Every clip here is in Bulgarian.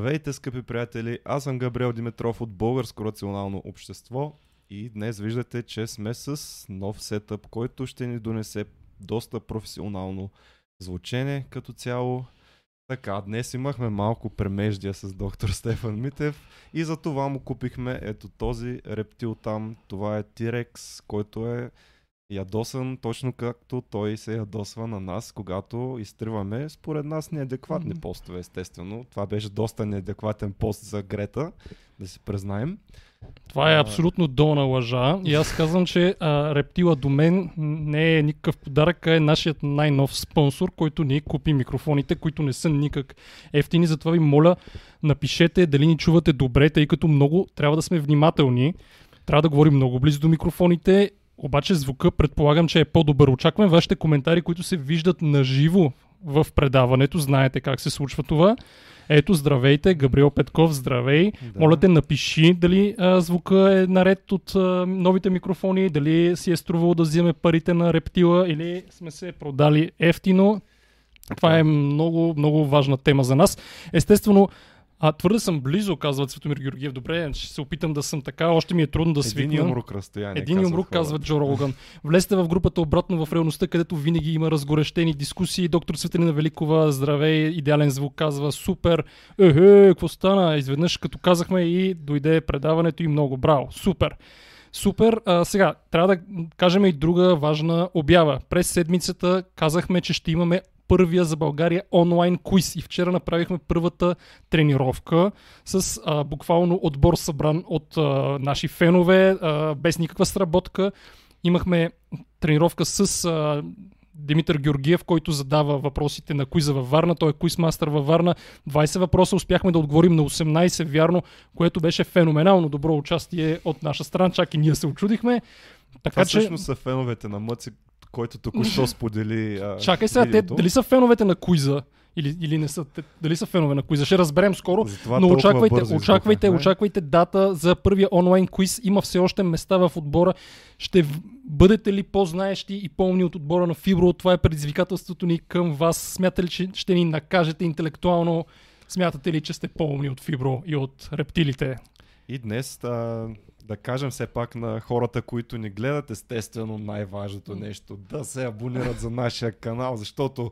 Здравейте, скъпи приятели! Аз съм Габриел Димитров от Българско рационално общество и днес виждате, че сме с нов сетъп, който ще ни донесе доста професионално звучение като цяло. Така, днес имахме малко премеждия с доктор Стефан Митев и за това му купихме ето този рептил там. Това е T-Rex, който е ядосан точно както той се ядосва на нас, когато изтриваме според нас неадекватни mm-hmm. постове, естествено. Това беше доста неадекватен пост за Грета, да си признаем. Това е абсолютно долна лъжа. И аз казвам, че а, рептила до мен не е никакъв подарък, а е нашият най-нов спонсор, който ни купи микрофоните, които не са никак ефтини. Затова ви моля, напишете дали ни чувате добре, тъй като много трябва да сме внимателни. Трябва да говорим много близо до микрофоните обаче звука предполагам, че е по-добър. Очаквам вашите коментари, които се виждат наживо в предаването. Знаете как се случва това. Ето, здравейте, Габриел Петков, здравей. Да. Моля те, напиши дали а, звука е наред от а, новите микрофони, дали си е струвало да вземе парите на рептила или сме се продали ефтино. Това е много, много важна тема за нас. Естествено, а, твърде съм близо, казва Цветомир Георгиев. Добре, ще се опитам да съм така. Още ми е трудно да свикна. Един умрук разстояние. Един умрук, казва Джо Роган. Влезте в групата обратно в реалността, където винаги има разгорещени дискусии. Доктор Светлина Великова, здравей, идеален звук, казва супер. Ехе, какво стана? Изведнъж като казахме и дойде предаването и много браво. Супер. Супер. А, сега, трябва да кажем и друга важна обява. През седмицата казахме, че ще имаме първия за България онлайн квиз. И вчера направихме първата тренировка с а, буквално отбор събран от а, наши фенове, а, без никаква сработка. Имахме тренировка с а, Димитър Георгиев, който задава въпросите на куиза във Варна. Той е куизмастър във Варна. 20 въпроса успяхме да отговорим на 18 вярно, което беше феноменално добро участие от наша страна. Чак и ние се очудихме. Така, Това че... всъщност са феновете на Мъци, който току-що сподели. А, Чакай сега, те дали са феновете на Куиза? Или, или не са, те, дали са фенове на куиза. Ще разберем скоро. но очаквайте, очаквайте, очаквайте дата за първия онлайн куиз. Има все още места в отбора. Ще бъдете ли по-знаещи и по-умни от отбора на Фибро? Това е предизвикателството ни към вас. Смятате ли, че ще ни накажете интелектуално? Смятате ли, че сте по-умни от Фибро и от рептилите? И днес а, да кажем все пак на хората, които ни гледат, естествено най-важното нещо, да се абонират за нашия канал, защото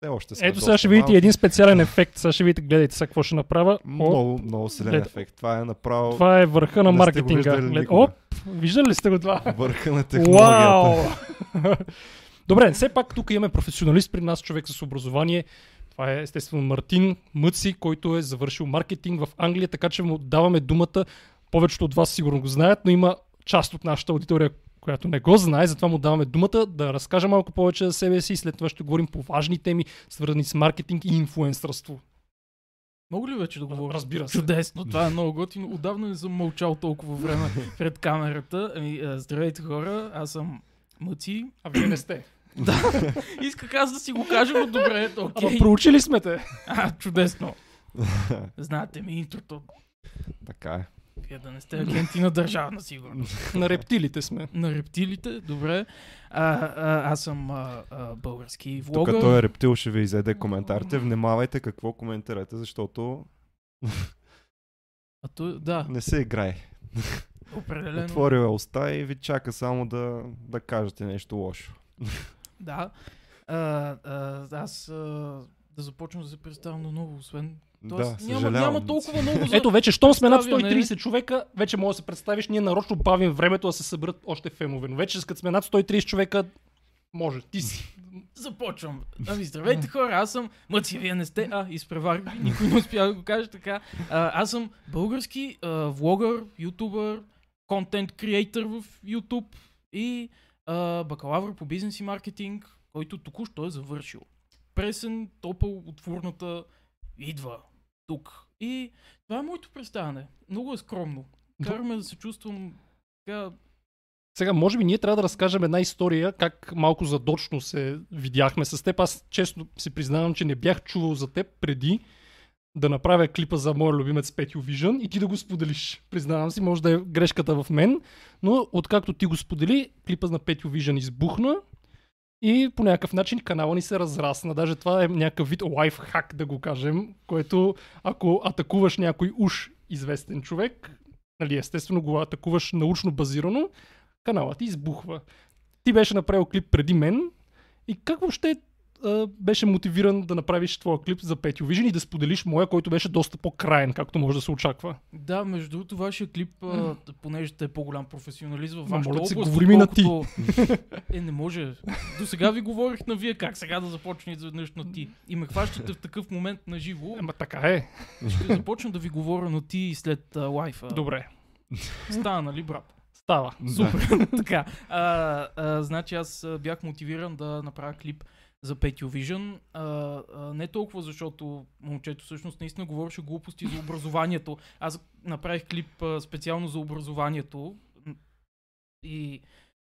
те още Ето сега ще видите един специален ефект. Сега ще видите, гледайте сега какво ще направя. Много, много силен Глед... ефект. Това е направо... Това е върха на маркетинга. Глед... Оп, виждали ли сте го това? Върха на технологията. Добре, все пак тук имаме професионалист при нас, човек с образование. Това е естествено Мартин Мъци, който е завършил маркетинг в Англия, така че му даваме думата повечето от вас сигурно го знаят, но има част от нашата аудитория, която не го знае, затова му даваме думата да разкаже малко повече за себе си и след това ще говорим по важни теми, свързани с маркетинг и инфуенсърство. Мога ли вече да говоря? Разбира се. Чудесно, това е много готино. Отдавна не съм мълчал толкова време пред камерата. Ами, здравейте хора, аз съм Мъци. А вие не сте. да, исках аз да си го кажа, но добре, окей. Ама проучили сме те. А, чудесно. Знаете ми интрото. Така е. Вие да не сте агенти на държавна сигурност. на рептилите сме. На рептилите, добре. А, а, аз съм а, а, български влогър. Тук той е рептил ще ви изеде коментарите. Внимавайте какво коментирате, защото... А то, да. Не се играе. Определено. Отворил е уста и ви чака само да, да кажете нещо лошо. да. А, а, аз а, да започвам да се представям на ново, освен Тоест, да, няма, няма толкова много за Ето вече, щом сме над 130 човека, вече може да се представиш, ние нарочно бавим времето да се съберат още фенове. Но вече, като сме над 130 човека, може, ти си. Започвам. Ами, здравейте хора, аз съм... Мъци, вие не сте... А, изпреварих, никой не успя да го каже така. А, аз съм български а, влогър, ютубър, контент креатор в YouTube и а, бакалавър по бизнес и маркетинг, който току-що е завършил. Пресен, топъл от фурната, идва тук. И това е моето представяне. Много е скромно. Караме да се чувствам така сега, може би ние трябва да разкажем една история, как малко задочно се видяхме с теб. Аз честно си признавам, че не бях чувал за теб преди да направя клипа за моя любимец Петю Vision и ти да го споделиш. Признавам си, може да е грешката в мен, но откакто ти го сподели, клипа на Петю Vision избухна И по някакъв начин канала ни се разрасна. Даже това е някакъв вид лайф хак, да го кажем, което ако атакуваш някой уж известен човек, нали, естествено го атакуваш научно базирано, каналът ти избухва. Ти беше направил клип преди мен и как въобще а, беше мотивиран да направиш твоя клип за Петю Vision и да споделиш моя, който беше доста по-краен, както може да се очаква. Да, между другото, вашия клип, а, понеже е по-голям професионалист във вашата област, говори ми на ти. Е, не може. До сега ви говорих на вие, как сега да започне изведнъж на ти. И ме хващате в такъв момент на живо. Ема така е. Ще започна да ви говоря на ти след а, лайфа. Добре. Стана, нали, брат? Става. Супер. така. А, а, значи аз бях мотивиран да направя клип за. А, а, не толкова защото момчето всъщност наистина говореше глупости за образованието. Аз направих клип а, специално за образованието. И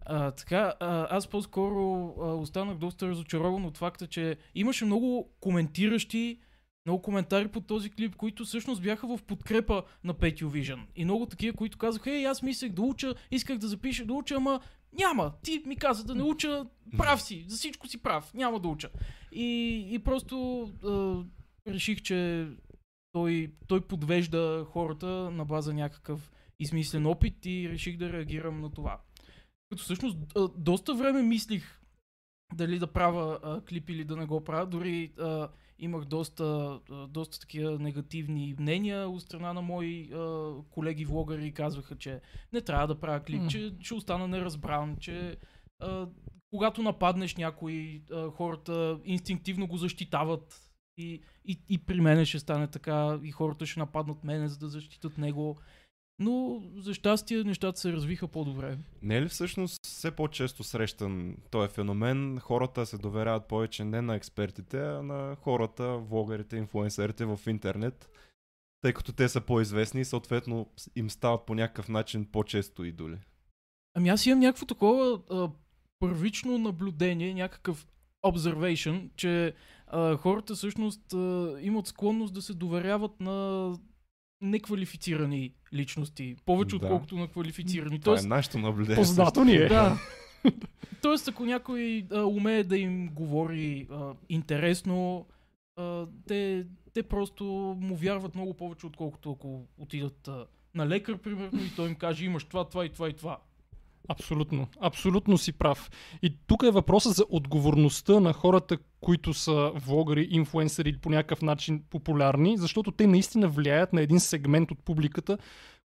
а, така, а, аз по-скоро а, останах доста разочарован от факта, че имаше много коментиращи, много коментари по този клип, които всъщност бяха в подкрепа на Petio Vision. И много такива, които казаха, ей, аз мислех да уча, исках да запиша да уча, ама няма. Ти ми каза да не уча, прав си, за всичко си прав, няма да уча. И, и просто а, реших, че той, той подвежда хората на база някакъв измислен опит и реших да реагирам на това. Като всъщност доста време мислих дали да правя а, клип или да не го правя. Дори а, имах доста, а, доста такива негативни мнения от страна на мои а, колеги влогъри. Казваха, че не трябва да правя клип, М. че ще остана неразбран, че а, когато нападнеш някой, а, хората инстинктивно го защитават. И, и, и при мене ще стане така, и хората ще нападнат мене, за да защитат него. Но за щастие нещата се развиха по-добре. Не е ли всъщност все по-често срещан този феномен? Хората се доверяват повече не на експертите, а на хората, влогарите, инфлуенсерите в интернет, тъй като те са по-известни и съответно им стават по някакъв начин по-често идоли. Ами аз имам някакво такова а, първично наблюдение, някакъв observation, че а, хората всъщност а, имат склонност да се доверяват на неквалифицирани личности, повече Да. отколкото на квалифицирани. Това Тоест, е нашето наблюдение. Познато ни е. да. Тоест, ако някой а, умее да им говори а, интересно, а, те, те просто му вярват много повече, отколкото ако отидат а, на лекар, примерно, и той им каже, имаш това, това и това и това. Абсолютно. Абсолютно си прав. И тук е въпросът за отговорността на хората, които са влогъри, инфуенсъри или по някакъв начин популярни, защото те наистина влияят на един сегмент от публиката,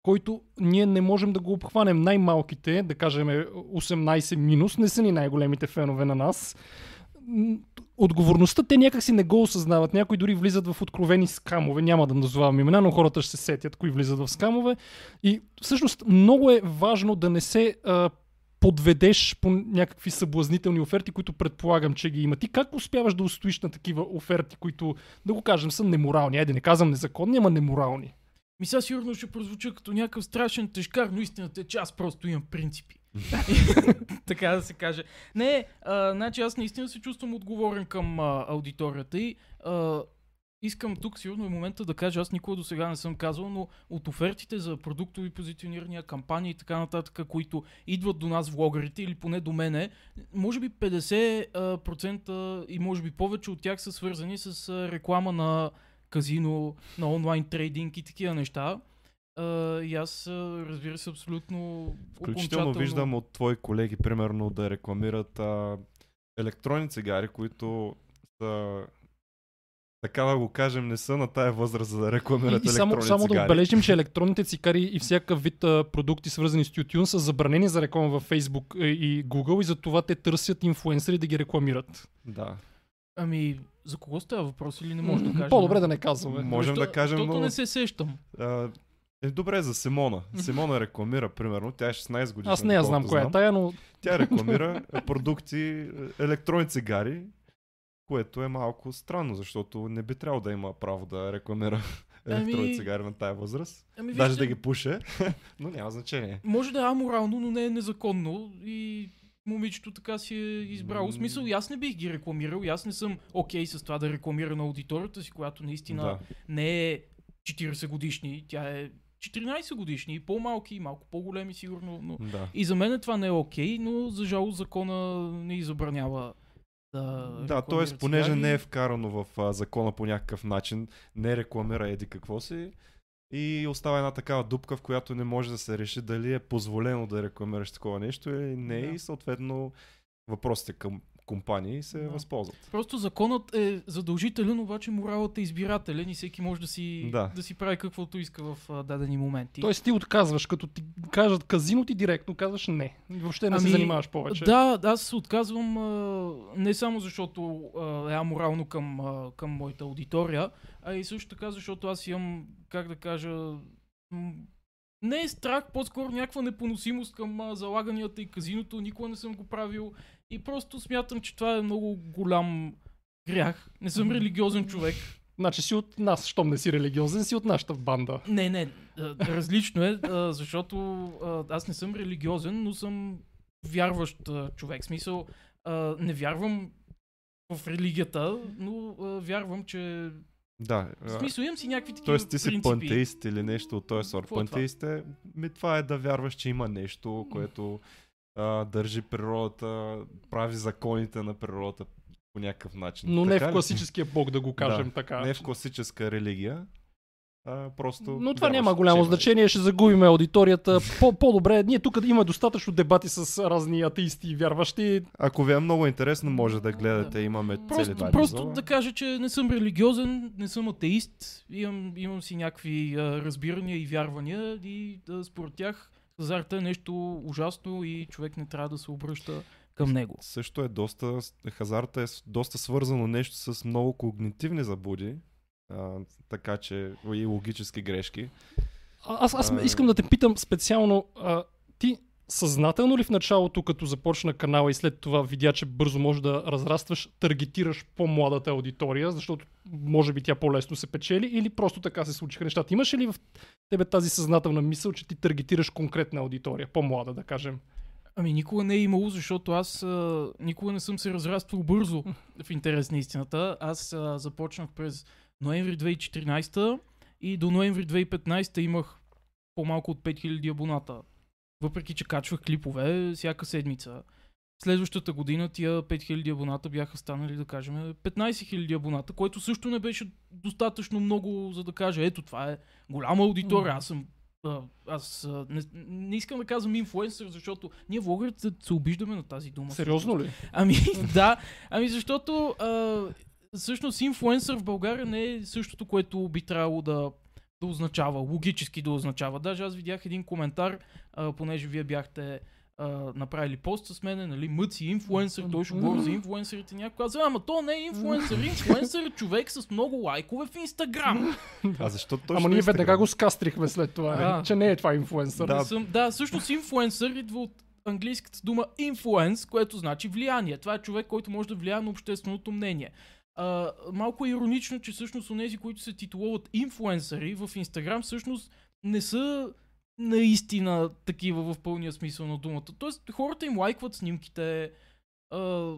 който ние не можем да го обхванем. Най-малките, да кажем 18 минус, не са ни най-големите фенове на нас. Отговорността те някакси не го осъзнават. Някои дори влизат в откровени скамове. Няма да назовавам имена, но хората ще се сетят кои влизат в скамове. И всъщност много е важно да не се а, подведеш по някакви съблазнителни оферти, които предполагам, че ги има. Ти как успяваш да устоиш на такива оферти, които, да го кажем, са неморални? Айде, не казвам незаконни, ама неморални. Ми сега сигурно ще прозвуча като някакъв страшен тежкар, но истината е, че аз просто имам принципи. така да се каже. Не, а, значи аз наистина се чувствам отговорен към а, аудиторията и а, искам тук сигурно е момента да кажа, аз никога до сега не съм казвал, но от офертите за продуктови позиционирания, кампании и така нататък, които идват до нас влогарите или поне до мене, може би 50% и може би повече от тях са свързани с реклама на казино, на онлайн трейдинг и такива неща. А, и аз, разбира се, абсолютно Включително окончателно- виждам от твои колеги, примерно, да рекламират а, електронни цигари, които са така да го кажем, не са на тая възраст, за да рекламират И, и само, само да цигари. отбележим, че електронните цикари и всякакъв вид а, продукти, свързани с тютюн, са забранени за реклама във Facebook и Google и затова те търсят инфуенсъри да ги рекламират. Да. Ами, за кого става въпрос или не може да кажем? По-добре да не казваме. Можем да кажем, но- не се сещам. А, е, добре, за Симона. Симона рекламира, примерно, тя е 16 годишна. Аз не я знам коя е тая, но Тя рекламира продукти, е, електронни цигари, което е малко странно, защото не би трябвало да има право да рекламира електронни Ами, цигари на тая възраст. Ами, Даже вижте, да ги пуше, но няма значение. Може да е аморално, но не е незаконно и момичето така си е избрало. М. Смисъл, аз не бих ги рекламирал, аз не съм окей с това да рекламира на аудиторията си, която наистина Да. не е 40 годишни, тя е 14 годишни, и по-малки, и малко по-големи сигурно, но да. И за мен това не е окей, но за жалост закона не и забранява да Да, т.е. понеже не е вкарано в а, закона по някакъв начин, не рекламира еди какво си и остава една такава дупка, в която не може да се реши дали е позволено да рекламираш такова нещо или не Да. и съответно въпросите към компании се Да. възползват. Просто законът е задължителен, обаче моралът е избирателен и всеки може да си, Да. да си прави каквото иска в а, дадени моменти. Тоест ти отказваш, като ти кажат казино, ти директно казваш не. Въобще не се Ами, занимаваш повече. Да, аз се отказвам а, не само защото а, е аморално към, а, към моята аудитория, а и също така защото аз имам, как да кажа, м- не е страх, по-скоро някаква непоносимост към а, залаганията и казиното. Никога не съм го правил и просто смятам, че това е много голям грях. Не съм религиозен човек. Значи си от нас, щом не си религиозен, си от нашата банда. Не, не, различно е, защото аз не съм религиозен, но съм вярващ човек. В смисъл, не вярвам в религията, но вярвам, че... Да. В смисъл, имам си някакви такива Тоест ти си принципи. пантеист или нещо от този сорт. Е това? Пантеист е, ми, това е да вярваш, че има нещо, което а, държи природата, прави законите на природата по някакъв начин. Но не Така в ли? класическия бог, да го кажем Да, така. Не в класическа религия, а просто... Но това няма голямо има значение, ще загубим аудиторията. По- по-добре, ние тук имаме достатъчно дебати с разни атеисти и вярващи. Ако ви е много интересно, може да гледате. Имаме цели Просто, два просто да кажа, че не съм религиозен, не съм атеист, имам, имам си някакви а, разбирания и вярвания и а, според тях хазарта е нещо ужасно и човек не трябва да се обръща към него. Също е доста... Хазарта е доста свързано нещо с много когнитивни заблуди. А, така че и логически грешки. А- Аз, аз А. искам да те питам специално, а, ти съзнателно ли в началото, като започна канала и след това видя, че бързо може да разрастваш, таргетираш по-младата аудитория, защото може би тя по-лесно се печели или просто така се случиха нещата? Имаш ли в тебе тази съзнателна мисъл, че ти таргетираш конкретна аудитория, по-млада да кажем? Ами никога не е имало, защото аз а, никога не съм се разраствал бързо в интерес на истината. Аз а, започнах през ноември 2014 и до ноември 2015 имах по-малко от 5000 абоната. Въпреки, че качвах клипове всяка седмица. Следващата година тия 5000 абоната бяха станали, да кажем, 15 000 абоната, което също не беше достатъчно много, за да кажа, ето това е голяма аудитория, аз съм аз не, не искам да казвам инфлуенсър, защото ние влогърите се обиждаме на тази дума. Сериозно ли? Ами да, ами защото а, всъщност инфлуенсър в България не е същото, което би трябвало да, да означава, логически да означава. Даже аз видях един коментар, а, понеже вие бяхте а, направили пост с мене, нали, мъци инфлуенсър, той ще говори за инфлуенсърите. Някой каза, ама то не е инфлуенсър, инфлуенсър е човек с много лайкове в Инстаграм. А защо точно Ама ние веднага го скастрихме след това, Да. че не е това инфлуенсър. Да. Да, съм, да всъщност инфлуенсър идва от английската дума influence, което значи влияние. Това е човек, който може да влияе на общественото мнение. Малко е иронично, че всъщност онези, които се титулуват инфлуенсъри в Инстаграм, всъщност не са наистина такива в пълния смисъл на думата. Тоест, хората им лайкват снимките, а,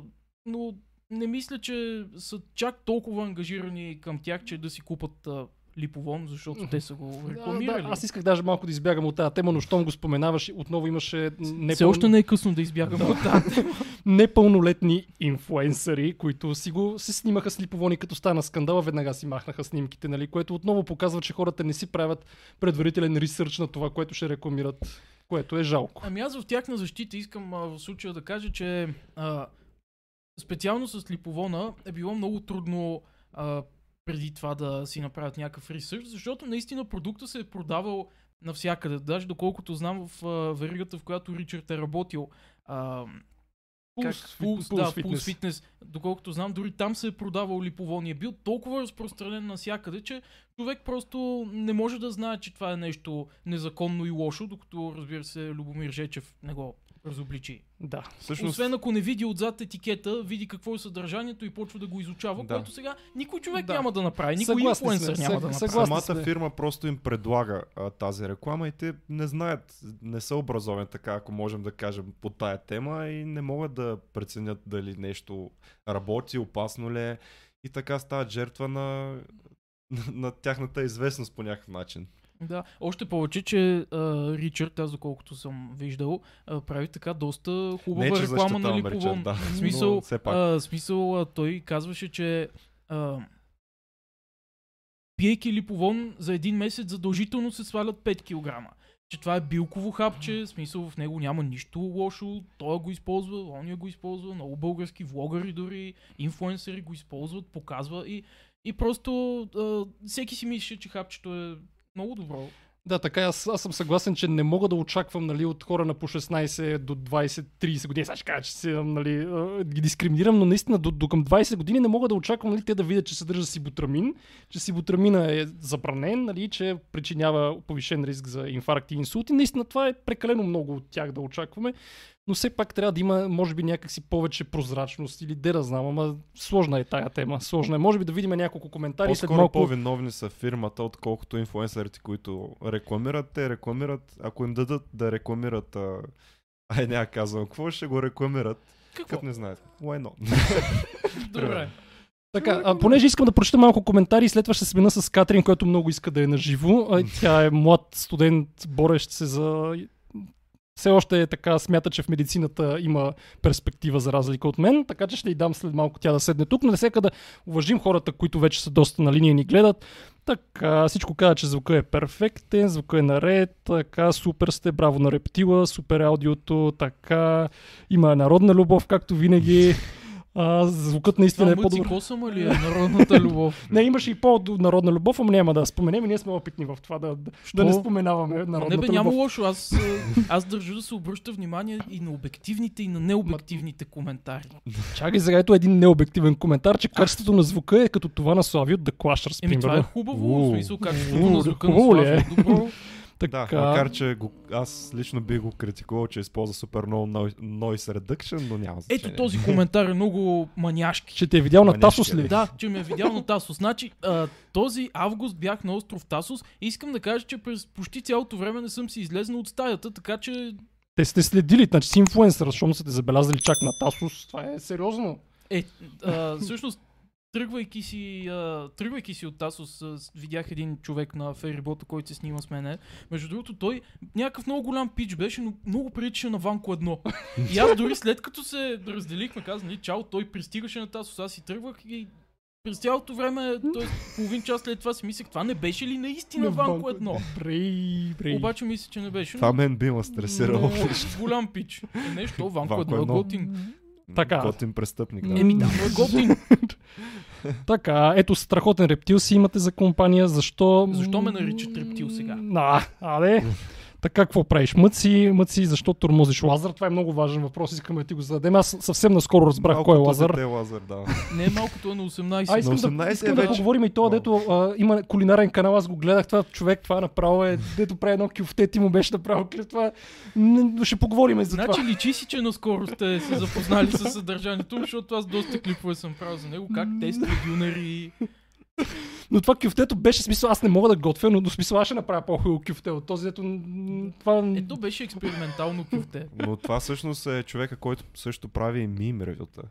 но не мисля, че са чак толкова ангажирани към тях, че да си купат а, липовон, защото те са го Да, рекламирали. да, аз исках даже малко да избягам от тази тема, но щом го споменаваш, отново имаше непълно... Все още не е късно да избягам от тази непълнолетни инфлуенсъри, които си го си снимаха с липовони, като стана скандала, веднага си махнаха снимките, нали? което отново показва, че хората не си правят предварителен ресърч на това, което ще рекламират, което е жалко. Ами аз в тяхна защита искам а, в случая да кажа, че а, специално с липовона е било много трудно а, преди това да си направят някакъв ресърч, защото наистина продукта се е продавал навсякъде. Даже доколкото знам в а, веригата, в която Ричард е работил, а, Пулс, Пулс, Пулс да, Фитнес. Пулс Фитнес. Доколкото знам, дори там се е продавал липовон и е бил толкова разпространен навсякъде, че човек просто не може да знае, че това е нещо незаконно и лошо, докато, разбира се, Любомир Жечев не го разобличи. Да. Всъщност, Освен ако не види отзад етикета, види какво е съдържанието и почва да го изучава, Да. което сега никой човек Да. няма да направи, никой Съгласни инфлуенсър сме, няма да направи. самата сме. фирма просто им предлага а, тази реклама и те не знаят, не са образовани така, ако можем да кажем, по тая тема и не могат да преценят дали нещо работи, опасно ли е и така стават жертва на, на, на тяхната известност по някакъв начин. Да, още повече, че а, Ричард, аз доколкото съм виждал, а, прави така доста хубава Не, реклама на Липовон. Да. Смисъл, Но а, смисъл а, той казваше, че а, пиейки Липовон за един месец задължително се свалят 5 кг. Че това е билково хапче, смисъл в него няма нищо лошо, той го използва, он го използва, много български влогари дори, инфуенсъри го използват, показва и, и просто а, всеки си мисли, че хапчето е много добро. Да, така е, аз, аз съм съгласен, че не мога да очаквам нали, от хора на по 16 до 20-30 години. Сега ще кажа, че си, нали, ги дискриминирам, но наистина до, до към 20 години не мога да очаквам нали, те да видят, че съдържа сибутрамин, че сибутрамина е забранен, нали, че причинява повишен риск за инфаркт и инсулти. Наистина това е прекалено много от тях да очакваме. Но все пак трябва да има, може би, някакси повече прозрачност или де да знам, ама сложна е тая тема. Сложна е. Може би да видим няколко коментари след По-скоро малко. по-виновни са фирмата, отколкото инфуенсърите, които рекламират. Те рекламират, ако им дадат да рекламират, а... ай няма казвам, какво ще го рекламират, Какво? като не знаят. Why not? Добре. Така, а, понеже искам да прочета малко коментари, след това ще се мина с Катрин, който много иска да е наживо. А, Тя е млад студент, борещ се за... Все още е така, смята, че в медицината има перспектива за разлика от мен, така че ще й дам след малко тя да седне тук, но не сека да уважим хората, които вече са доста на линия и ни гледат. Така, всичко казва, че звука е перфектен, звука е наред, така, супер сте, браво на рептила, супер аудиото, така, има народна любов, както винаги. А, звукът наистина Това е по-добър. косама ли е народната любов? Не, имаше и по-народна любов, ама няма да споменем ние сме опитни в това да, да, да не споменаваме народната Не бе, няма любов. лошо. Аз, а, аз държа да се обръща внимание и на обективните, и на необективните коментари. Чакай сега, ето един необективен коментар, че качеството на звука е като това на Слави от The Clashers, Еми, това е хубаво. В смисъл, качеството на звука на ли Слави е? е добро. Да, Така, макар че го, аз лично бих го критикувал, че използва супер много noi- noise reduction, но няма значение. Ето този коментар е много маняшки. че те е видял на Тасос ли? да. Да, че ме е видял на Тасос. Значи, а, този август бях на остров Тасос и искам да кажа, че през почти цялото време не съм си излезнал от стаята, така че Те сте следили, значи си инфлуенсър, защото са те забелязали чак на Тасос. Това е сериозно. Е, а, всъщност, тръгвайки си, а, тръгвайки си от Тасос, а, видях един човек на ферибота, който се снима с мене. Между другото, той някакъв много голям пич беше, но много приличаше на Ванко едно. И аз дори след като се разделихме, казах, нали, чао, той пристигаше на Тасос, аз си тръгвах и през цялото време, т.е. половин час след това си мислех, това не беше ли наистина Ванко едно? Брей, брей. Обаче мисля, че не беше. Това мен би ме стресирало. голям пич. Е, нещо, Ванко, Ванко едно е едно. готин. Така. Готин престъпник, да. Еми да, е готин. Така, ето страхотен рептил си имате за компания. Защо? Защо ме наричат рептил сега? А, аде. Така, какво правиш? Мъци, мъци, защо тормозиш Лазар? Това е много важен въпрос, искаме да ти го зададем. Аз съвсем наскоро разбрах Малкото кой е Лазар. дете Лазар, да. Не е малкото е на 18. А, искам, На да, 18 искам е да вече. поговорим и това, дето а, има кулинарен канал, аз го гледах, това човек, това направо е, дето прави едно кюфте, ти му беше направил клип, това ще поговорим и за Значи това. личи си, че наскоро сте се запознали с съдържанието, защото аз доста клипове съм правил за него, как тества дюнери. Но това кюфтето беше смисъл, аз не мога да готвя, но до смисъл аз ще направя по-хубаво кюфте от този, дето м, това... Ето беше експериментално кюфте. Но това всъщност е човека, който също прави и мим ревюта.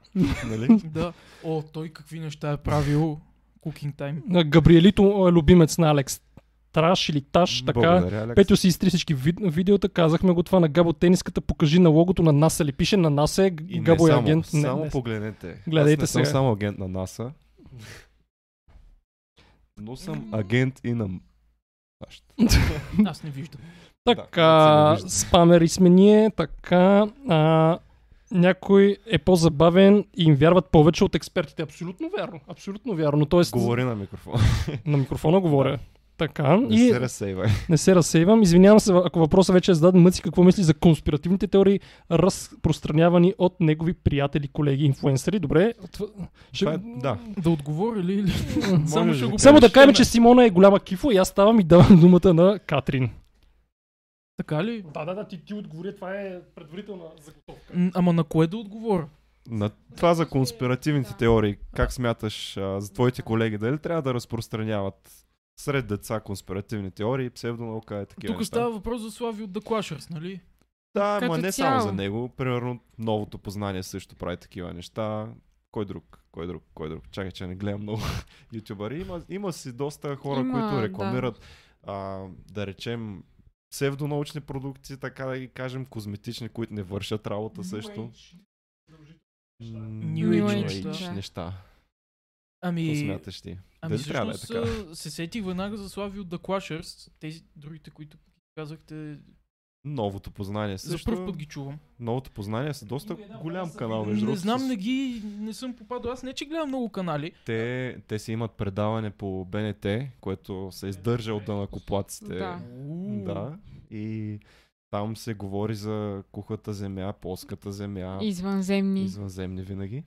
нали? Да. О, той какви неща е правил. Cooking Time. На Габриелито е любимец на Алекс Траш или Таш, така. Благодаря, Алекс. Петю си изтри всички ви, видеота, казахме го това на Габо тениската, покажи на логото на НАСА ли пише на НАСА е И не Габо е само, агент. Само не, погледнете. Гледайте Аз не сега. съм само агент на НАСА. Но съм агент и на САЩ. Аз не виждам. Така, Да, спамери сме ние, така. А, някой е по-забавен и им вярват повече от експертите. Абсолютно вярно. Абсолютно вярно. Тоест, Говори на микрофон. на микрофона говоря. Така. Не и се разсейвай. не се разсейвам. Извинявам се, ако въпросът вече е зададен. Мъци, какво мисли за конспиративните теории, разпространявани от негови приятели, колеги, инфуенсъри? Добре. Това- Ще... Това е, да. Да отговоря ли? или? Само ще ли? го Само да кажем, че Симона е голяма кифо и аз ставам и давам думата на Катрин. Така ли? Да, да, да, ти, ти отговори, това е предварителна заготовка. М, Ама на кое да отговоря? На това за конспиративните теории, как смяташ а, за твоите колеги, дали трябва да разпространяват сред деца конспиративни теории, псевдонаука и такива Тук неща? става въпрос за Слави от The Clashers, нали? Да, Като ама не цяло. само за него. Примерно новото познание също прави такива неща. Кой друг? Кой друг? Кой друг? Чакай, че не гледам много ютубъри. Има, има си доста хора, Има, които да. рекламират а, да речем, псевдонаучни продукти, така да ги кажем, козметични, които не вършат работа също. New New Age Age неща. неща. Ами, смяташ ти? ами Дали трябва да е така? се сетих веднага за Слави от The Clashers. Тези другите, които казахте, Новото познание за също. първ път ги чувам. Новото познание са доста голям канал, между Не знам, не ги, не съм попадал. Аз не, че гледам много канали. Те, те си имат предаване по БНТ, което се издържа от дънакоплаците. Да. Да. И там се говори за кухата земя, плоската земя, Извънземни. извънземни винаги.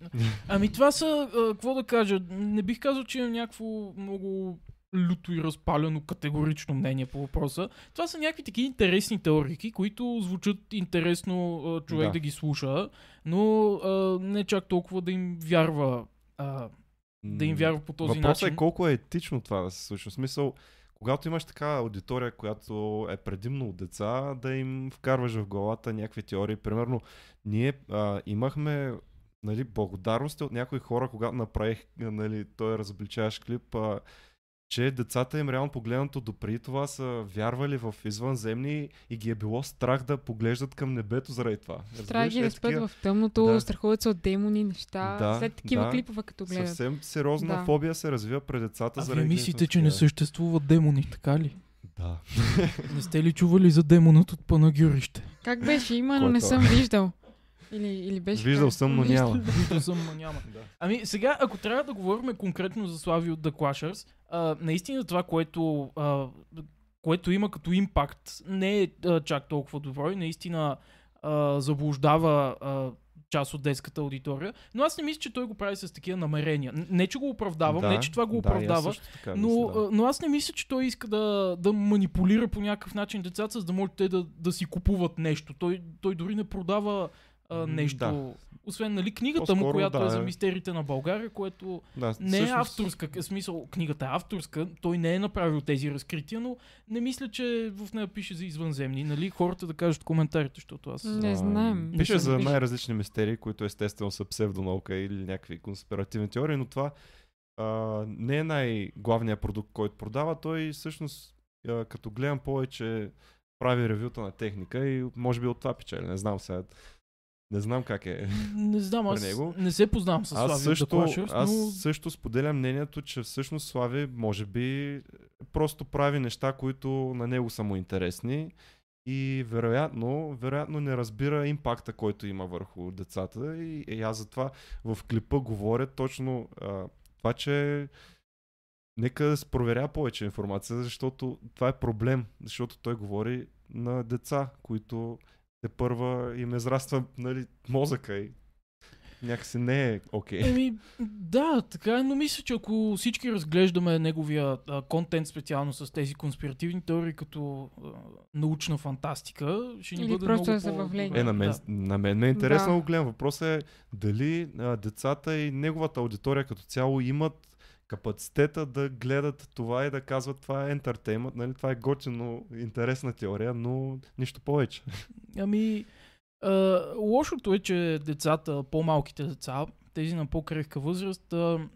Ами това са, какво да кажа, не бих казал, че имам някакво много люто и разпалено категорично мнение по въпроса. Това са някакви такива интересни теорики, които звучат интересно човек да. Да. ги слуша, но а, не чак толкова да им вярва а, да им вярва по този Въпросът начин. е колко е етично това да се случва. В смисъл, когато имаш такава аудитория, която е предимно от деца, да им вкарваш в главата някакви теории. Примерно, ние а, имахме нали, благодарности от някои хора, когато направих нали, той разобличаваш клип, а, че децата им реално погледнато допреди това са вярвали в извънземни и ги е било страх да поглеждат към небето заради това. Страх ги да Е, спят такива в тъмното, Да. страхуват се от демони, неща. Да, След такива да. клипове, като гледат. Съвсем сериозна Да. фобия се развива пред децата. А вие мислите, че не съществуват демони, така ли? Да. Не сте ли чували за демонът от Панагюрище? Как беше? Има, но не съм виждал. Или, или беше Виждал съм, но няма. Виждал съм, но няма. Да. Ами сега, ако трябва да говорим конкретно за Слави от The Clashers, а, наистина това, което, а, което има като импакт, не е а, чак толкова добро и наистина а, заблуждава а, част от детската аудитория, но аз не мисля, че той го прави с такива намерения. Не, че го оправдавам, да, не, че това го да, оправдава, така но, мисля, да. но аз не мисля, че той иска да, да манипулира по някакъв начин децата, за да може те да, да си купуват нещо. Той, той дори не продава а, нещо. да. Освен нали, книгата му, По-скоро която да, е за е. мистериите на България, което да, не е всъщност- авторска. В смисъл, книгата е авторска, той не е направил тези разкрития, но не мисля, че в нея пише за извънземни. Нали? Хората да кажат коментарите, защото аз... Не А, знаем. Не Пише съм за най-различни мистерии, които естествено са псевдонаука или някакви конспиративни теории, но това а, не е най-главният продукт, който продава. Той всъщност, а, като гледам повече, прави ревюта на техника и може би от това печели. Не знам сега. Не знам как е. Не знам, аз него. не се познавам с Слави Аз също, The Clashers, аз но... също споделям мнението, че всъщност Слави може би просто прави неща, които на него са му интересни и вероятно, вероятно не разбира импакта, който има върху децата и, и аз затова в клипа говоря точно а, това, че нека да проверя повече информация, защото това е проблем, защото той говори на деца, които те първа им израства нали, мозъка и някакси не е окей. Okay. Еми, да, така е, но мисля, че ако всички разглеждаме неговия а, контент специално с тези конспиративни теории като а, научна фантастика, ще ни Или бъде просто много е забавление. Е, на мен, Да. на мен ме е интересно да го гледам. Въпросът е дали а, децата и неговата аудитория като цяло имат капацитета да гледат това и да казват това е ентертеймент, нали? това е готино, интересна теория, но нищо повече. Ами, а, лошото е, че децата, по-малките деца, тези на по-крехка възраст, а,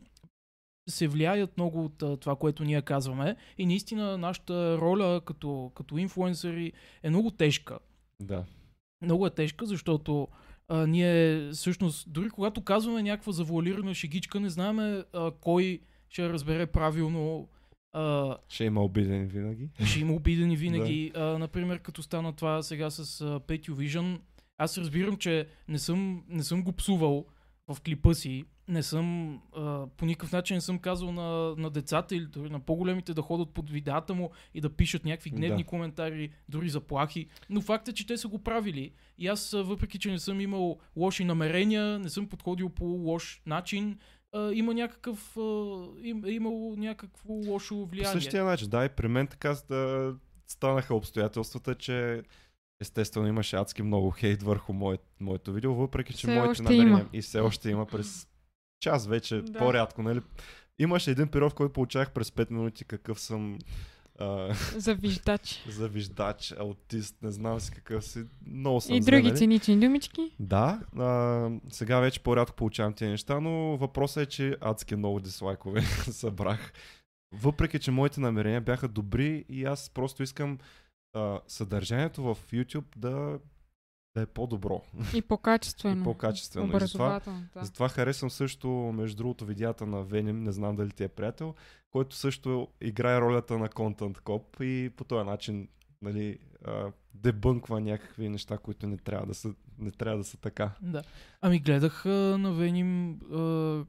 се влияят много от а, това, което ние казваме. И наистина нашата роля като, като инфлуенсъри е много тежка. Да. Много е тежка, защото а, ние всъщност, дори когато казваме някаква завуалирана шегичка, не знаем а, кой ще разбере правилно. А, Ще има обиден винаги. ще има обидени винаги. а, например, като стана това сега с uh, Petio Vision, аз разбирам, че не съм, не съм го псувал в клипа си. Не съм, а, по никакъв начин не съм казал на, на децата или дори на по-големите да ходят под видеята му и да пишат някакви гневни Да. коментари, дори заплахи. Но факт е, че те са го правили. И аз, въпреки че не съм имал лоши намерения, не съм подходил по лош начин, а, има някакъв, а, им, е имало някакво лошо По влияние. същия начин, да, и при мен така да, станаха обстоятелствата, че естествено имаше адски много хейт върху мое, моето видео, въпреки че Все моите намерения има. и все още има през час вече, Да. по-рядко, нали? Имаше един период, в който получавах през 5 минути какъв съм а, За виждач. завиждач, аутист, не знам си какъв си. Много съм И други нали? цинични думички. Да, а, сега вече по-рядко получавам тези неща, но въпросът е, че адски много дислайкове събрах. въпреки, че моите намерения бяха добри и аз просто искам а, съдържанието в YouTube да, да е по-добро И по-качествено. и по-качествено. И затова. Да. затова харесвам също, между другото, видеята на Веним, не знам дали ти е приятел, който също играе ролята на контент коп и по този начин нали, а, дебънква някакви неща, които не трябва да са, не трябва да са така. Да. Ами гледах а, на Веним а,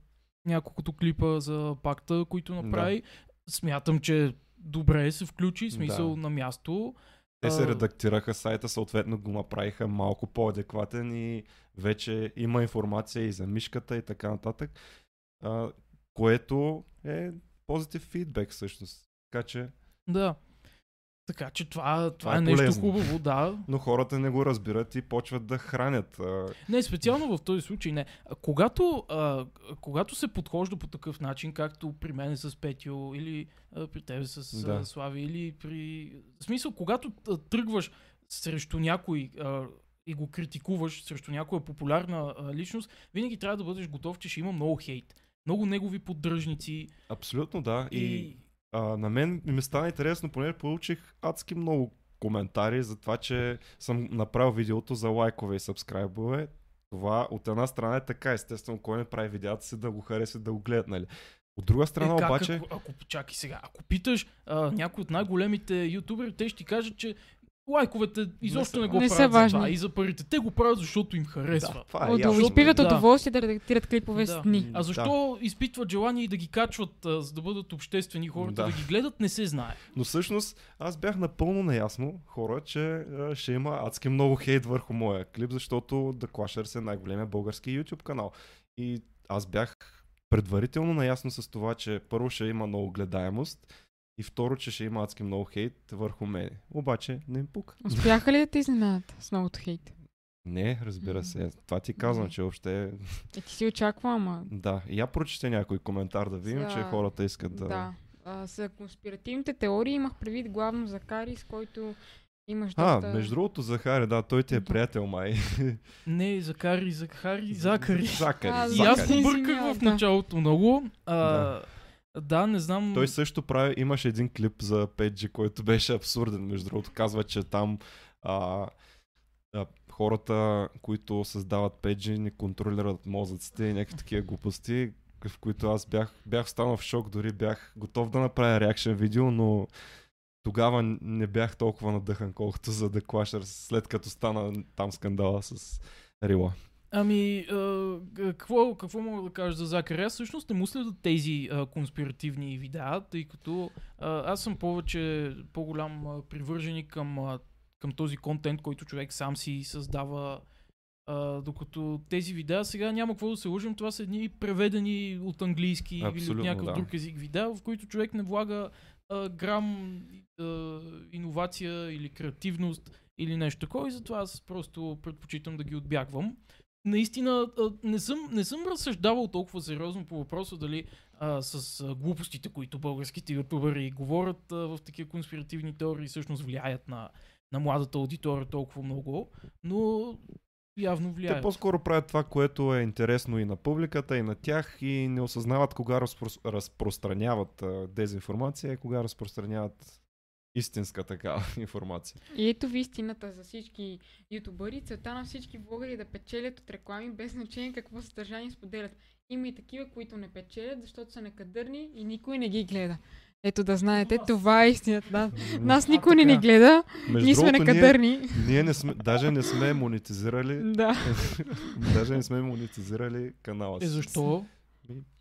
няколкото клипа за пакта, които направи. Смятам, че добре се включи, смисъл Да. на място. Те се редактираха сайта, съответно го направиха малко по-адекватен и вече има информация и за мишката и така нататък, а, което е позитив фидбек всъщност. Така че, Да. Така че това, това, е е нещо полезно. хубаво, да. но хората не го разбират и почват да хранят. Не, специално в този случай не. Когато, а, когато се подхожда по такъв начин, както при мен с Петио или а, при тебе с Да. Слави, или при... В смисъл, когато тръгваш срещу някой а, и го критикуваш, срещу някоя популярна а, личност, винаги трябва да бъдеш готов, че ще има много хейт. Много негови поддръжници абсолютно да. И, и... а, на мен ми стана интересно, понеже получих адски много коментари за това, че съм направил видеото за лайкове и сабскрайбове. Това от една страна е така, естествено, кой не прави видеята си да го харесат, да го гледат, нали? От друга страна е, как, обаче... Ако, ако, чакай сега, ако питаш а, някой от най-големите ютубери, те ще ти кажат, че лайковете изобщо са- не, го Не са правят за важни. това и за парите. Те го правят, защото им харесва. Да, това е изпиват Да. удоволствие да редактират клипове Да. с дни. А защо изпитват желание и да ги качват, а, за да бъдат обществени хората, Да. да. ги гледат, не се знае. Но всъщност аз бях напълно наясно, хора, че а, ще има адски много хейт върху моя клип, защото The Clashers е най-големия български YouTube канал. И аз бях предварително наясно с това, че първо ще има много гледаемост и второ, че ще има адски много хейт върху мене. Обаче не им пука. Успяха ли да те изненадат с многото хейт? Не, разбира се. Това ти казвам, че въобще... Е, ти си очаква, ама... Да, я прочете някой коментар да видим, че За- хората искат да... Да. А, за конспиративните теории имах предвид главно Закари, с който имаш А, доста... между другото, Захари, да, той ти е приятел, май. Не, Закари, Захари, Закари. Закари. А, И аз побърках в началото много. А, Да. Да. не знам. Той също прави, имаше един клип за 5G, който беше абсурден, между другото. Казва, че там а, а, хората, които създават 5G, не контролират мозъците и някакви такива глупости, в които аз бях, бях станал в шок, дори бях готов да направя реакшен видео, но тогава не бях толкова надъхан, колкото за The Clashers, след като стана там скандала с Рила. Ами, а, какво, какво мога да кажа за Закари? Аз всъщност не му следя тези а, конспиративни видеа, тъй като а, аз съм повече по-голям а, привърженик към, а, към този контент, който човек сам си създава. А, докато тези видеа сега няма какво да се лъжим, това са едни преведени от английски или от Абсолютно, някакъв да. друг език видеа, в които човек не влага а, грам а, иновация или креативност или нещо такова и затова аз просто предпочитам да ги отбягвам наистина не съм, не съм разсъждавал толкова сериозно по въпроса дали а, с а, глупостите, които българските ютубъри говорят а, в такива конспиративни теории, всъщност влияят на, на младата аудитория толкова много, но явно Те влияят. по-скоро правят това, което е интересно и на публиката, и на тях, и не осъзнават кога разпро... разпространяват а, дезинформация и кога разпространяват истинска такава информация. И ето ви истината за всички ютубъри. Целта на всички блогъри е да печелят от реклами, без значение какво съдържание споделят. Има и такива, които не печелят, защото са некадърни и никой не ги гледа. Ето да знаете, това е истината. Да. Нас никой не ни гледа, Между ние сме некадърни. Ние, ние не сме, даже не сме монетизирали, Да. даже не сме монетизирали канала Е, си. защо?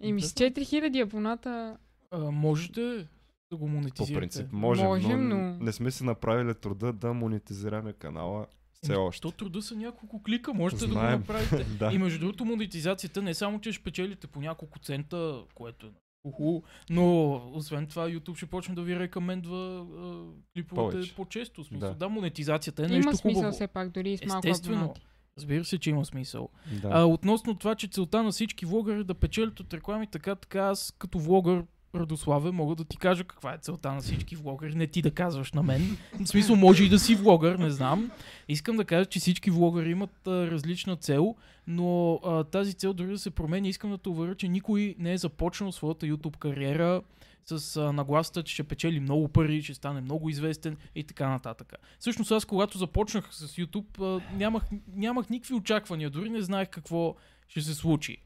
Еми с 4000 абоната А, можете да го По монетизирате. принцип, можем, Можем, но, но- не сме си направили труда да монетизираме канала все Еми, още. То труда са няколко клика, можете да го Знаем. направите. да. И между другото, монетизацията не е само, че ще печелите по няколко цента, което е уху, но освен това YouTube ще почне да ви рекомендва а, клиповете Повече. по-често. Смисъл, Да. да. монетизацията е има нещо смисъл хубаво. все пак, дори и с малко Естествено. абонати. Разбира се, че има смисъл. да. А, относно това, че целта на всички влогъри е да печелят от реклами, така, така аз като влогър Радославе, мога да ти кажа каква е целта на всички влогъри, не ти да казваш на мен. В смисъл, може и да си влогър, не знам. Искам да кажа, че всички влогъри имат а, различна цел, но а, тази цел дори да се промени, искам да те уверя, че никой не е започнал своята YouTube кариера с а, нагласата, че ще печели много пари, ще стане много известен и така нататък. Всъщност аз, когато започнах с YouTube, а, нямах, нямах никакви очаквания, дори не знаех какво ще се случи.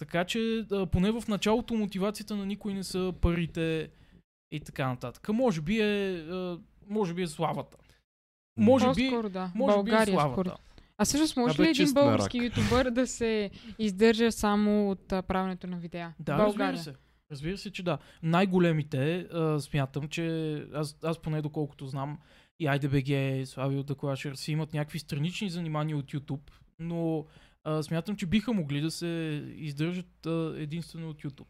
Така че, а, поне в началото мотивацията на никой не са парите и така нататък. Може би е, а, може би е славата. Може би, По-скоро да. може България, би е славата. според. А всъщност може Абе, ли един български мерак. ютубър да се издържа само от а, правенето на видеа? Да, България. разбира се. Разбира се, че да. Най-големите, а, смятам, че аз, аз поне доколкото знам, и IDBG, Славио Даклашер си имат някакви странични занимания от YouTube, но а, смятам, че биха могли да се издържат а, единствено от YouTube.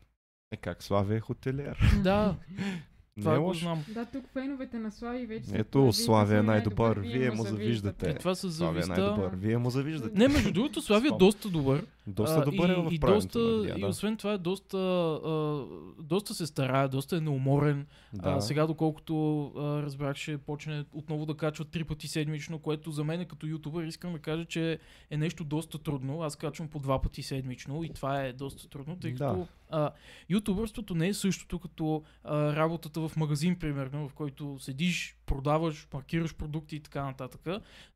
Е как Славия е хотелиер. Да, Не това е го знам. Да, тук феновете на Слави вече са Ето, Славия е най-добър, вие му завиждате. И това с Славия е най-добър. Вие му завиждате. Не, между другото, Славия е доста добър. Доста добър е в и правенето доста, и освен това е доста, а, доста се старае, доста е неуморен. Да. А, сега, доколкото а, разбрах, ще почне отново да качва три пъти седмично, което за мен като ютубър искам да кажа, че е нещо доста трудно. Аз качвам по два пъти седмично и това е доста трудно, тъй Да. като а, ютубърството не е същото като а, работата в магазин, примерно, в който седиш, продаваш, маркираш продукти и така нататък.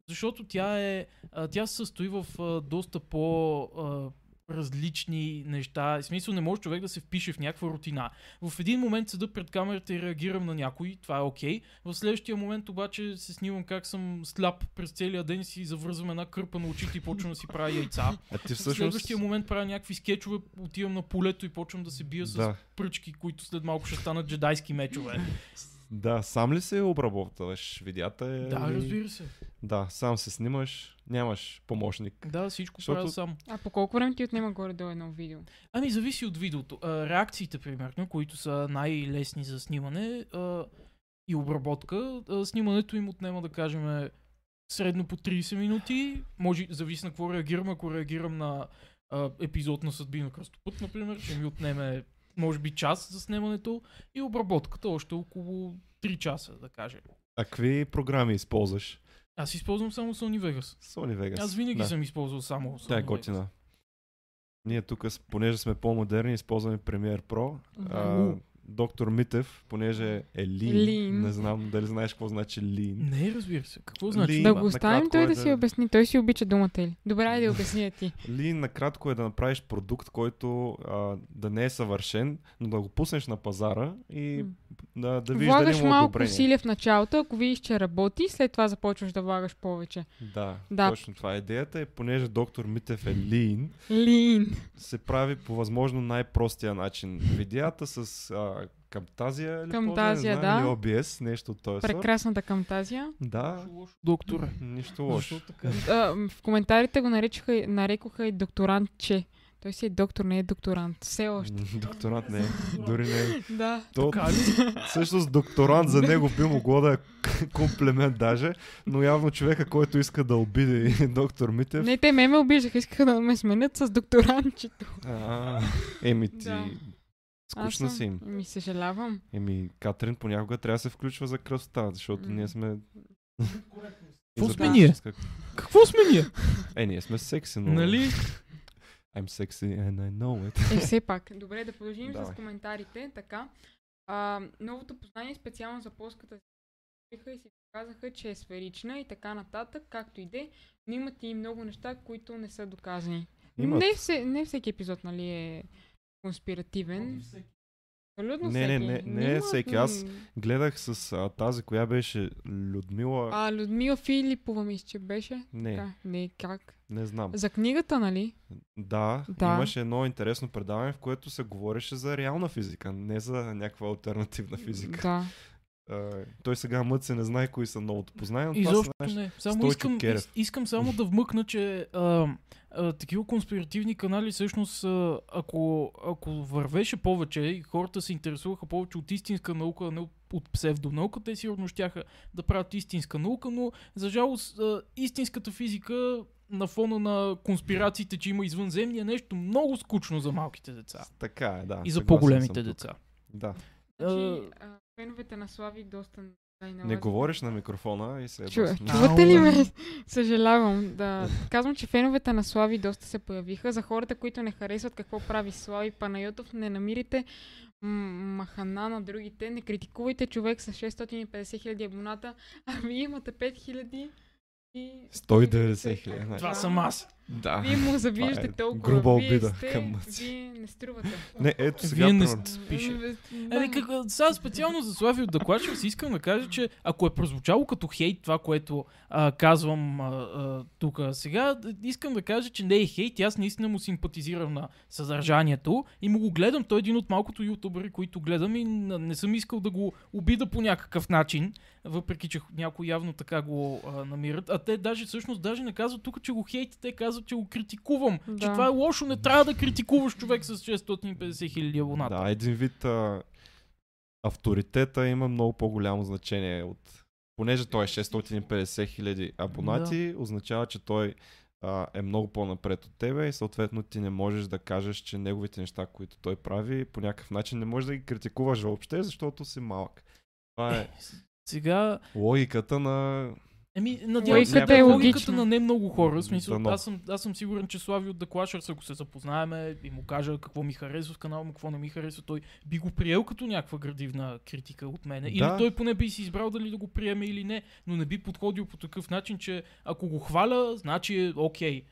Защото тя е, а, тя се състои в а, доста по... А, различни неща. В смисъл не може човек да се впише в някаква рутина. В един момент седа пред камерата и реагирам на някой, това е окей. В следващия момент обаче се снимам как съм сляп през целия ден си завързвам една кърпа на очите и почвам да си правя яйца. А ти В всъщност... следващия момент правя някакви скетчове, отивам на полето и почвам да се бия с Да, пръчки, които след малко ще станат джедайски мечове. да, сам ли се обработваш видеята? Е, да, разбира се. Да, сам се снимаш, нямаш помощник. Да, всичко Защото- правя сам. А по колко време ти отнема горе-долу едно видео? Ами зависи от видеото. А, реакциите, примерно, които са най-лесни за снимане а, и обработка, а, снимането им отнема, да кажем, средно по 30 минути. Може, зависи на какво реагирам. Ако реагирам на а, епизод на Съдби на Кръстопът, например, ще ми отнеме може би час за снимането и обработката още около 3 часа, да кажем. А какви програми използваш? Аз използвам само Sony Vegas. Sony Vegas. Аз винаги да. съм използвал само Sony Тя е готина. Ние тук, понеже сме по-модерни, използваме Premiere Pro. А, доктор Митев, понеже е lean, Lean. не знам дали знаеш какво значи lean. Не, разбира се. Какво значи? Ли- Да го оставим той е да да- си обясни. Той си обича думата ли? Добре, айде да обясня ти. Lean накратко е да направиш продукт, който а, да не е съвършен, но да го пуснеш на пазара и да, да видиш дали Влагаш има малко одобрение. усилия в началото, ако видиш, че работи, след това започваш да влагаш повече. Да, Да. точно това е идеята. И понеже доктор Митев е lean, Лин. се прави по възможно най-простия начин. Видеята с а, Камтазия или Камтазия, ползва, не знам, да. или OBS, нещо от този сорт. Прекрасната камтазия. Да, Доктора. нищо лошо. А, в коментарите го наричаха, нарекоха и докторантче. Той си е доктор, не е докторант. Все още. Докторант не е. Дори не е. Да. То, всъщност докторант за него би могло да е комплимент даже, но явно човека, който иска да обиди доктор Митев, Не, те ме ме обиждаха, искаха да ме сменят с докторантчето. а, еми ти, Да. Скучна си им. Ми съжалявам. Еми, Катрин понякога трябва да се включва за красота, защото ние сме... Какво сме ние? Какво сме ние? Е, ние сме секси, но... Нали? I'm sexy and I know it. Е, все пак. Добре, да продължим Давай. с коментарите. Така. А, новото познание специално за плоската си и си казаха, че е сферична и така нататък, както и де, но имат и много неща, които не са доказани. Имат. Не, все, не всеки епизод, нали, е конспиративен. Абсолютно Не, не, всеки. не, не е Има, всеки. Аз- Гледах с а, тази, коя беше Людмила... А, Людмила Филипова, мисля, че беше. не, Така, не, как? не знам. За книгата, нали? Да, Да. имаше едно интересно предаване, в което се говореше за реална физика, не за някаква альтернативна физика. Да. Той сега мъце не знае кои са новото познание, но това Изобщо наши... не. Само искам, Керев. ис- искам само да вмъкна, че а, а, такива конспиративни канали всъщност, а, ако, ако вървеше повече и хората се интересуваха повече от истинска наука, а не от, псевдонаука, те сигурно щяха да правят истинска наука, но за жалост а, истинската физика на фона на конспирациите, че има извънземни, е нещо много скучно за малките деца. Така е, да. И за по-големите деца. Да. Значи, а, феновете на Слави доста Не говориш на микрофона и се е Чу, доста- чувате ли ме? Съжалявам. Да. Казвам, че феновете на Слави доста се появиха. За хората, които не харесват какво прави Слави Панайотов, не намирите м- махана на другите. Не критикувайте човек с 650 хиляди абоната, а вие имате 5 хиляди и... 190 хиляди. значи. Това съм аз. Да. Вие му завиждате е толкова. груба вие обида сте, към Мъци. Вие не струвате. Не, ето сега. Вие не Пише. Да. Ами, как, сега специално за Слави от Докладчик си искам да кажа, че ако е прозвучало като хейт това, което а, казвам тук сега, искам да кажа, че не е хейт, аз наистина му симпатизирам на съдържанието и му го гледам. Той е един от малкото ютубъри, които гледам и не съм искал да го обида по някакъв начин, въпреки че някои явно така го а, намират. А те даже всъщност даже не казват тук, че го хейти, те казват, че го критикувам. Че Да. това е лошо, не трябва да критикуваш човек с 650 хиляди абоната. Да, един вид а, авторитета има много по-голямо значение от... Понеже той е 650 хиляди абонати, означава, че той а, е много по-напред от тебе и съответно ти не можеш да кажеш, че неговите неща, които той прави, по някакъв начин не можеш да ги критикуваш въобще, защото си малък. Това е Сега логиката на... Еми, надявам се, е логиката на не много хора. В смисъл, Дано. аз, съм, аз съм сигурен, че Слави от The Clashers, ако се запознаеме и му кажа какво ми харесва в канала му, какво не ми харесва, той би го приел като някаква градивна критика от мене. Или Да. той поне би си избрал дали да го приеме или не, но не би подходил по такъв начин, че ако го хваля, значи е окей.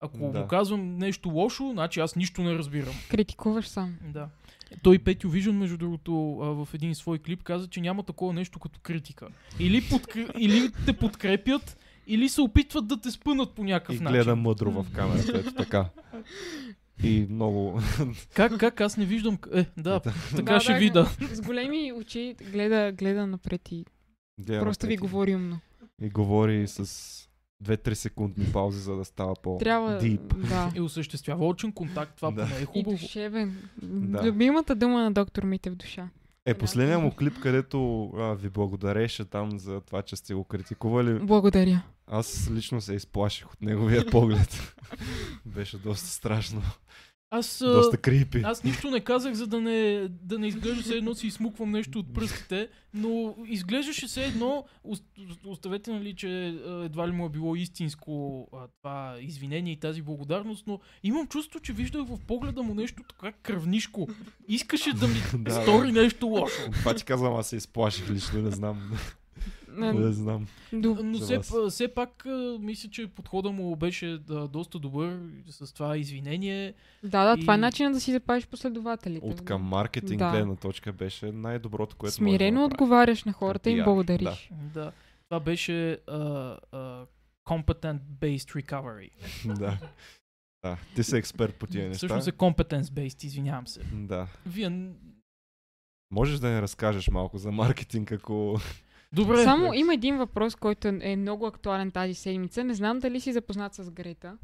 Ако Да. му казвам нещо лошо, значи аз нищо не разбирам. Критикуваш сам. Да. Той Петю Вижен, между другото, а, в един свой клип каза, че няма такова нещо като критика. Или, подкр... или те подкрепят, или се опитват да те спънат по някакъв И начин. гледа мъдро в камерата, ето така. И много... Как, как? Аз не виждам. Е, да, така Да, ще да, вида. С големи очи гледа, гледа напред и гледа просто ви напред и- говори умно. И говори с 2-3 секундни паузи, за да става по Трябва, deep. да. И осъществява очен контакт. Това Да. поне е И хубаво. душевен. Да. Любимата дума на доктор Митев душа. Е, последния му клип, където а, ви благодареше там за това, че сте го критикували, Благодаря. аз лично се изплаших от неговия поглед. Беше доста страшно. Аз, Доста крипи. аз нищо не казах, за да не, да не изглежда все едно си измуквам нещо от пръстите, но изглеждаше все едно, ост- оставете нали, че едва ли му е било истинско а, това извинение и тази благодарност, но имам чувство, че виждах в погледа му нещо така кръвнишко. Искаше да ми да. стори нещо лошо. Това ти казвам, аз се изплаших лично, не знам. На- не знам. Но все, все пак мисля, че подхода му беше да, доста добър с това извинение. Да, да, това е И- начинът да си запазиш последователите. От към маркетинг Да. гледна точка беше най-доброто, което Смирено да отговаряш на хората и им благодариш. Да. Това беше а, а, competent based recovery. да. Да, ти си експерт по тия неща. Всъщност е competence based, извинявам се. Да. Вие... Можеш да ни разкажеш малко за маркетинг, ако... Добре. Само има един въпрос, който е много актуален тази седмица. Не знам дали си запознат с Грета.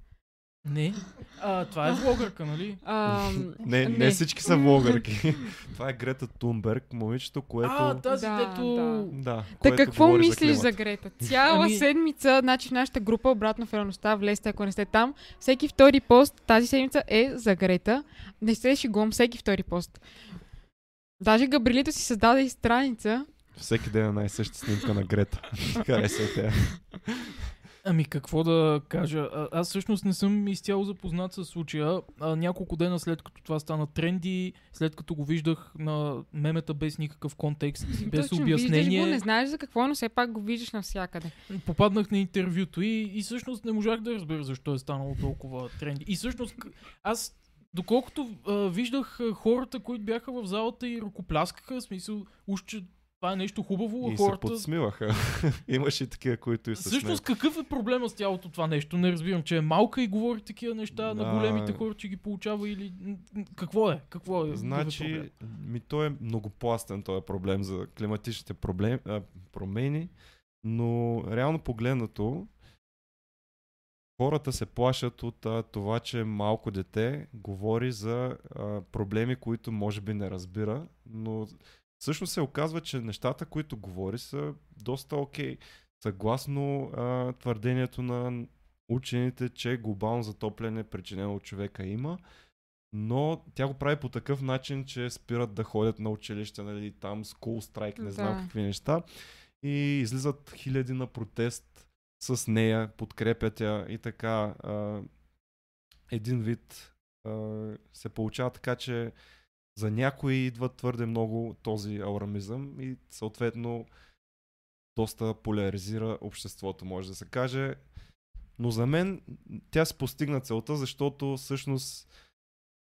Не. А, това е влогърка, нали? А, Не, не, Не. всички са влогърки. Това е Грета Тунберг, момичето, което... А, тази, Да, дето... да. Да, Та какво мислиш за, климата. Грета? Цяла Ами- седмица, значи в нашата група обратно в реалността, влезте ако не сте там. Всеки втори пост тази седмица е за Грета. Не се шегувам, всеки втори пост. Даже Габрилито си създаде и страница. Всеки ден е най-съща снимка на Грета. Харесва те. Ами какво да кажа? А, аз всъщност не съм изцяло запознат с случая. А, няколко дена след като това стана тренди, след като го виждах на мемета без никакъв контекст, без Точно, Виждаш обяснение, го, не знаеш за какво, но все пак го виждаш навсякъде. попаднах на интервюто и, и всъщност не можах да разбера защо е станало толкова тренди. И всъщност аз, доколкото а, виждах а, хората, които бяха в залата и ръкопляскаха, в смисъл, уж, че това е нещо хубаво, а И се хората... подсмиваха. Имаше и такива, които и се Всъщност какъв е проблема с цялото това нещо? Не разбирам, че е малка и говори такива неща на Да. големите хора, че ги получава или... Какво е? Какво е? Е Значи, проблем? ми той е многопластен този проблем за климатичните проблем, а, промени, но реално погледнато хората се плашат от а, това, че малко дете говори за а, проблеми, които може би не разбира, но всъщност се оказва, че нещата, които говори са доста окей. Съгласно а, твърдението на учените, че глобално затопляне причинено от човека има, но тя го прави по такъв начин, че спират да ходят на училище, нали, там school strike, не знам Да. какви неща. И излизат хиляди на протест с нея, подкрепят я и така. А, един вид а, се получава така, че за някои идва твърде много този аурамизъм и съответно доста поляризира обществото, може да се каже. Но за мен тя се постигна целта, защото всъщност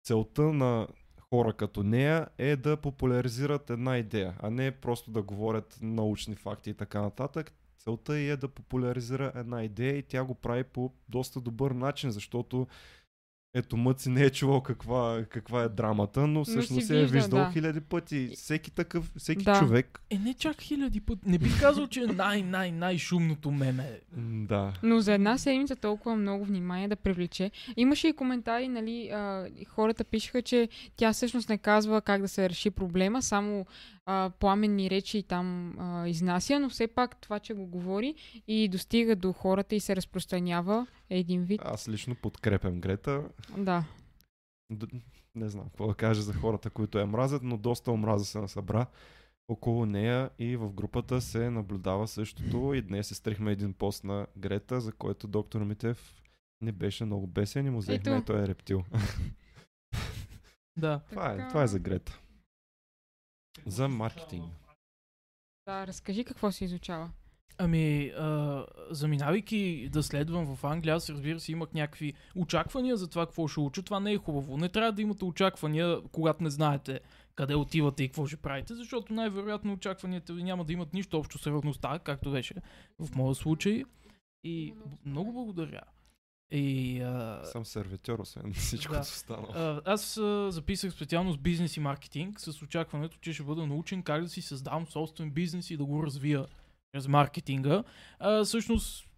целта на хора като нея е да популяризират една идея, а не просто да говорят научни факти и така нататък. Целта е да популяризира една идея и тя го прави по доста добър начин, защото ето Мъци не е чувал каква, каква е драмата, но всъщност се е виждал, да. хиляди пъти. Всеки такъв, всеки Да. човек. Е, не чак хиляди пъти. Не бих казал, че е най-най-най-шумното меме. Да. Но за една седмица толкова много внимание да привлече. Имаше и коментари, нали, а, хората пишеха, че тя всъщност не казва как да се реши проблема, само а, пламенни речи и там а, изнася, но все пак това, че го говори и достига до хората и се разпространява е един вид. Аз лично подкрепям Грета. Да. Д- не знам какво да кажа за хората, които я мразят, но доста омраза се насъбра около нея и в групата се наблюдава същото и днес изтрихме един пост на Грета, за който доктор Митев не беше много бесен и му взехме, той е рептил. Да. това, е, това е за Грета. За маркетинг. Да, разкажи какво се изучава. Ами, а, заминавайки да следвам в Англия, аз разбира се имах някакви очаквания за това какво ще уча. Това не е хубаво. Не трябва да имате очаквания, когато не знаете къде отивате и какво ще правите, защото най-вероятно очакванията ви няма да имат нищо общо с реалността, както беше в моя случай. И много благодаря. И, а, Съм сервитьор, освен всичко Да. останало. аз а, записах специално с бизнес и маркетинг с очакването, че ще бъда научен как да си създавам собствен бизнес и да го развия чрез маркетинга. А, всъщност,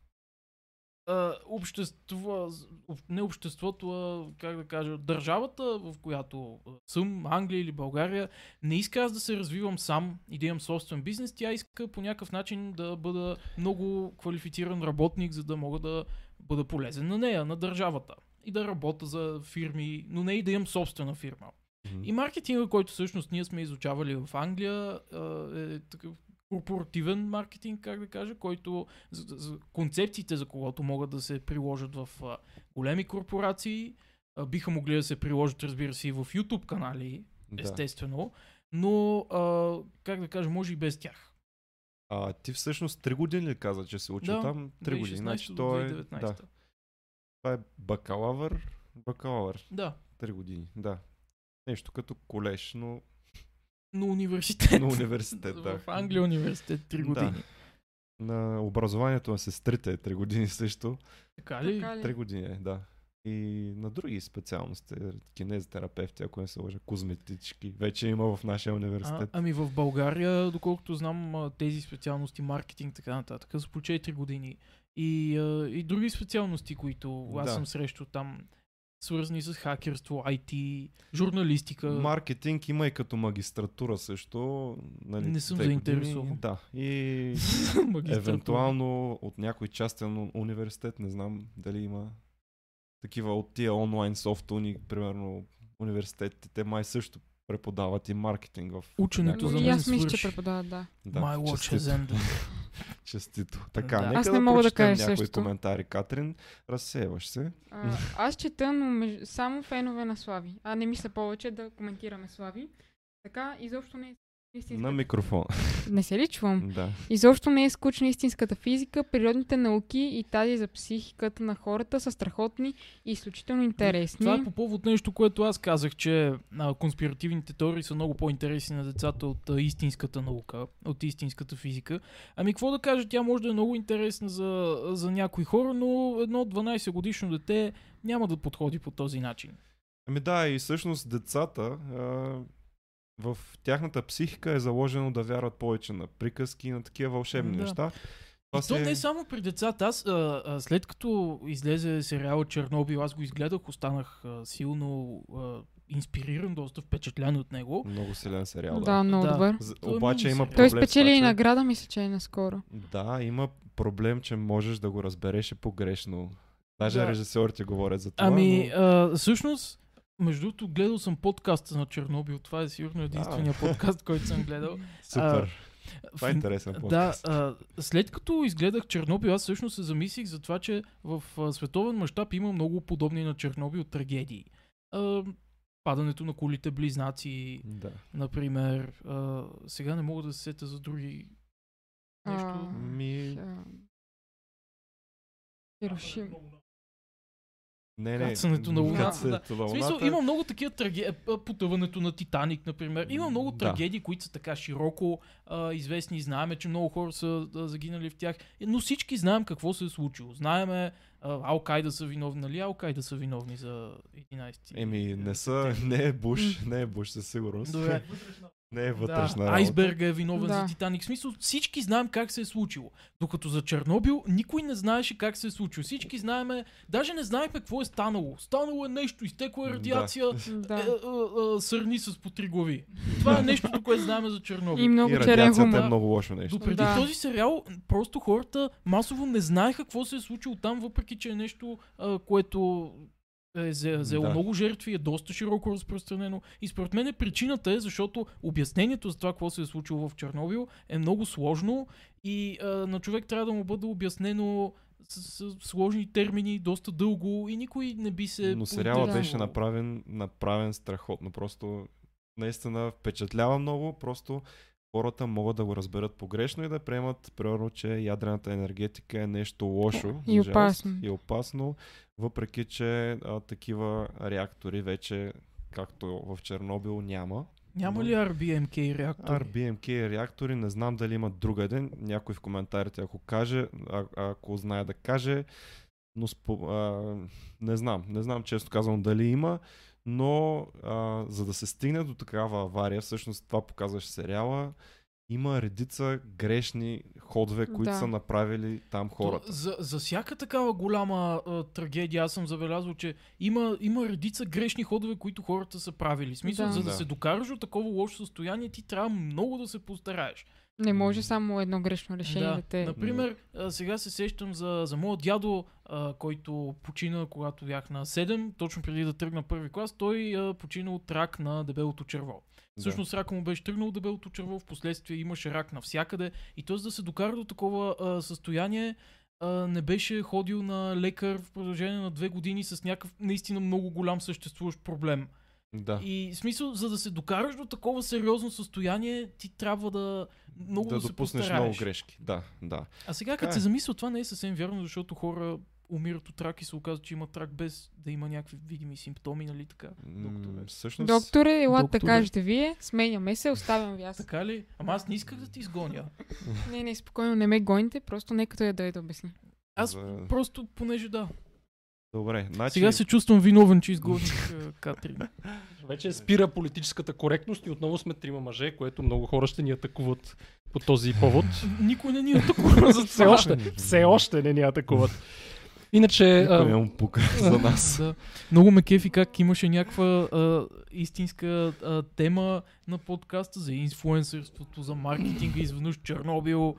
а, общество, об- не обществото, а как да кажа, държавата, в която съм, Англия или България, не иска аз да се развивам сам и да имам собствен бизнес. Тя иска по някакъв начин да бъда много квалифициран работник, за да мога да бъда полезен на нея, на държавата. И да работя за фирми, но не и да имам собствена фирма. Мгм. И маркетинга, който всъщност ние сме изучавали в Англия, е такъв корпоративен маркетинг, как да кажа, който за, за концепциите, за когото могат да се приложат в а, големи корпорации, а, биха могли да се приложат, разбира се, и в YouTube канали, Да. естествено, но, а, как да кажа, може и без тях. А ти всъщност 3 години ли каза, че се учи Да, там? 3 години. 2016 Значи той е, 2019. да, това е бакалавър. Бакалавър. Да, 3 години, да. Нещо като колеж, но но университет. на университет, да. В Англия университет 3 Да. години. На образованието на сестрите е 3 години също. Така ли? 3 години е, да. И на други специалности, кинезитерапевти, ако не се лъжа, козметички, вече има в нашия А, университет. ами в България, доколкото знам, а, тези специалности, маркетинг, така нататък, са по 4 години. И, а, и други специалности, които аз Да. съм срещал там, свързани с хакерство, IT, журналистика. Маркетинг има и като магистратура също. Нали, Не съм заинтересован. Да. И евентуално от някой частен университет, не знам дали има такива от тия онлайн софт уни, примерно университетите, те май също преподават и маркетинг в Ученето за мен аз мисля, че преподават, да. да, My watch честито. has ended. Честито. Така, Да. нека Аз да не мога да кажа някои същото. коментари. Катрин, разсейваш се. А, аз чета, но меж... само фенове на Слави. А не мисля повече да коментираме Слави. Така, изобщо не е истинска... На микрофон. Не се ли чувам? да. Изобщо не е скучна истинската физика, природните науки и тази за психиката на хората са страхотни и изключително интересни. Това е по повод нещо, което аз казах, че а, конспиративните теории са много по-интересни на децата от а, истинската наука, от истинската физика. Ами какво да кажа, тя може да е много интересна за, за някои хора, но едно 12 годишно дете няма да подходи по този начин. Ами да, и всъщност децата а, в тяхната психика е заложено да вярват повече на приказки и на такива вълшебни Да. неща. И то не е само при децата. Аз, а, а, след като излезе сериала Чернобил, аз го изгледах, останах а, силно а, инспириран, доста впечатлен от него. Много силен сериал. Да, много Да. добър. З- Той е Обаче има сериал. проблем Той спечели това, и награда, мисля, че е наскоро. Да, има проблем, че можеш да го разбереш погрешно. Даже Да. режисьорите говорят за това. Ами, но... а, всъщност, Между другото, гледал съм подкаста на Чернобил. Това е сигурно единствения подкаст, който съм гледал. Супер. В- Това е интересен Да, подкаст. а, след като изгледах Чернобил, аз всъщност се замислих за това, че в а, световен мащаб има много подобни на Чернобил трагедии. А, падането на кулите близнаци, Да. например. А, сега не мога да се сета за други нещо. А, Ми, а, Хирошима. Не, не. Кацането на Луната, Кацането на В смисъл, Луната. има много такива трагедии. Потъването на Титаник, например. Има много Да. трагедии, които са така широко а, известни. Знаеме, че много хора са а, загинали в тях. Но всички знаем какво се е случило. Знаеме Алкайда са виновни. Нали Алкайда са виновни за 11 Еми, не са, не е Буш, не е Буш със сигурност. Добре. Не е вътрешна да, работа. айсберга е виновен Да. за Титаник. В смисъл, всички знаем как се е случило. Докато за Чернобил никой не знаеше как се е случило. Всички знаеме, даже не знаехме какво е станало. Станало е нещо, изтекла е радиация, Да. е, е, е, сърни с по три глави. Това е нещо, което знаем за Чернобил. И много И черен радиацията хумор. е много лошо нещо. Допреди Да. този сериал, просто хората масово не знаеха какво се е случило там, въпреки че е нещо, което е взе- взело Да. много жертви, е доста широко разпространено. И според мен причината е, защото обяснението за това, какво се е случило в Чернобил е много сложно и а, на човек трябва да му бъде обяснено с, с сложни термини, доста дълго и никой не би се... Но сериала беше направен, направен страхотно. Просто наистина впечатлява много. Просто хората могат да го разберат погрешно и да приемат, примерно, че ядрената енергетика е нещо лошо. И жалост, опасно. И опасно, въпреки че а, такива реактори вече, както в Чернобил, няма. Няма но- ли RBMK реактори? RBMK реактори, не знам дали имат друга ден. Някой в коментарите, ако каже, а, ако знае да каже, но спо, а, не знам. Не знам често казвам дали има, но а, за да се стигне до такава авария, всъщност това показваше сериала, има редица грешни ходове, които Да. са направили там хората. То, за, за всяка такава голяма а, трагедия аз съм забелязал, че има, има редица грешни ходове, които хората са правили. В Смисъл, Да. за да, Да. се докараш от такова лошо състояние, ти трябва много да се постараеш. Не може само едно грешно решение да, те... Например, а, сега се сещам за, за моят дядо, а, който почина, когато бях на 7, точно преди да тръгна първи клас, той а, почина от рак на дебелото черво. Да. Всъщност рака му беше тръгнал от дебелото черво, в последствие имаше рак навсякъде и т.е. да се докара до такова а, състояние, а, не беше ходил на лекар в продължение на две години с някакъв наистина много голям съществуващ проблем. Да. И смисъл, за да се докараш до такова сериозно състояние, ти трябва да много да, да се допуснеш постараеш. много грешки. Да, да. А сега, като е. се замисля, това не е съвсем вярно, защото хора умират от рак и се оказва, че имат рак без да има някакви видими симптоми, нали така? Докторе. Всъщност, Докторе, елате да кажете вие, сменяме се, оставям ви аз. Така ли? Ама аз не исках да ти изгоня. Не, не, спокойно, не ме гоните, просто нека той да дойде да обясни. Аз За- просто, понеже да. Добре, значи... Сега се чувствам виновен, че изгоних а, Катрин. Вече спира политическата коректност и отново сме трима мъже, което много хора ще ни атакуват по този повод. Никой не ни атакува за все това. още, все още не ни атакуват. Иначе, Никой а, пука за нас. Да. Много ме кефи как имаше някаква а, истинска а, тема на подкаста за инфлуенсърството, за маркетинга, изведнъж Чернобил,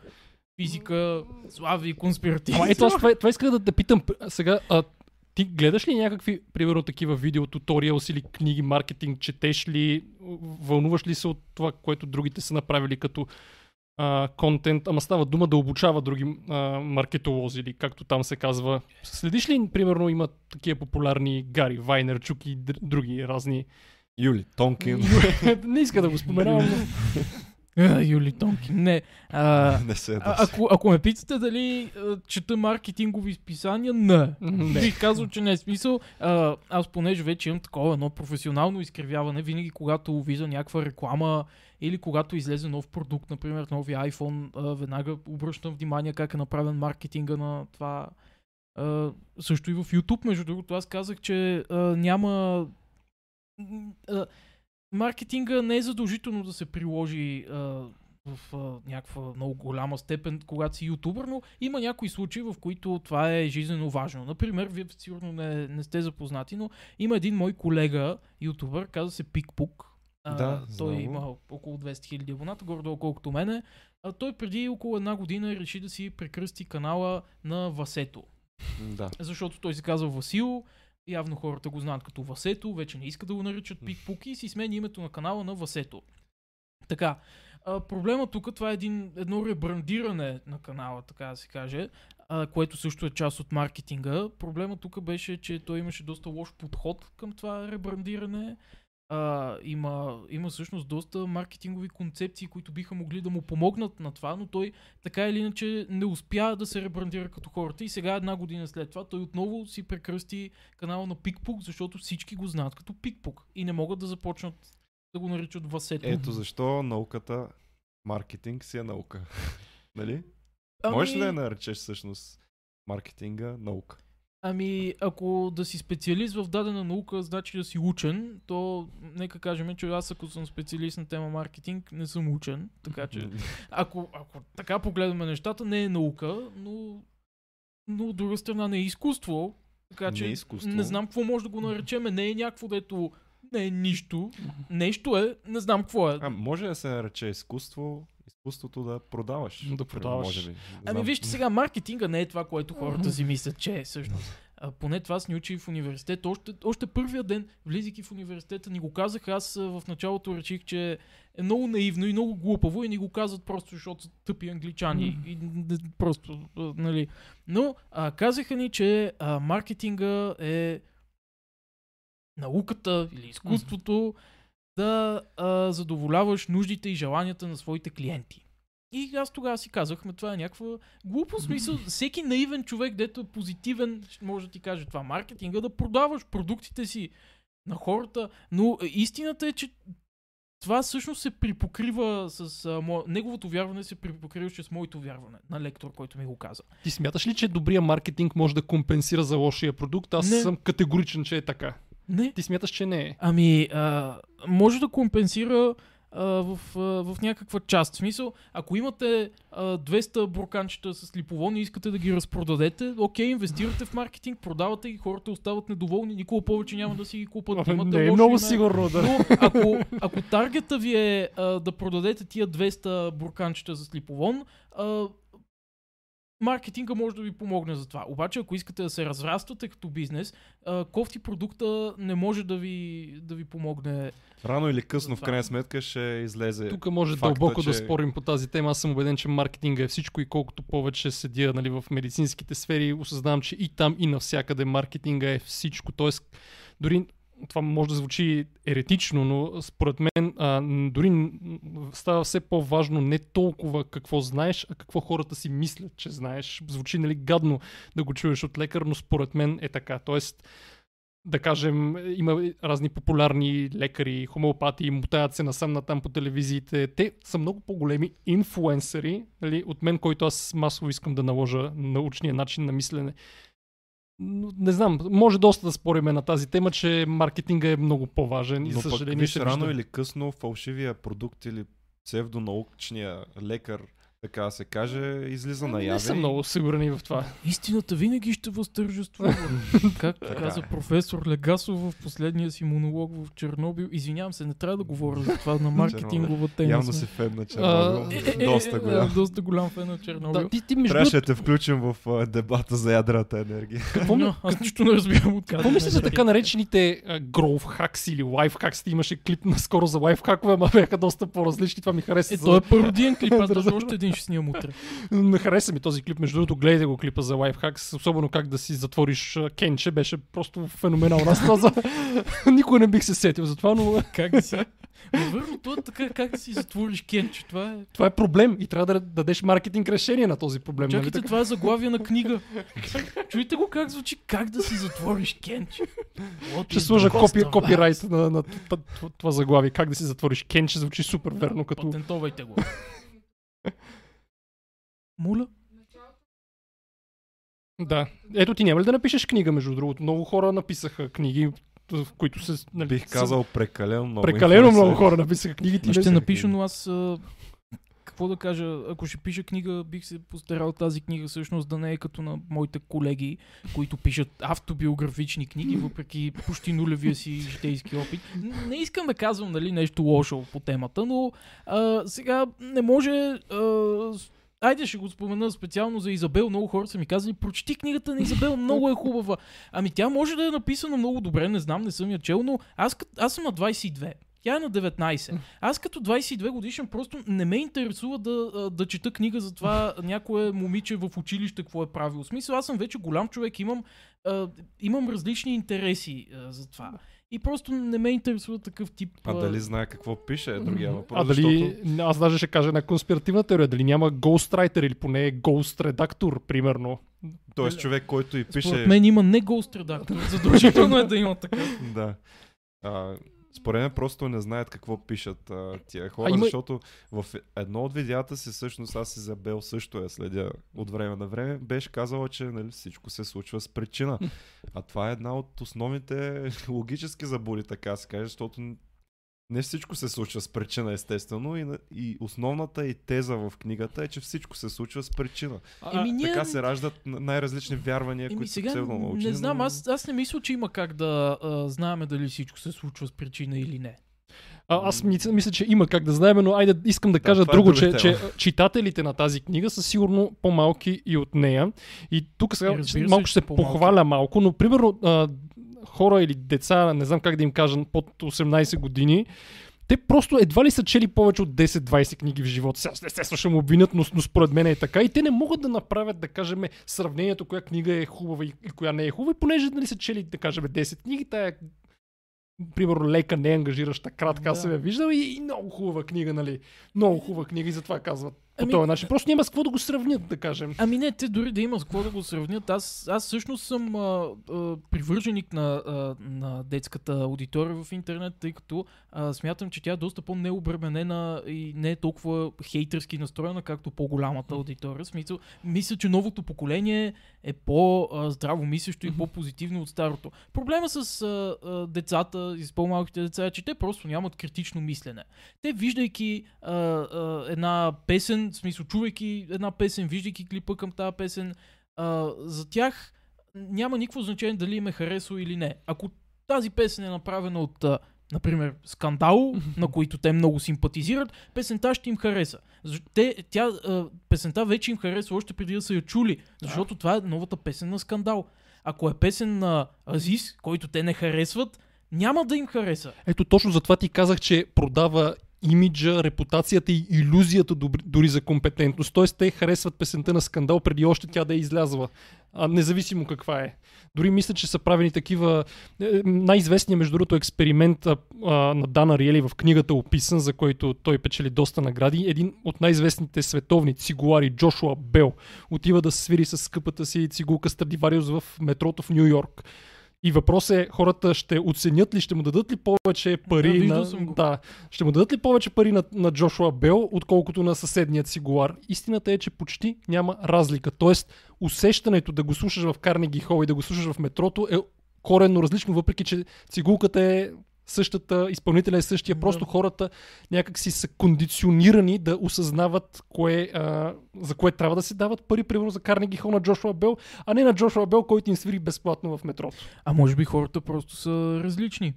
физика, слави и конспиративни. Ама ето аз това, това исках да те питам сега. А, ти гледаш ли някакви, примерно, такива видео, туториалс или книги, маркетинг, четеш ли, вълнуваш ли се от това, което другите са направили като контент, ама става дума да обучава други а, маркетолози или както там се казва. Следиш ли, примерно, има такива популярни Гари Вайнерчук и др- други разни... Юли, Тонкин. Не иска да го споменавам, Юли Тонкин. Не. А, не се а, ако, ако ме питате дали а, чета маркетингови изписания, не. Не. Бих казал, че не е смисъл. А, аз понеже вече имам такова едно професионално изкривяване, винаги когато вижда някаква реклама или когато излезе нов продукт, например новия iPhone, а, веднага обръщам внимание как е направен маркетинга на това. А, също и в YouTube, между другото, аз казах, че а, няма... А, маркетинга не е задължително да се приложи а, в а, някаква много голяма степен, когато си ютубър, но има някои случаи, в които това е жизненно важно. Например, вие сигурно не, не сте запознати, но има един мой колега, ютубър, казва се Пикпук. А, Да, той знам има около 200 000 абоната, горе-долу колкото мене. А, той преди около една година реши да си прекръсти канала на Васето. Да. Защото той се казва Васил, Явно хората го знаят като Васето, вече не искат да го наричат пикпук и си смени името на канала на Васето. Така, а, проблема тук, това е един, едно ребрандиране на канала, така да се каже, а, което също е част от маркетинга. Проблема тук беше, че той имаше доста лош подход към това ребрандиране. А, има, има всъщност доста маркетингови концепции, които биха могли да му помогнат на това, но той така или иначе не успя да се ребрандира като хората и сега една година след това той отново си прекръсти канала на Пикпук, защото всички го знаят като Пикпук и не могат да започнат да го наричат Васето. Ето защо науката, маркетинг си е наука. нали? ами, Можеш ли да я наречеш всъщност маркетинга наука? Ами, ако да си специалист в дадена наука, значи да си учен, то нека кажем, че аз ако съм специалист на тема маркетинг, не съм учен. Така че, ако, ако така погледаме нещата, не е наука, но, но от друга страна не е изкуство. Така че Не е изкуство. не знам какво може да го наречеме. Не е някакво, дето не е нищо. Нещо е, не знам какво е. А, може да се нарече изкуство, изкуството да продаваш. Да продаваш. Може би. Ами вижте сега, маркетинга не е това, което хората си мислят, че е всъщност. А, поне това с ни учи в университет. Още, още първия ден, влизайки в университета, ни го казах. Аз в началото речих, че е много наивно и много глупаво и ни го казват просто, защото са тъпи англичани. И, просто, нали. Но а, казаха ни, че а, маркетинга е науката или изкуството да а, задоволяваш нуждите и желанията на своите клиенти. И аз тогава си казах, ме това е някаква глупо смисъл. Всеки наивен човек, дето е позитивен, може да ти каже това. Маркетинга да продаваш продуктите си на хората. Но е, истината е, че това всъщност се припокрива с... А, мо... Неговото вярване се припокриваше с моето вярване на лектор, който ми го каза. Ти смяташ ли, че добрия маркетинг може да компенсира за лошия продукт? Аз Не. съм категоричен, че е така. Не. Ти смяташ, че не е. Ами, а, може да компенсира а, в, а, в някаква част. В смисъл, ако имате а, 200 бурканчета с липовон и искате да ги разпродадете, окей, инвестирате в маркетинг, продавате ги, хората остават недоволни, никога повече няма да си ги купат. Имате не е много име. сигурно да. Но ако, ако таргета ви е а, да продадете тия 200 бурканчета с липовон, а, маркетинга може да ви помогне за това. Обаче, ако искате да се разраствате като бизнес, кофти продукта не може да ви, да ви помогне. Рано или късно, в крайна сметка, ще излезе. Тук може факта, дълбоко да че- спорим по тази тема. Аз съм убеден, че маркетинга е всичко и колкото повече седя нали, в медицинските сфери, осъзнавам, че и там и навсякъде маркетинга е всичко. Тоест, дори това може да звучи еретично, но според мен а, дори става все по-важно не толкова какво знаеш, а какво хората си мислят, че знаеш. Звучи нали, гадно да го чуеш от лекар, но според мен е така. Тоест, да кажем, има разни популярни лекари, хомеопати, мутаят се насам натам по телевизиите. Те са много по-големи инфлуенсъри нали, от мен, който аз масово искам да наложа научния начин на мислене. Не знам, може доста да спориме на тази тема, че маркетинга е много по-важен и Но за пък, съжаление виж, рано вижда. или късно фалшивия продукт или псевдонаучния лекар, така да се каже, излиза Ами, наяве. Не съм много сигурен и в това. Истината винаги ще възтържествува. как каза професор Легасов в последния си монолог в Чернобил. Извинявам се, не трябва да говоря за това на маркетингова тема. Явно си фен на Чернобил. Е, е, е, Доста е, голям. Доста голям фен на Чернобил. Да, ти, ти между Трябваше да те включим в дебата за ядрената енергия. какво, ми- аз нищо не разбирам от какво мислиш за така наречените growth hacks или life hacks? Ти имаше клип наскоро за life хакове, ама бяха доста по-различни. Това ми хареса. Е, за- той е пародиен клип, аз още един ще снимам утре. Не хареса ми този клип. Между другото, гледайте го клипа за лайфхакс. Особено как да си затвориш кенче. Беше просто феноменално. Аз това за... Не бих се сетил за това, но Как да си... Ма Върно, то е така, как да си затвориш кенче, това е... това е проблем и трябва да дадеш маркетинг решение на този проблем. нали Чакайте, така? това е заглавие на книга. Чуйте го как звучи, как да си затвориш кенче. What Ще сложа копи, копирайт на, на, т- т- това заглавие. Как да си затвориш кенче звучи супер верно. Като... Патентовайте го. Моля? Да. Ето ти няма ли да напишеш книга, между другото? Много хора написаха книги, в които се... Нали, Бих са- казал прекалено много. Прекалено много хора написаха книги. Ти ще напиша, но аз... а, Какво да кажа, ако ще пиша книга, бих се постарал тази книга всъщност да не е като на моите колеги, които пишат автобиографични книги, въпреки почти нулевия си житейски опит. Не искам да казвам нали, нещо лошо по темата, но а, сега не може... А, айде ще го спомена специално за Изабел. Много хора са ми казали, прочети книгата на Изабел, много е хубава. Ами тя може да е написана много добре, не знам, не съм я чел, но аз, аз съм на 22. Тя е на 19. Аз като 22 годишен просто не ме интересува да, да чета книга за това някое момиче в училище какво е правило. В смисъл, аз съм вече голям човек, имам, имам различни интереси за това. И просто не ме интересува такъв тип. А дали знае какво пише е другия въпрос. А дали, защото- аз даже ще кажа една конспиративна теория, дали няма ghostwriter или поне ghost редактор, примерно. Тоест човек, който и пише... Според мен има не Ghost Redactor. Задължително е да има такъв. Да. А, според мен просто не знаят какво пишат а, тия хора, А има- защото в едно от видеята си всъщност аз Изабел също я следя от време на време, беше казала, че нали, всичко се случва с причина. А това е една от основните логически забуди, така се каже, защото не всичко се случва с причина, естествено, и, и основната и теза в книгата е, че всичко се случва с причина. Еми, ние... Така се раждат най-различни вярвания, Еми които сега са псевдонаучни. не знам, но- аз, аз не мисля, че има как да а, знаем дали всичко се случва с причина или не. А, аз мисля, че има как да знаем, но айде искам да Да, кажа това е друго, че, че а, читателите на тази книга са сигурно по-малки и от нея. И тук сега малко ще се по-малки. похваля малко, но примерно а, хора или деца, не знам как да им кажа, под 18 години, те просто едва ли са чели повече от 10-20 книги в живота си. Естествено ще му обвинят, но, но според мен е така. И те не могат да направят, да кажем, сравнението, коя книга е хубава и, и коя не е хубава. И понеже нали са чели, да кажем, 10 книги, тая примерно лека, не ангажираща, кратка, Да. аз съм я виждал и, и много хубава книга, нали? Много хубава книга и затова казват по Ами- този начин. Просто няма с какво да го сравнят, да кажем. Ами не, те дори да има с какво да го сравнят. Аз, аз всъщност съм а, а, привърженик на, а, на детската аудитория в интернет, тъй като а, смятам, че тя е доста по-необременена и не е толкова хейтърски настроена, както по-голямата аудитория. Смисъл, мисля, че новото поколение е по-здраво мислещо и по-позитивно от старото. Проблема с а, а, децата и с по-малките деца е, че те просто нямат критично мислене. Те виждайки а, а, една песен, в смисъл чувайки една песен, виждайки клипа към тази песен, а, за тях няма никакво значение дали им е харесало или не. Ако тази песен е направена от, а, например, скандал, на които те много симпатизират, песента ще им хареса. Те, тя, а, песента вече им харесва още преди да са я чули, защото това е новата песен на скандал. Ако е песен на Азис, който те не харесват, няма да им хареса. Ето точно затова ти казах, че продава имиджа, репутацията и иллюзията дори за компетентност. Тоест те харесват песента на скандал преди още тя да е излязла. А, независимо каква е. Дори мисля, че са правени такива... е, Най-известният, между другото, експеримент а, на Дана Риели в книгата описан, за който той печели доста награди. Един от най-известните световни цигулари, Джошуа Бел, отива да свири с скъпата си цигулка Страдивариус в метрото в Нью Йорк. И въпросът е, хората ще оценят ли, ще му дадат ли повече пари Да, на... съм го. Да, ще му дадат ли повече пари на, на Джошуа Бел, отколкото на съседният цигулар. Истината е, че почти няма разлика. Тоест, усещането да го слушаш в Карнеги Хол и да го слушаш в метрото е коренно различно, въпреки че цигулката е същата, изпълнителя е същия, Да. просто хората някак си са кондиционирани да осъзнават кое, а, за кое трябва да се дават пари, примерно за Карнеги Хол на Джошуа Бел, а не на Джошуа Бел, който им свири безплатно в метрото. А може би хората просто са различни.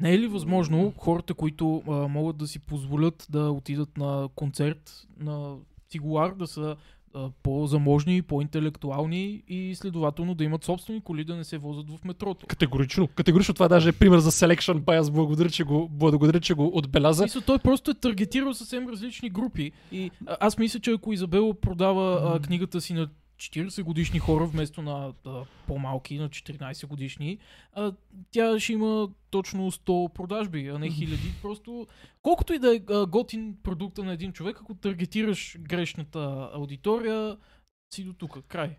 Не е ли възможно хората, които а, могат да си позволят да отидат на концерт на Цигуар, да са по-заможни, по-интелектуални и следователно да имат собствени коли, да не се возят в метрото? Категорично. Категорично това даже е пример за selection bias. Благодаря, че го, благодаря, че го отбеляза. Мисля, той просто е таргетирал съвсем различни групи. И аз мисля, че ако Изабел продава а, книгата си на 40 годишни хора вместо на а, по-малки, на 14 годишни, а, тя ще има точно 100 продажби, а не хиляди. Просто колкото и да е готин продукта на един човек, ако таргетираш грешната аудитория, си до тук, край.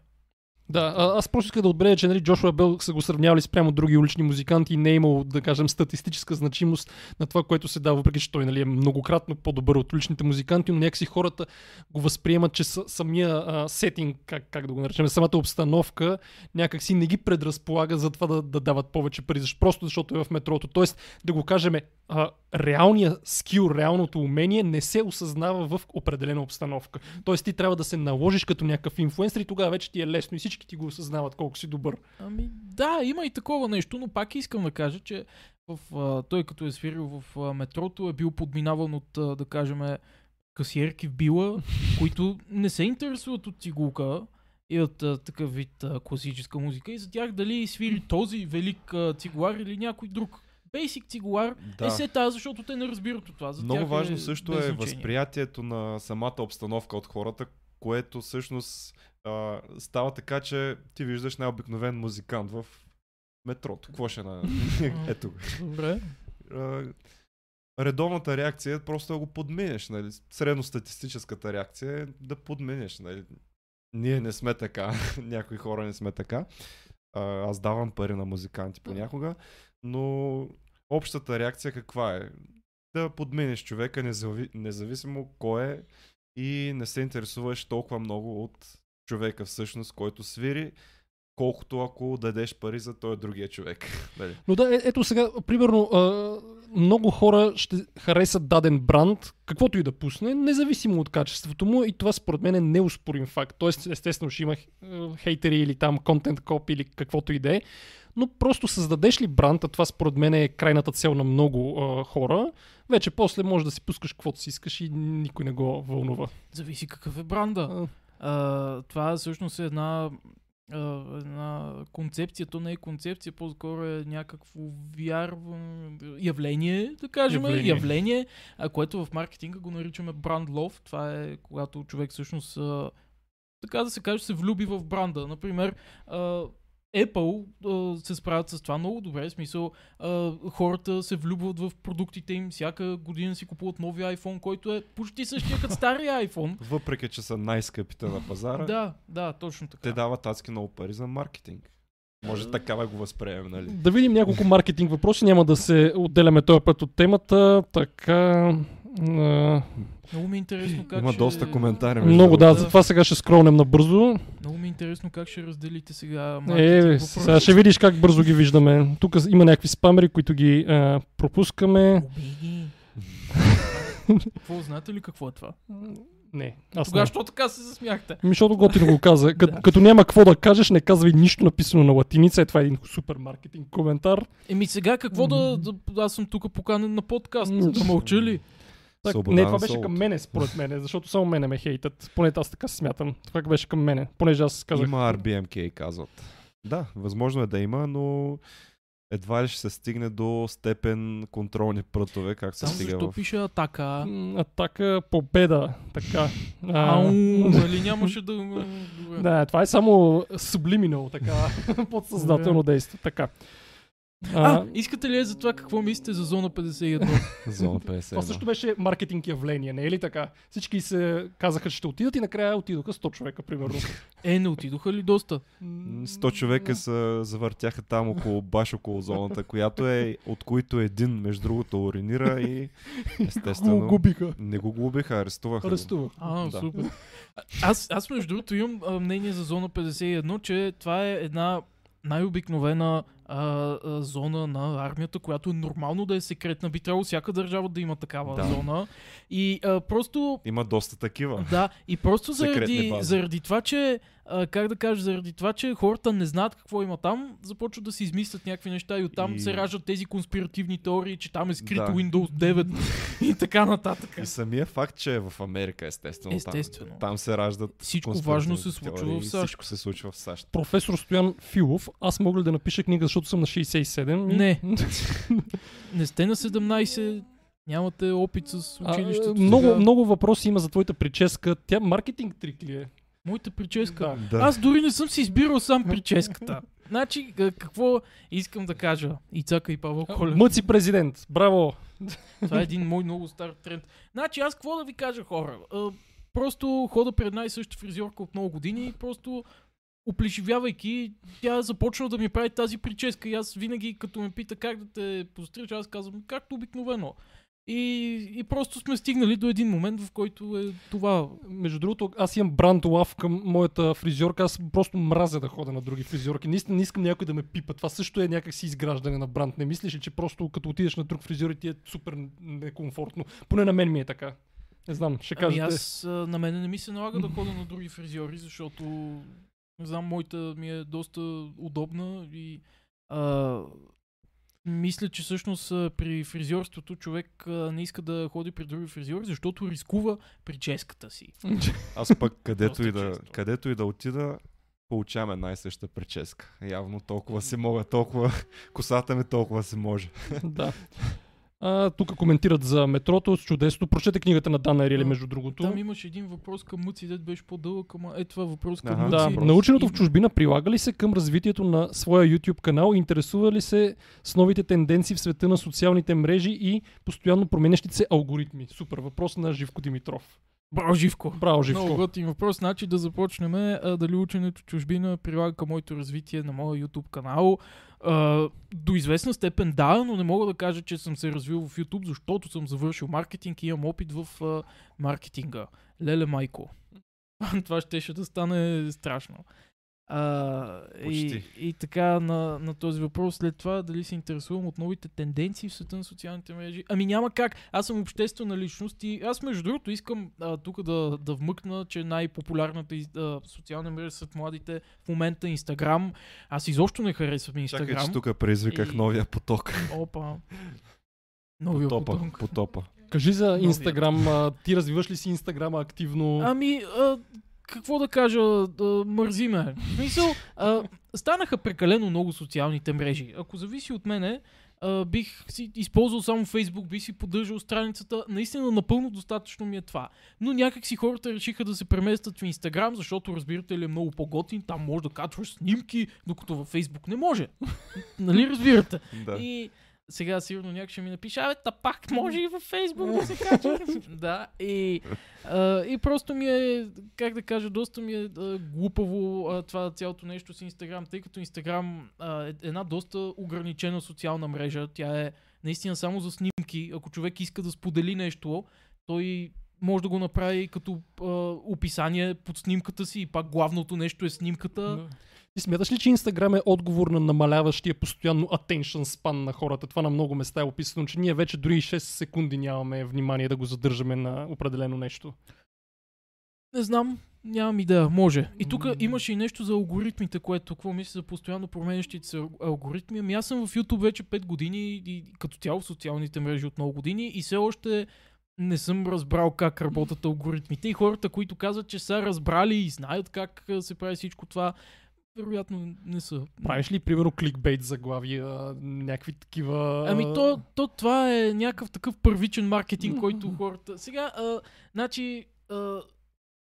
Да, аз просто исках да отбележа, че нали, Джошуа Бел са го сравнявали спрямо други улични музиканти и не е имал, да кажем, статистическа значимост на това, което се дава, въпреки че той нали, е многократно по-добър от уличните музиканти, но някакси хората го възприемат, че са, самия а, сетинг, как, как да го наречем, самата обстановка някакси не ги предразполага за това да, да дават повече пари, просто защото е в метрото. Тоест, да го кажем, а, реалният скил, реалното умение не се осъзнава в определена обстановка. Тоест ти трябва да се наложиш като някакъв инфлуенсър и тогава вече ти е лесно и всички ти го осъзнават колко си добър. Ами да, има и такова нещо, но пак искам да кажа, че в, а, той като е свирил в а, метрото е бил подминаван от, а, да кажем, касиерки в била, които не се интересуват от цигулка и от а, такъв вид а, класическа музика и за тях дали свири този велик а, цигулар или някой друг. Бейсик цигулар Да. е се тази, защото те не разбират от това. За Много важно е също е възприятието на самата обстановка от хората, което всъщност а, става така, че ти виждаш най-обикновен музикант в метрото. Какво ще на... Ето. Добре. Редовната реакция е просто да го подменеш. Нали? Средностатистическата реакция е да подменеш. Нали? Ние не сме така, някои хора не сме така. А, аз давам пари на музиканти понякога, но общата реакция каква е? Да подмениш човека, незави... независимо кой е и не се интересуваш толкова много от човека всъщност, който свири, колкото ако дадеш пари за този другия човек. Нали? Но да, е, ето сега, примерно, а, много хора ще харесат даден бранд, каквото и да пусне, независимо от качеството му и това според мен е неуспорим факт. Тоест, естествено, ще има хейтери или там контент коп или каквото и да е, но просто създадеш ли бранд, а това според мен е крайната цел на много а, хора, вече после можеш да си пускаш каквото си искаш и никой не го вълнува. Зависи какъв е бранда. А, А, това всъщност е една, една концепция. То не е концепция, по-скоро е някакво вярване, явление, да кажем. Явление, явление а, което в маркетинга го наричаме бранд лов. Това е когато човек всъщност, а, така да се каже, се влюби в бранда. Например, а, Apple а, се справят с това много добре. В смисъл, а, хората се влюбват в продуктите им. Всяка година си купуват нови iPhone, който е почти същия като стария iPhone. Въпреки, че са най-скъпите на пазара, Да, да, точно така. те дават адски много пари за маркетинг. Може така да го възприемем, нали? Да видим няколко маркетинг въпроси, няма да се отделяме този път от темата. Така. А, Много ми е интересно как Има ще... доста коментари. много да, другото. затова сега ще скролнем набързо. Много ми е интересно как ще разделите сега Е, сега ще видиш как бързо ги виждаме. Тук има някакви спамери, които ги а, пропускаме. Какво, знаете ли какво е това? Не, аз Тогава, не. що така се засмяхте? Ми, защото готино го каза. Кът, Да. Като няма какво да кажеш, не казвай нищо написано на латиница. Е, това е един супер маркетинг коментар. Еми сега какво да, да... Аз съм тук поканен на подкаст. Да мълча ли? Так, Свобода не, това беше към мене, според мене, защото само мене ме хейтят. Поне аз така се смятам. Това беше към мене, понеже аз казах. Има RBMK, казват. Да, възможно е да има, но едва ли ще се стигне до степен контролни прътове, как се стига защо в... пише атака? Атака, победа. Така. А, Ау, нали нямаше да... Да, това е само subliminal, така, подсъзнателно действие. Така. А, А, искате ли е за това какво мислите за зона 51? Зона 50. това също беше маркетинг явление, не е ли така? Всички се казаха, че ще отидат и накрая отидоха 100 човека, примерно. е, не отидоха ли доста? 100 човека се завъртяха там около, баш около зоната, която е, от които един, между другото, уринира и Го естествено губиха. не го глубиха, арестуваха го. Арестувах. А, Да. супер. А- Аз, аз между другото имам мнение за зона 51, че това е една най-обикновена а, а, зона на армията, която е нормално да е секретна. Би трябвало всяка държава да има такава Да. зона. И а, просто Има доста такива. Да, и просто заради, заради това, че, а, как да кажа, заради това, че хората не знаят какво има там, започват да си измислят някакви неща и оттам И- се раждат тези конспиративни теории, че там е скрит Да. Windows 9 и така нататък. И самия факт, че е в Америка, естествено. Естествено. Там, там се раждат Всичко конспиративни важно се случва теории в САЩ. Всичко се случва в САЩ. Професор Стоян Филов, аз мога ли да напиша книга, защото съм на 67? И- Не. Не сте на 17, нямате опит с А, училището. много, сега. много въпроси има за твоята прическа. Тя маркетинг трик ли е? Моята прическа. Да. Аз дори не съм си избирал сам прическата. Значи, какво искам да кажа? Ицака и Павел Колев. Мъци президент. Браво. Това е един мой много стар тренд. Значи аз какво да ви кажа хора? А, просто хода при една и съща фризьорка от много години и просто оплешивявайки, тя започна да ми прави тази прическа и аз винаги като ме пита как да те пострича, аз казвам както обикновено. И, и просто сме стигнали до един момент, в който е това. Между другото, аз имам бранд лав към моята фризьорка. Аз просто мразя да хода на други фризьорки. Наистина не искам някой да ме пипа. Това също е някакси изграждане на бранд. Не мислиш ли, че просто като отидеш на друг фризьор и ти е супер некомфортно? Поне на мен ми е така. Не знам, ще Ами кажете. аз на мене не ми се налага да ходя на други фризьори, защото не знам, моята ми е доста удобна и а, Мисля, че всъщност при фризьорството човек не иска да ходи при други фризьори, защото рискува прическата си. Аз пък където и, да, често. където и да отида, получавам една и съща прическа. Явно толкова се мога, толкова косата ми толкова се може. да. А, тук коментират за метрото с чудесното. Прочете книгата на Дана Ерели, А, между другото. Там имаше един въпрос към Мъци, дед беше по-дълъг, ама е това въпрос към. Мъци. Да, въпрос. наученото в чужбина прилага ли се към развитието на своя YouTube канал? Интересува ли се с новите тенденции в света на социалните мрежи и постоянно променящите се алгоритми? Супер, въпрос на Живко Димитров. Браво, Живко! Браво, Много Живко. готин въпрос. Значи да започнем а, дали ученето чужбина прилага към моето развитие на моя YouTube канал. До известна степен да, но не мога да кажа, че съм се развил в YouTube, защото съм завършил маркетинг и имам опит в а, маркетинга. Леле майко. Това щеше да стане страшно. А, и, Почти. и така на, на този въпрос след това дали се интересувам от новите тенденции в света на социалните мрежи. Ами няма как. Аз съм обществена личност и аз между другото искам а, тук да, да вмъкна, че най-популярната а, социална мрежа сред младите в момента е Инстаграм. Аз изобщо не харесвам Чакай, че Инстаграм. тук предизвиках И- новия поток. Опа. Новия Потопа, поток. потопа. Кажи за. Инстаграм. Ти развиваш ли си Инстаграма активно? Ами, а, какво да кажа, а, мързи ме. В смисъл, а, станаха прекалено много социалните мрежи. Ако зависи от мене, а, бих си използвал само Фейсбук, бих си поддържал страницата. Наистина напълно достатъчно ми е това. Но някак си хората решиха да се преместят в Инстаграм, защото разбирате ли е много по-готин, там може да качваш снимки, докато във Фейсбук не може. нали разбирате? Да. И сега сигурно някой ще ми напише, абе, та пак може и във Фейсбук да се качва. да, и, а, и просто ми е, как да кажа, доста ми е а, глупаво а, това цялото нещо с Инстаграм, тъй като Инстаграм е една доста ограничена социална мрежа. Тя е наистина само за снимки. Ако човек иска да сподели нещо, той може да го направи като а, описание под снимката си и пак главното нещо е снимката. Да. Ти смяташ ли, че Инстаграм е отговор на намаляващия постоянно attention span на хората? Това на много места е описано, че ние вече дори и 6 секунди нямаме внимание да го задържаме на определено нещо. Не знам, нямам идея. Може. И тук имаше и нещо за алгоритмите, което какво мисля за постоянно променящите се ал- алгоритми. Ами аз съм в YouTube вече 5 години и като цяло в социалните мрежи от много години и все още не съм разбрал как работят алгоритмите. И хората, които казват, че са разбрали и знаят как се прави всичко това, вероятно не са. Правиш ли, примерно, кликбейт заглавия, някакви такива... Ами то, то това е някакъв такъв първичен маркетинг, който хората... Сега, а, значи, а,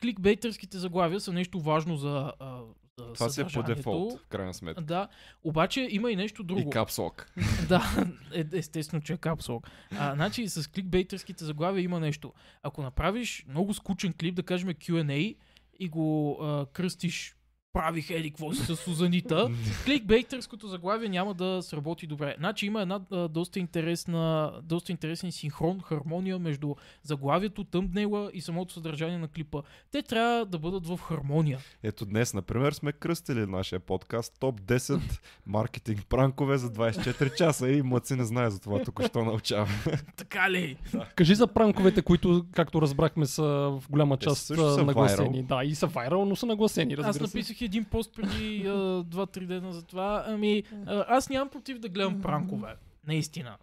кликбейтърските заглавия са нещо важно за, а, за Това си е по дефолт, в крайна сметка. Да, обаче има и нещо И друго. капсулок. да, е, естествено, че е капсулок. А, значи с кликбейтърските заглавия има нещо. Ако направиш много скучен клип, да кажем Q&A, и го а, кръстиш правих еди какво си с Сузанита, кликбейтърското заглавие няма да сработи добре. Значи има една а, доста, интересна, доста интересен синхрон, хармония между заглавието, тъмбнела и самото съдържание на клипа. Те трябва да бъдат в хармония. Ето днес, например, сме кръстили нашия подкаст топ 10 маркетинг пранкове за 24 часа и мъци не знае за това, току-що научава. Така ли? Кажи за пранковете, които, както разбрахме, са в голяма част нагласени. Да, и са вайрал, но са нагласени, Аз написах един пост преди а, 2-3 дена за това. Ами, аз нямам против да гледам пранкове. Наистина.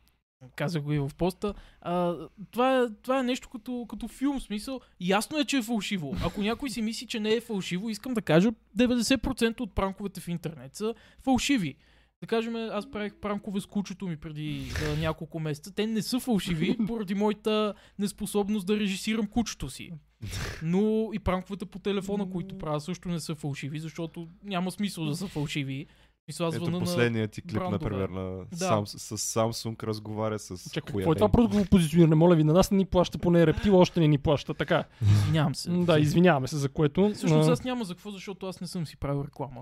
Казах го и в поста. А, това, е, това е нещо като, като филм, смисъл. Ясно е, че е фалшиво. Ако някой си мисли, че не е фалшиво, искам да кажа, 90% от пранковете в интернет са фалшиви. Да кажем, аз правих пранкове с кучето ми преди а, няколко месеца. Те не са фалшиви, поради моята неспособност да режисирам кучето си. Но и пранковете по телефона, които правя, също не са фалшиви, защото няма смисъл да са фалшиви. Мисля, Ето на... последният ти клип, брандове. например, на Да. Сам, с Samsung разговаря с Чакай, какво е това продуктово позициониране? Моля ви, на нас не ни плаща, поне рептила още не ни плаща. Така. Извинявам се. Да, извиняваме се за което. Всъщност аз няма за какво, защото аз не съм си правил реклама.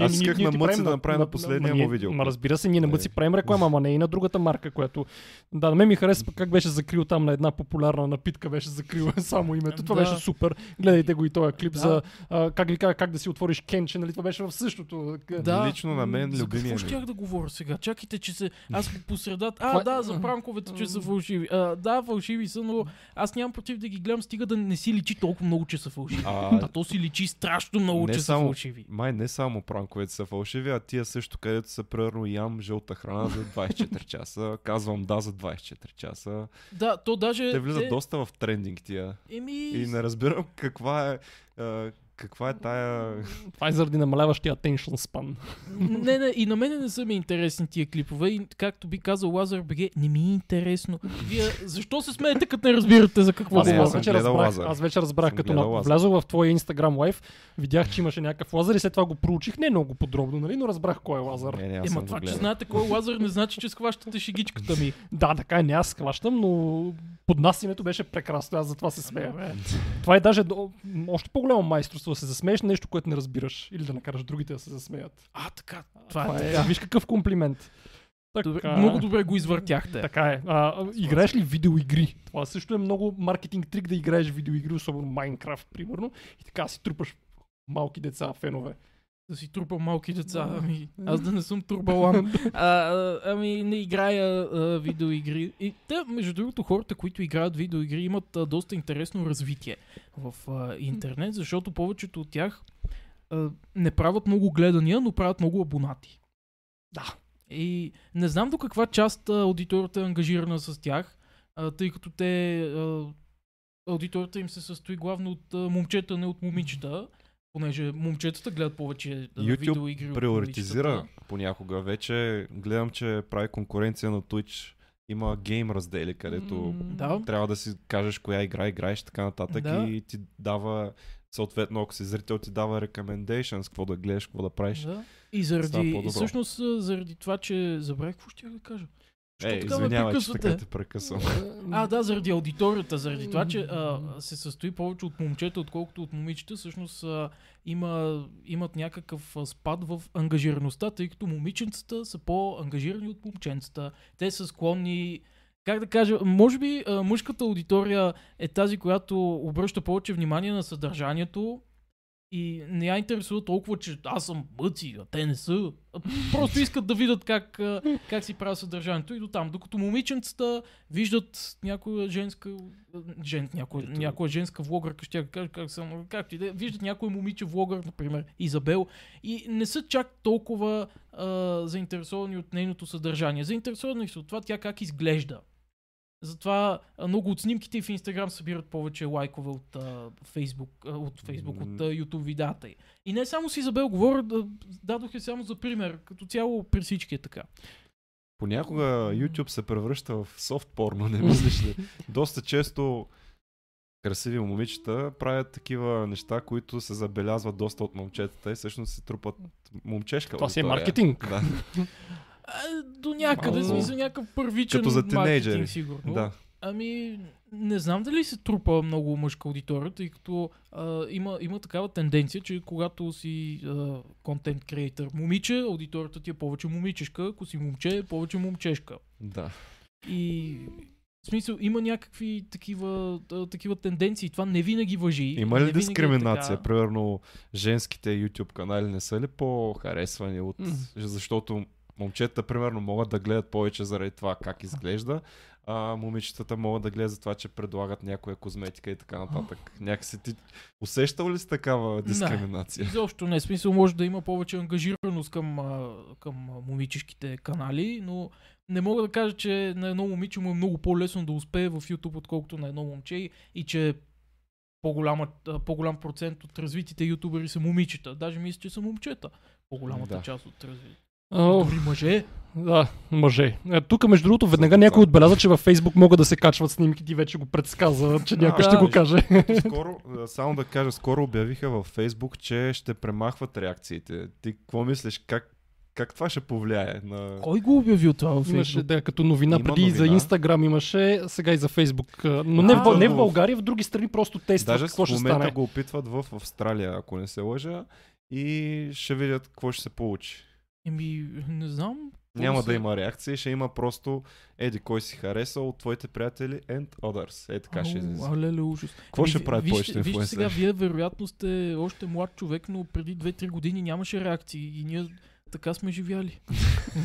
Аз исках ние на Мъци да направим на последния му видео. Ма разбира се, ние на Не. Мъци правим реклама, ама не и на другата марка, която... Да, на мен ми харесва как беше закрил там на една популярна напитка, беше закрил само името. Това Да. беше супер. Гледайте го и този клип Да. за а, как, ли, как, как да си отвориш кенче, нали? Това беше в същото. Да. Лично на мен любимия какво щях да говоря сега? Чакайте, че се... Аз по средата... А, е- да, за пранковете, че са фалшиви. А, да, фалшиви са, но аз нямам против да ги гледам, стига да не си личи толкова много, че са фалшиви. А, А то си личи страшно много, Не че са фалшиви. май не само пранковете са фалшиви, а тия също, където са примерно ям жълта храна за 24 часа, казвам да за 24 часа. Да, то даже... Те влизат доста в трендинг тия. Еми... И не разбирам каква е, а, каква е тая... Това е заради намаляващия attention span. не, не, и на мене не са ми интересни тия клипове. И както би казал Лазар БГ, не ми е интересно. Вие защо се смеете, като не разбирате за какво Аз, аз вече разбрах, Лазар. аз вече разбрах, Съм като на, Лазар. влязох в твоя Instagram лайв, видях, че имаше някакъв лазър и след това го проучих. Не много подробно, нали? но разбрах кой е лазър. Не, не, аз Ема това, че знаете кой е Лазар, не значи, че схващате шегичката ми. Да, така е, не аз схващам, но поднасянето беше прекрасно, аз затова се смея. Това е даже до, още по-голямо майсторство да се засмееш на нещо, което не разбираш. Или да накараш другите да се засмеят. А, така. Това, Това е е, виж какъв комплимент. Добре, Така, много добре го извъртяхте. Така е. А, играеш ли видеоигри? Това също е много маркетинг трик да играеш видеоигри, особено Майнкрафт, примерно. И така си трупаш малки деца, фенове. Да си трупа малки деца. Ами, аз да не съм турбалам. а, а, ами, не играя а, видеоигри. И те, между другото, хората, които играят видеоигри, имат а, доста интересно развитие в а, интернет, защото повечето от тях а, не правят много гледания, но правят много абонати. Да. И не знам до каква част а, аудиторията е ангажирана с тях, а, тъй като те. А, аудиторията им се състои главно от а, момчета, не от момичета. Понеже момчетата гледат повече YouTube видеоигри Приоритизира понякога. Вече гледам, че прави конкуренция на Twitch. Има гейм раздели, където Да. трябва да си кажеш коя игра играеш така нататък Да. и ти дава съответно, ако си зрител, ти дава recommendations, какво да гледаш, какво да правиш. Да. И заради, и всъщност заради това, че забравих какво ще да кажа. Що Е, така ме че така те прекъсвам. А, да, заради аудиторията, заради това, че а, се състои повече от момчета, отколкото от момичета, всъщност а, има, имат някакъв спад в ангажираността, тъй като момиченцата са по-ангажирани от момченцата. Те са склонни как да кажа, може би а, мъжката аудитория е тази, която обръща повече внимание на съдържанието и не я интересува толкова, че аз съм бъци, а те не са. Просто искат да видят как, как си правят съдържанието и до там. Докато момиченцата виждат някоя женска, жен, някоя, някоя женска влогърка, ще кажа как съм, както и да е, виждат някой момиче влогър, например, Изабел, и не са чак толкова а, заинтересовани от нейното съдържание. Заинтересовани са от това тя как изглежда. Затова много от снимките в Инстаграм събират повече лайкове от Фейсбук, от Фейсбук, от YouTube видеята й. И не само с Изабел, говоря, да, дадох я само за пример. Като цяло при всички е така. Понякога YouTube се превръща в софт порно, не мислиш ли? Доста често красиви момичета правят такива неща, които се забелязват доста от момчетата и всъщност се трупат момчешка Това си е маркетинг. Да, А, до някъде, Малко. смисъл някакъв първичен Като за тинейджери. сигурно. да. Ами, не знам дали се трупа много мъжка аудитория, тъй като а, има, има такава тенденция, че когато си контент креатор момиче, аудиторията ти е повече момичешка, ако си момче, е повече момчешка. да. И в смисъл, има някакви такива, такива тенденции. Това не винаги въжи. Има ли е дискриминация? така. Примерно, женските YouTube канали не са ли по-харесвани от... М. Защото момчета, примерно, могат да гледат повече заради това как изглежда, а момичетата могат да гледат за това, че предлагат някоя козметика и така нататък. Някакси ти усещал ли си такава дискриминация? Изобщо не. Смисъл може да има повече ангажираност към, към момичешките канали, но не мога да кажа, че на едно момиче му е много по-лесно да успее в YouTube, отколкото на едно момче и- че по-голяма, по-голям процент от развитите ютубери са момичета. Даже мисля, че са момчета. По-голямата Да. част от развитите. О, Дори мъже. да, мъже. Е, Тук, между другото, веднага някой отбеляза, че във Фейсбук могат да се качват снимки. Ти вече го предсказа, че някой ще го каже. Скоро, само да кажа, скоро обявиха във Facebook, че ще премахват реакциите. Ти какво мислиш? Как, как това ще повлияе на... Кой го обяви това в Имаше да, като новина Има преди и за новина. Инстаграм имаше, сега и за Фейсбук. А, Но не, в, не в в- България, в други страни просто тестват Даже какво в ще момента стане. го опитват в Австралия, ако не се лъжа, и ще видят какво ще се получи. Еми, не знам. Няма да има реакция, ще има просто еди кой си хареса от твоите приятели and others. Е така ще Ау, излиза. алеле, ужас. Какво ще ви- правят вижте- повечето Вижте сега, вие вероятно сте още млад човек, но преди 2-3 години нямаше реакции и ние така сме живяли.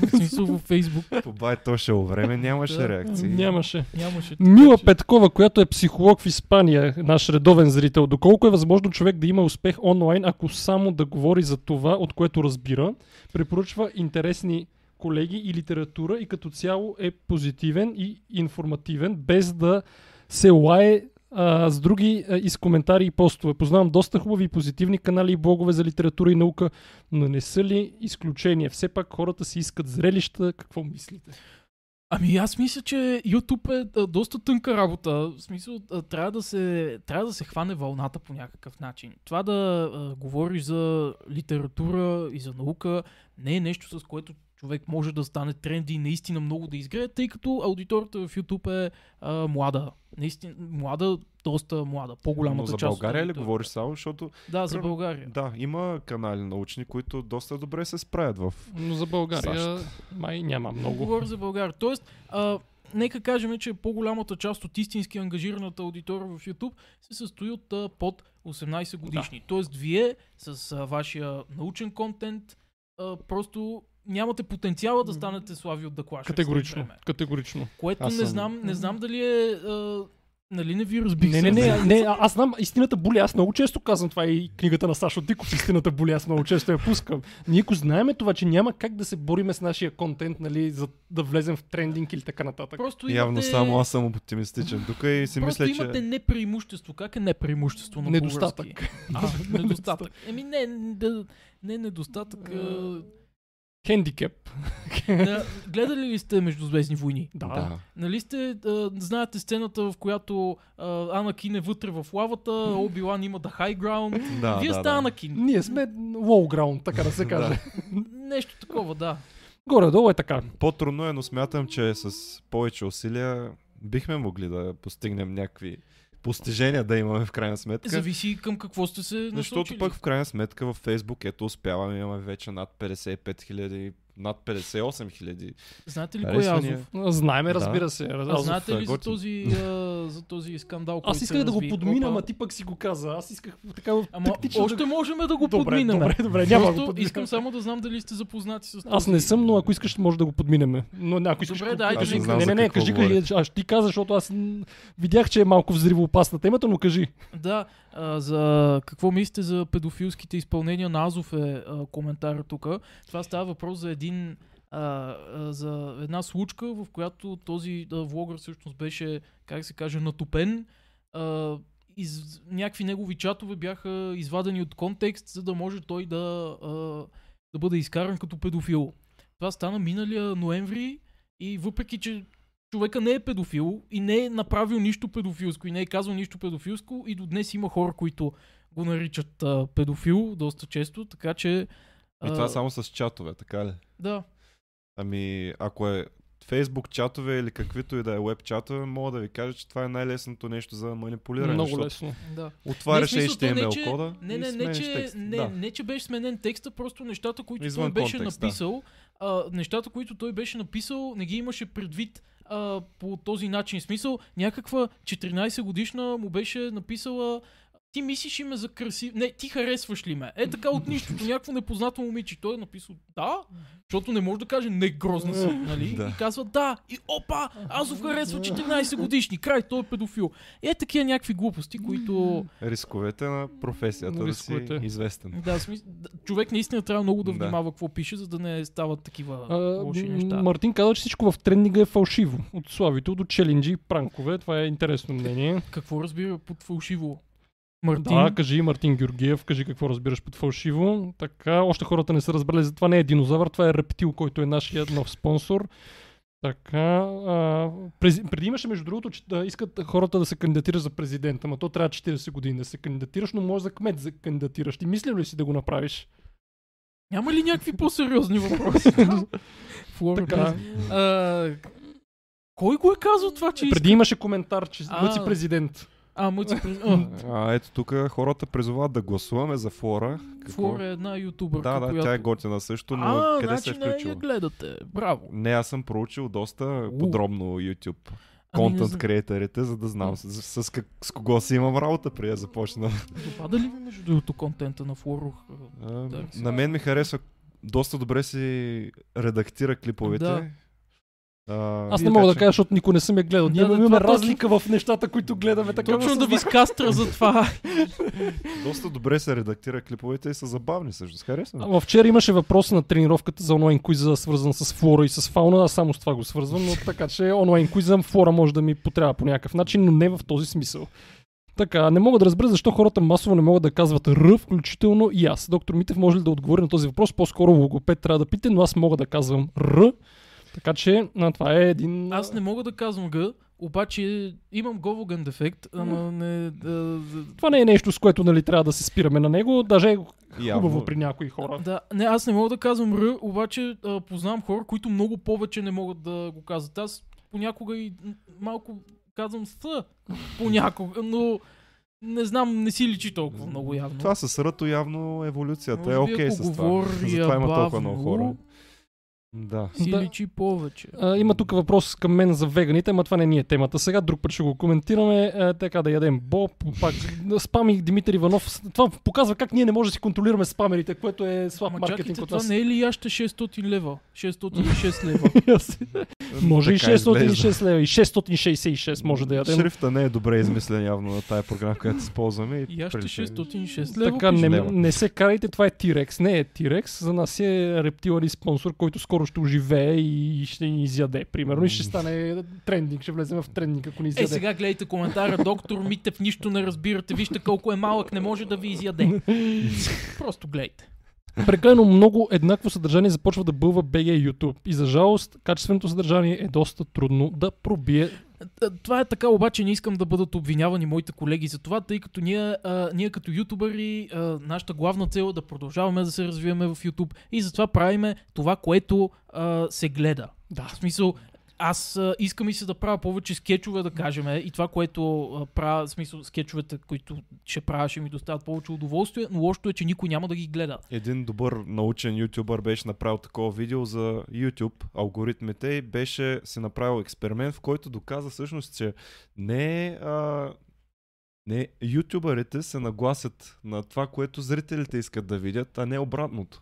в смисъл във Фейсбук По байтошело време нямаше реакции. Нямаше. нямаше. така Мила че- Петкова, която е психолог в Испания, наш редовен зрител. Доколко е възможно човек да има успех онлайн, ако само да говори за това, от което разбира, препоръчва интересни колеги и литература и като цяло е позитивен и информативен, без да се лае а, с други а, из коментари и постове. Познавам доста хубави и позитивни канали и блогове за литература и наука, но не са ли изключения? Все пак хората си искат зрелища. Какво мислите? Ами аз мисля, че YouTube е а, доста тънка работа. В смисъл, а, трябва да, се, трябва да се хване вълната по някакъв начин. Това да а, говориш за литература и за наука не е нещо, с което човек може да стане тренди и наистина много да изгрее, тъй като аудиторията в YouTube е а, млада. Наистина, млада, доста млада. По-голямата Но за част. България ли говориш само, защото Да, за България. да, има канали научни, които доста добре се справят в... Но за България май няма много. Говоря за България. Тоест, а, нека кажем, че по-голямата част от истински ангажираната аудитория в YouTube се състои от а, под 18 годишни. Тоест, вие с а, вашия научен контент а, просто нямате потенциала да станете слави от Даклаш. Категорично. Категорично. Което Аз не съм- знам, не знам дали е... А, нали не ви разбих Не, не, не, не, аз знам, истината боли, аз много често казвам това и книгата на Сашо Диков, истината боли, аз много често я пускам. Ние ако знаеме това, че няма как да се бориме с нашия контент, нали, за да влезем в трендинг или така нататък. Просто Явно имате... само аз съм оптимистичен тук и си Просто мисля, имате че... непреимущество. Как е непреимущество на Недостатък. А, недостатък. Еми не, не, не недостатък. а, Хендикеп. Да, гледали ли сте Междузвездни войни? Да. Да. Нали сте, а, знаете сцената, в която а, Анакин е вътре в лавата, Оби-Лан има high ground. Да, Вие да, сте да. Анакин. Ние сме low ground, така да се каже. Нещо такова, да. Горе-долу е така. По-трудно е, но смятам, че с повече усилия бихме могли да постигнем някакви постижения да имаме в крайна сметка. Зависи към какво сте се насочили. Защото пък в крайна сметка във Фейсбук ето успяваме, имаме вече над 55 хиляди, над 58 хиляди. Знаете ли кой е. Азов? Знаеме, Да. разбира се. А Азов знаете ли е за този, а, за този скандал, Аз исках да го разви? подмина, Опа. ама ти пък си го каза. Аз исках така Ама тактично още да... можем да го Добре, подминем. добре, добре, няма да го подминем. искам само да знам дали сте запознати с този... Аз не съм, но ако искаш, може да го подминеме. Но не, ако искаш, Добре, да, айде, кажи. не не, не, не, кажи кажи, аз ти каза, защото аз видях, че е малко взривоопасна темата, но кажи. Да, а, за какво мислите за педофилските изпълнения на Азов е а, коментар тук. Това става въпрос за един а, а, за една случка, в която този а, влогър всъщност беше, как се каже, натопен. А, из, някакви негови чатове бяха извадени от контекст, за да може той да, а, да бъде изкаран като педофил. Това стана миналия ноември и въпреки, че човека не е педофил и не е направил нищо педофилско и не е казал нищо педофилско и до днес има хора, които го наричат а, педофил доста често, така че... И това само с чатове, така ли? Да, Ами, ако е Facebook чатове или каквито и да е веб чатове, мога да ви кажа, че това е най-лесното нещо за манипулиране. Много лесно. да. Отваряш HTML кода Не, и не, не, че, текст. не, да. не, че беше сменен текста, просто нещата, които Извън той беше контекст, да. написал, а, нещата, които той беше написал, не ги имаше предвид а, по този начин. Смисъл, някаква 14 годишна му беше написала ти мислиш ли ме за красив... Не, ти харесваш ли ме? Е така от нищото, някакво непознато момиче. Той е написал да, защото не може да каже не грозна си, нали? Да. И казва да. И опа, Азов харесва 14 годишни. Край, той е педофил. Е такива някакви глупости, които... Рисковете на професията да Рисковете. си известен. Да, смис... да, човек наистина трябва много да Да. внимава какво пише, за да не стават такива А, лоши неща. Мартин каза, че всичко в трендинга е фалшиво. От славито до челенджи и пранкове. Това е интересно мнение. Какво разбира под фалшиво? Мартин? Да, кажи Мартин Георгиев, кажи какво разбираш под фалшиво. Така, още хората не са разбрали, за това не е динозавър, това е рептил, който е нашия нов спонсор. Така, а, през, преди имаше между другото, че да искат хората да се кандидатираш за президента, но то трябва 40 години да се кандидатираш, но може за кмет да кандидатираш. Ти мислил ли си да го направиш? Няма ли някакви по-сериозни въпроси? Флора Така. А, кой го е казал това, че иска? Преди имаше коментар, че А. мъци президент. А, през... а, ето тук хората призовават да гласуваме за Флора. Какво? Флора е една ютубърка, Да, да, която... тя е готина също, но а, къде значи се е не я включила? гледате. Браво. Не, аз съм проучил доста У. подробно YouTube. Ами не Контент креаторите, за да знам с, с, как, с кого си имам работа преди да започна. Допада ли ви между другото контента на Да, на мен ми харесва доста добре си редактира клиповете. Да. А, Аз не мога да кажа, защото никой не съм я гледал. Да, Ние да, имаме точно- разлика в нещата, които гледаме. Така Точно да ви скастра за това. Доста добре се редактира клиповете и са забавни също. Харесва. ми. А, Вчера имаше въпрос на тренировката за онлайн квиза, свързан с флора и с фауна. Аз само с това го свързвам, но така че онлайн квиза флора може да ми потрябва по някакъв начин, но не в този смисъл. Така, не мога да разбера защо хората масово не могат да казват Р, включително и аз. Доктор Митев може ли да отговори на този въпрос? По-скоро логопед трябва да пита, но аз мога да казвам Р. Така че а, това е един... Аз не мога да казвам Г, обаче имам говорен дефект, ама не... Да, Това не е нещо, с което нали, трябва да се спираме на него. Даже е Явно- хубаво при някои хора. да, не, аз не мога да казвам Р, обаче а, познавам хора, които много повече не могат да го казват. Аз понякога и малко казвам С, понякога, но не знам, не си личи толкова много явно. Това с ръто явно еволюцията е Може би, окей ако с това. говоря Затова има толкова много хора. Да. Си Да. личи повече. А, има тук въпрос към мен за веганите, ама това не ни е темата. Сега друг път ще го коментираме. А, така да ядем боб, пак спами Димитър Иванов. Това показва как ние не можем да си контролираме спамерите, което е слаб Ама маркетинг чакайте, от това нас. не е ли яще 600 лева? 606 лева. може и Така изглежда. 606 лева, и 666 може да ядем. Шрифта не е добре измислен явно на тая програма, която използваме. И прилича. 606 лева. Така, не, не се карайте, това е T-Rex. Не е T-Rex, за нас е рептилен спонсор, който скоро ще оживее и ще ни изяде, примерно, и ще стане трендинг, ще влезем в трендинг, ако ни Е, изяде. сега гледайте коментара, доктор Митев, нищо не разбирате, вижте колко е малък, не може да ви изяде. Просто гледайте. Прекалено много еднакво съдържание започва да бълва BG YouTube. И за жалост, качественото съдържание е доста трудно да пробие. Т- Това е така, обаче не искам да бъдат обвинявани моите колеги за това, тъй като ние, а, ние като ютубъри, а, нашата главна цел е да продължаваме да се развиваме в YouTube и затова правиме това, което а, се гледа. Да. В смисъл, аз искам и се да правя повече скетчове, да кажем, и това, което а, правя, смисъл, скетчовете, които ще правя, ще ми доставят повече удоволствие, но лошото е, че никой няма да ги гледа. Един добър научен ютубър беше направил такова видео за YouTube, алгоритмите и беше си направил експеримент, в който доказа всъщност, че не е, не ютубърите се нагласят на това, което зрителите искат да видят, а не обратното.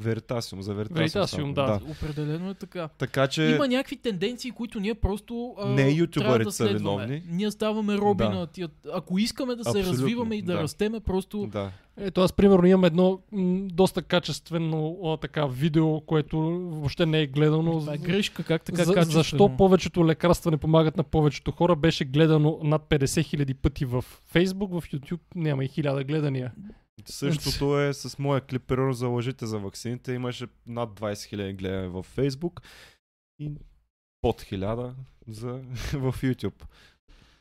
Веритасиум, за Веритасиум. Веритасиум, само. да. Определено е така. Така че Има някакви тенденции, които ние просто а, Не ютубърите трябва да са следваме. виновни. Ние ставаме роби Да. на тия... Ако искаме да се Абсолютно, развиваме и да, да. растеме, просто... да. Ето аз примерно имам едно м, доста качествено а, така видео, което въобще не е гледано. Това е грешка, как така за, защо повечето лекарства не помагат на повечето хора? Беше гледано над 50 хиляди пъти в Facebook, в YouTube няма и хиляда гледания. Същото е с моя клип, примерно за лъжите за ваксините. Имаше над 20 000 гледания в Facebook и под 1000 за, в YouTube.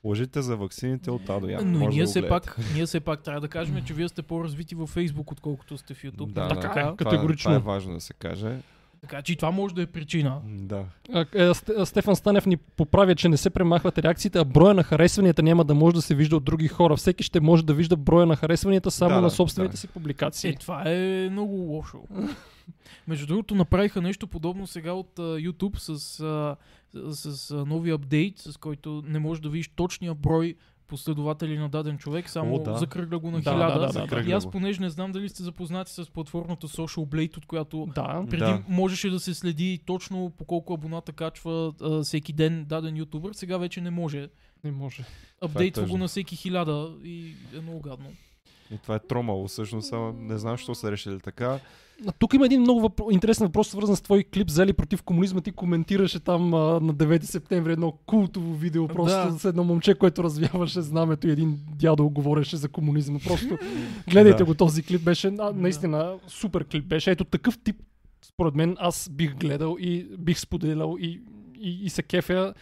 Лъжите за ваксините от А до Я. Но ние да все, пак, ние все пак трябва да кажем, че вие сте по-развити във Facebook, отколкото сте в YouTube. Да, Така да, е, това, категорично. Това е важно да се каже. Така че и това може да е причина. Да. А, е, Стефан Станев ни поправя, че не се премахват реакциите, а броя на харесванията няма да може да се вижда от други хора. Всеки ще може да вижда броя на харесванията само Да, на собствените да. си публикации. Е, това е много лошо. Между другото, направиха нещо подобно сега от uh, YouTube с, uh, с, с uh, нови апдейт, с който не можеш да видиш точния брой последователи на даден човек, само О, да. закръгля го на Да, хиляда. да, да, да, И аз го. понеже не знам дали сте запознати с платформата Social Blade, от която Да. преди Да. можеше да се следи точно по колко абоната качва а, всеки ден даден ютубър, сега вече не може. Не може. Апдейтва го тъжно. на всеки хиляда и е много гадно. И това е тромало всъщност, ама не знам, защо са решили така. А тук има един много въпро... интересен въпрос, свързан с твой клип за ли против комунизма. Ти коментираше там а, на 9 септември едно култово видео, просто Да. с едно момче, което развяваше знамето и един дядо говореше за комунизма. Просто гледайте Да. го този клип, беше а, наистина супер клип беше. Ето такъв тип, според мен, аз бих гледал и бих споделял и, и, и се кефя.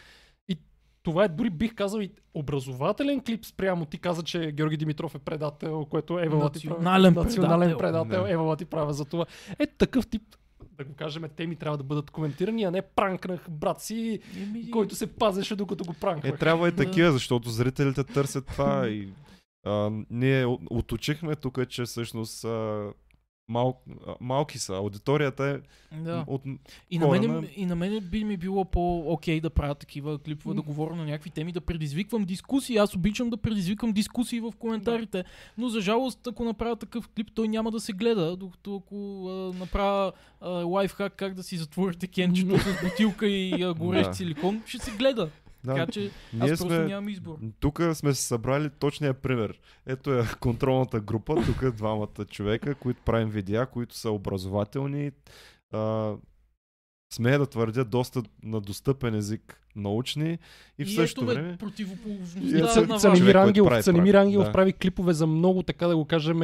Това е дори бих казал и образователен клип спрямо. Ти каза, че Георги Димитров е предател, което Евала ти прави. Национален Национален предател. предател. Да. Евала ти права за това. Ето такъв тип да го кажем, теми трябва да бъдат коментирани, а не пранкнах брат си, Еми, който се пазеше докато го пранквах. Е, трябва и Да. такива, защото зрителите търсят това и а, ние уточихме тук, че всъщност а, мал, малки са. Аудиторията е Да. от... И на, мен, на- и на мен би ми било по-окей да правя такива клипове, да говоря на някакви теми, да предизвиквам дискусии. Аз обичам да предизвикам дискусии в коментарите, но за жалост, ако направя такъв клип, той няма да се гледа, докато ако а, направя а, лайфхак как да си затворите кенчето с бутилка и а, горещ Да. силикон, ще се гледа. Да, Така че аз ние просто сме... нямам избор. Тук сме се събрали точния пример. Ето е контролната група, тук е двамата човека, които правим видеа, които са образователни. А, смея да твърдя доста на достъпен език научни и в същото ето ме време... противоположността И на. Цанимир Ангелов, прави Цанимир Ангелов да. прави клипове за много, така да го кажем,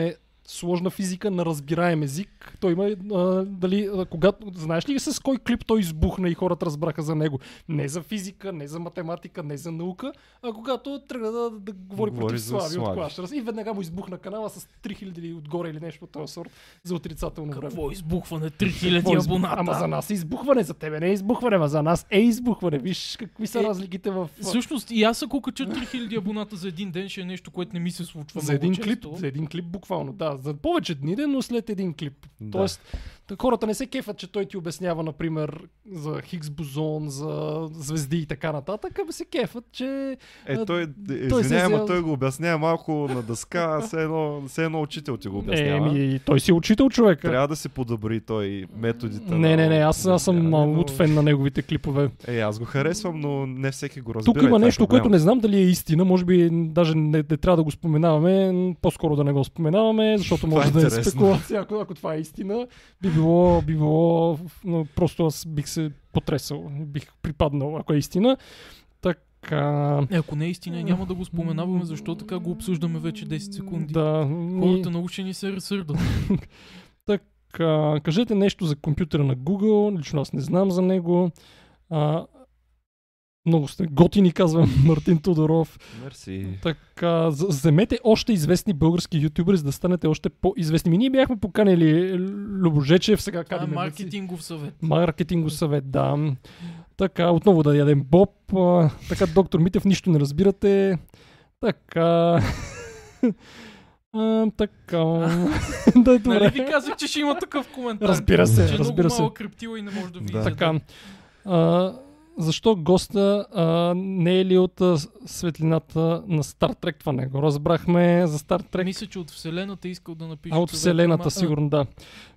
сложна физика на разбираем език. Той има, а, дали, а, когато, знаеш ли с кой клип той избухна и хората разбраха за него? Не за физика, не за математика, не за наука, а когато тръгна да, да говори, Говори против за Слави от Слави. Клаш. И веднага му избухна канала с 3000 отгоре или нещо от този сорт за отрицателно време. Какво избухване? Какво 3000 избух- абоната. Ама за нас е избухване, за тебе не е избухване, ама за нас е избухване. Виж какви са Е, разликите в... Всъщност и аз ако кача 3000 абоната за един ден, ще е нещо, което не ми се случва За много един често. клип, за един клип буквално, да. За повече дни, но след един клип. Да. Тоест, хората не се кефат, че той ти обяснява, например, за Хигс бозон, за звезди и така нататък, ами се кефат, че Е, А, той, той ама взел- той го обяснява малко на дъска, все едно, все едно учител ти го е, обяснява. ми, той си е учител човек. Трябва да се подобри той методите. Не, не, не, аз, аз съм а, но- от фен на неговите клипове. Е, аз го харесвам, но не всеки го разбира. Тук има е нещо, проблема. което не знам дали е истина, може би даже не, не трябва да го споменаваме, по-скоро да не го споменаваме, защото може е да е спекулация, ако, ако това е истина. Би било, би било, но просто аз бих се потресал, бих припаднал, ако е истина. Така... Е, ако не е истина, няма да го споменаваме, защото така го обсъждаме вече 10 секунди. Да, Хората научени се разсърдат. така, кажете нещо за компютъра на Google, лично аз не знам за него. А, много сте готини, казва Мартин Тодоров. Мерси. Така, за- вземете още известни български ютубери, за да станете още по-известни. Ми ние бяхме поканили Любожечев, сега Това е кадим маркетингов съвет. Маркетингов съвет, да. Така, отново да ядем Боб. А, така, доктор Митев, нищо не разбирате. Така... А, така... да, Нали добре. ви казах, че ще има такъв коментар? Разбира се, че е разбира много се. малък криптила и не може да види. Да. Така. А, защо госта а, не е ли от а, светлината на Стар Трек? Това не го разбрахме за Стар Трек. Мисля, че от Вселената искал да напише. А от Вселената, ама, сигурно да.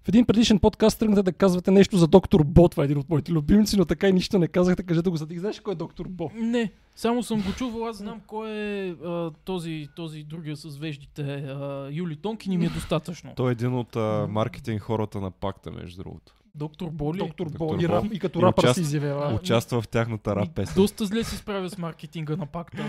В един предишен подкаст тръгнахте да казвате нещо за доктор Бо. Това е един от моите любимци, но така и нищо не казахте. Кажете го за ти. Знаеш кой е доктор Бо? Не, само съм го чувал, аз знам кой е а, този, този другия с веждите. А, Юли Тонкин и ми е достатъчно. Той е един от а, маркетинг хората на пакта, между другото. Доктор Боли. Доктор Бо. Доктор И, рап, и като И рапър участ- се изявява. Участва в тяхната рап песен. Доста зле се справя с маркетинга на пакта.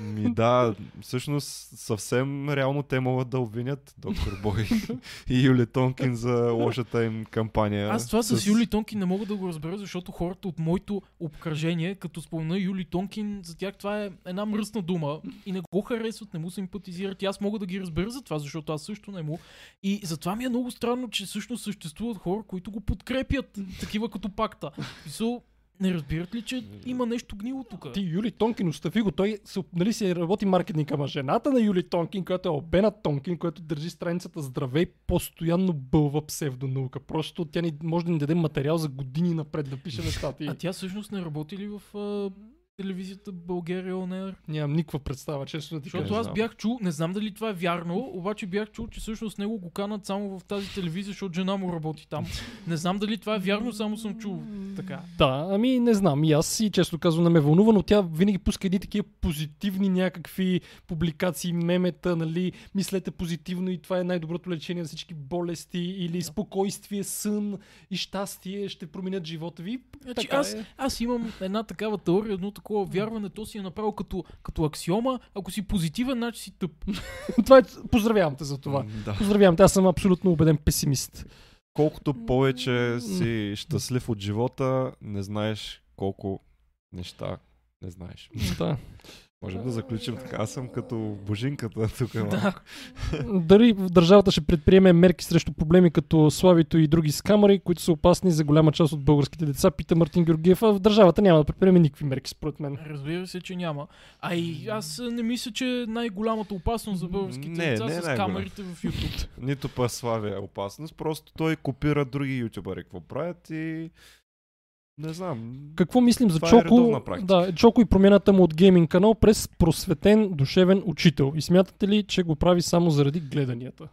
Ми да, всъщност съвсем реално те могат да обвинят доктор Бой и Юли Тонкин за лошата им кампания. Аз това с Юли Тонкин не мога да го разбера, защото хората от моето обкръжение, като спомена Юли Тонкин, за тях това е една мръсна дума и не го харесват, не му симпатизират. И аз мога да ги разбера за това, защото аз също не му. И затова ми е много странно, че всъщност съществуват хора, които го подкрепят, такива като пакта. Мисъл, не разбират ли, че има нещо гнило тук? Ти Юли Тонкин, остави го. Той се, нали, си работи маркетинг, ама жената на Юли Тонкин, която е Обена Тонкин, която държи страницата Здравей, постоянно бълва псевдонаука. Просто тя ни, може да ни даде материал за години напред да пишеме статии. А тя всъщност не работи ли в телевизията България ОНР? Нямам никаква представа, честно да ти Защото кажа. аз бях чул, не знам дали това е вярно, обаче бях чул, че всъщност него го канат само в тази телевизия, защото жена му работи там. Не знам дали това е вярно, само съм чул така. Да, ами не знам. И аз и често казвам не ме вълнува, но тя винаги пуска едни такива позитивни някакви публикации, мемета, нали, мислете позитивно и това е най-доброто лечение на всички болести или спокойствие, сън и щастие ще променят живота ви. Значи, Така аз, е. аз имам една такава теория, едно такова вярване, то си е направил като, като аксиома, ако си позитивен, значи си тъп. това е, поздравявам те за това. Да. Поздравявам те, аз съм абсолютно убеден песимист. Колкото повече си щастлив от живота, не знаеш колко неща не знаеш. Да. Можем да заключим така. Аз съм като божинката тук. е Да. Дали държавата ще предприеме мерки срещу проблеми като славито и други скамари, които са опасни за голяма част от българските деца, пита Мартин Георгиев. А в държавата няма да предприеме никакви мерки, според мен. Разбира се, че няма. А и аз не мисля, че най-голямата опасност за българските Не, деца не е с най-голяма. камерите в YouTube. Нито па славя опасност, просто той копира други ютубъри, какво правят и... Не знам. Какво мислим за Това е Чоко? практика. да, Чоко и промяната му от гейминг канал през просветен душевен учител. И смятате ли, че го прави само заради гледанията?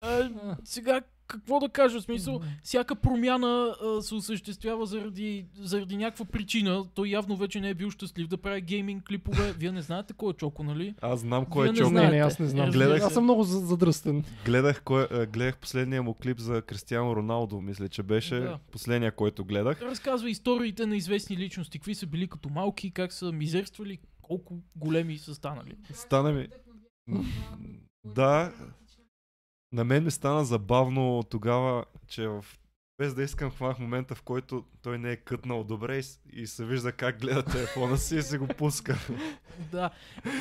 А, сега, какво да кажа? В смисъл, всяка промяна а, се осъществява заради, заради някаква причина. Той явно вече не е бил щастлив да прави гейминг клипове. Вие не знаете кой е Чоко, нали? Аз знам кой Вие е не Чоко. Не, не, аз не знам. Гледах Аз съм много за- задръстен. Гледах, кой, гледах последния му клип за Кристиано Роналдо, мисля, че беше Да. последния, който гледах. Разказва историите на известни личности. Какви са били като малки, как са мизерствали, колко големи са станали. Стана ми... Да, на мен ми стана забавно тогава, че в... без да искам хванах момента, в който той не е кътнал добре и, се вижда как гледа телефона си и се го пуска. Да.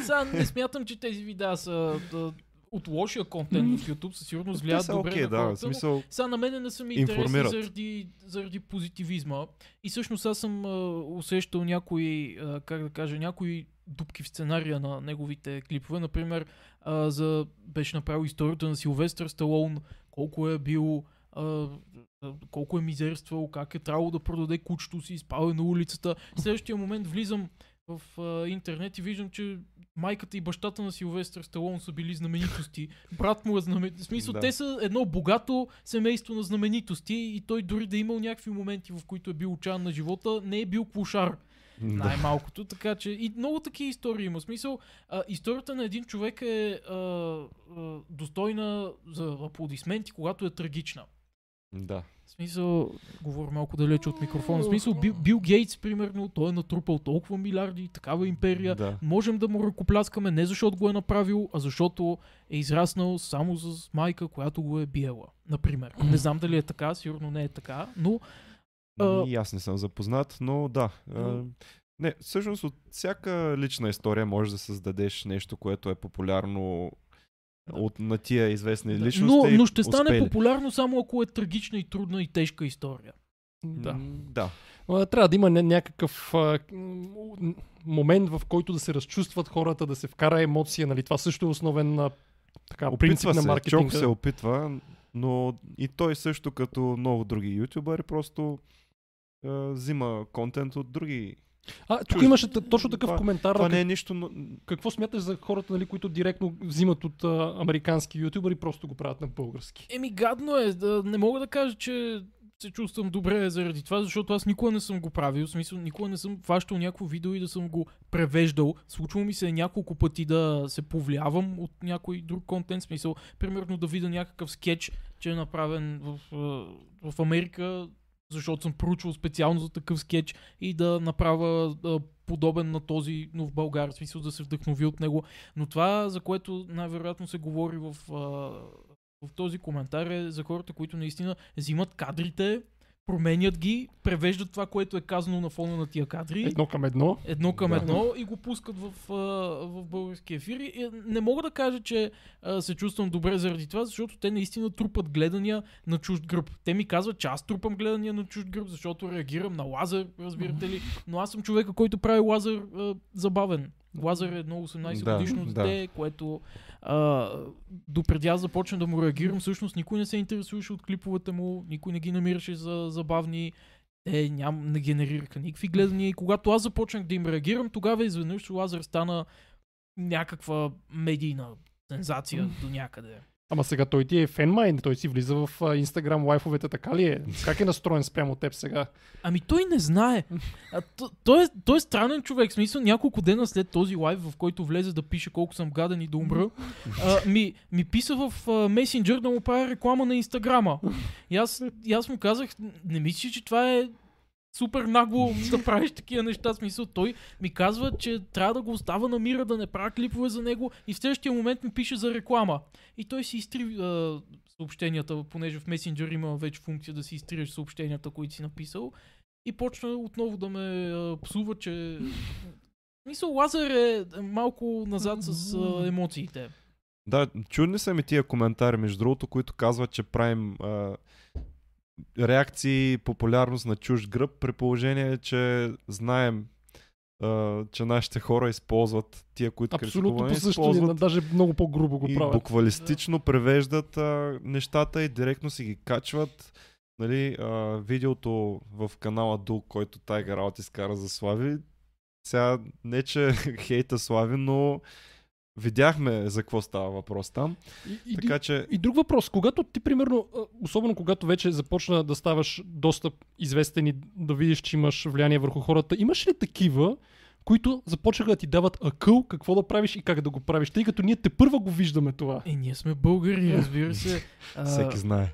Сега не смятам, че тези видеа са да, от лошия контент в YouTube, със сигурност влияят добре окей, на хората, смисъл... Сега на мене не са ми интересни заради, заради позитивизма. И всъщност аз съм а, усещал някои, а, как да кажа, някои дупки в сценария на неговите клипове. Например, а, за, беше направил историята на Силвестър Сталон, колко е бил а, колко е мизерствал, как е трябвало да продаде кучето си, спал е на улицата. В следващия момент влизам в а, интернет и виждам, че майката и бащата на Силвестър Сталон са били знаменитости. Брат му е знаменит. В смисъл, Да. те са едно богато семейство на знаменитости и той дори да е имал някакви моменти, в които е бил отчаян на живота, не е бил клошар. Най-малкото, така че и много такива истории има. Смисъл, а, историята на един човек е а, а, достойна за аплодисменти, когато е трагична. да. В смисъл, говоря малко далече от микрофона. В смисъл, Бил, Бил Гейтс, примерно, той е натрупал толкова милиарди, такава империя. да. Можем да му ръкопляскаме не защото го е направил, а защото е израснал само с майка, която го е биела. Например. Не знам дали е така, сигурно не е така, но А, И аз не съм запознат, но да. А, не, всъщност от всяка лична история можеш да създадеш нещо, което е популярно от, на тия известни Да, личности. но, но ще стане успели. популярно само ако е трагична и трудна и тежка история. Да. Да. Трябва да има ня- някакъв а, момент, в който да се разчувстват хората, да се вкара емоция. Нали? Това също е основен а, така, принцип Опитва на се, маркетинга. Чок се опитва, но и той също като много други ютубъри просто взима контент от други. А, тук Чужд- имаше точно такъв Това- коментар. Това как- не е нищо, но... Какво смяташ за хората, нали, които директно взимат от а, американски ютубъри и просто го правят на български? Еми, гадно е. Да, не мога да кажа, че се чувствам добре заради това, защото аз никога не съм го правил. В смисъл, никога не съм фащал някакво видео и да съм го превеждал. Случва ми се няколко пъти да се повлиявам от някой друг контент. Смисъл, примерно да видя някакъв скетч, че е направен в, в Америка, защото съм проучвал специално за такъв скетч и да направя а, подобен на този, но в България, в смисъл да се вдъхнови от него. Но това, за което най-вероятно се говори в, а, в този коментар е за хората, които наистина взимат кадрите, променят ги, превеждат това, което е казано на фона на тия кадри. Едно към едно. Едно към Да. едно и го пускат в, в български ефир. И не мога да кажа, че се чувствам добре заради това, защото те наистина трупат гледания на чужд гръб. Те ми казват, че аз трупам гледания на чужд гръб, защото реагирам на лазер, разбирате ли. Но аз съм човека, който прави лазер забавен. Лазер е едно 18 Да, годишно да. дете, което а, допреди аз започна да му реагирам, всъщност никой не се интересуваше от клиповете му, никой не ги намираше за забавни. Те ням, не генерираха никакви гледания и когато аз започнах да им реагирам, тогава изведнъж Лазар стана някаква медийна сензация до някъде. Ама сега той ти е фенмайн, той си влиза в Instagram лайфовете, така ли е? Как е настроен спрямо теб сега? Ами той не знае. А, т- той, е, той е странен човек. В смисъл, няколко дена след този лайв, в който влезе да пише колко съм гаден и да умра, а, ми, ми писа в а, месенджер да му правя реклама на Инстаграма. И аз, и аз му казах, не мислиш, че това е супер нагло да правиш такива неща. Смисъл, той ми казва, че трябва да го остава на мира, да не правя клипове за него и в следващия момент ми пише за реклама. И той си изтри а, съобщенията, понеже в месенджер има вече функция да си изтриеш съобщенията, които си написал. И почна отново да ме а, псува, че Мисъл, Лазар е малко назад с а, емоциите. Да, чудни са ми тия коментари, между другото, които казват, че правим а, реакции, популярност на чужд гръб, при положение, че знаем, а, че нашите хора използват тия, които Абсолютно по същия, даже много по-грубо го и правят. буквалистично превеждат а, нещата и директно си ги качват. Нали, а, видеото в канала Ду, който Тайгър Аут изкара за Слави, сега не че хейта Слави, но видяхме за какво става въпрос там. И, и, Така че И друг въпрос, когато ти, примерно, особено когато вече започна да ставаш доста известен и да видиш, че имаш влияние върху хората, имаш ли такива, които започнаха да ти дават акъл какво да правиш и как да го правиш, тъй като ние те първа го виждаме това. Е, ние сме българи, разбира се. А, всеки знае.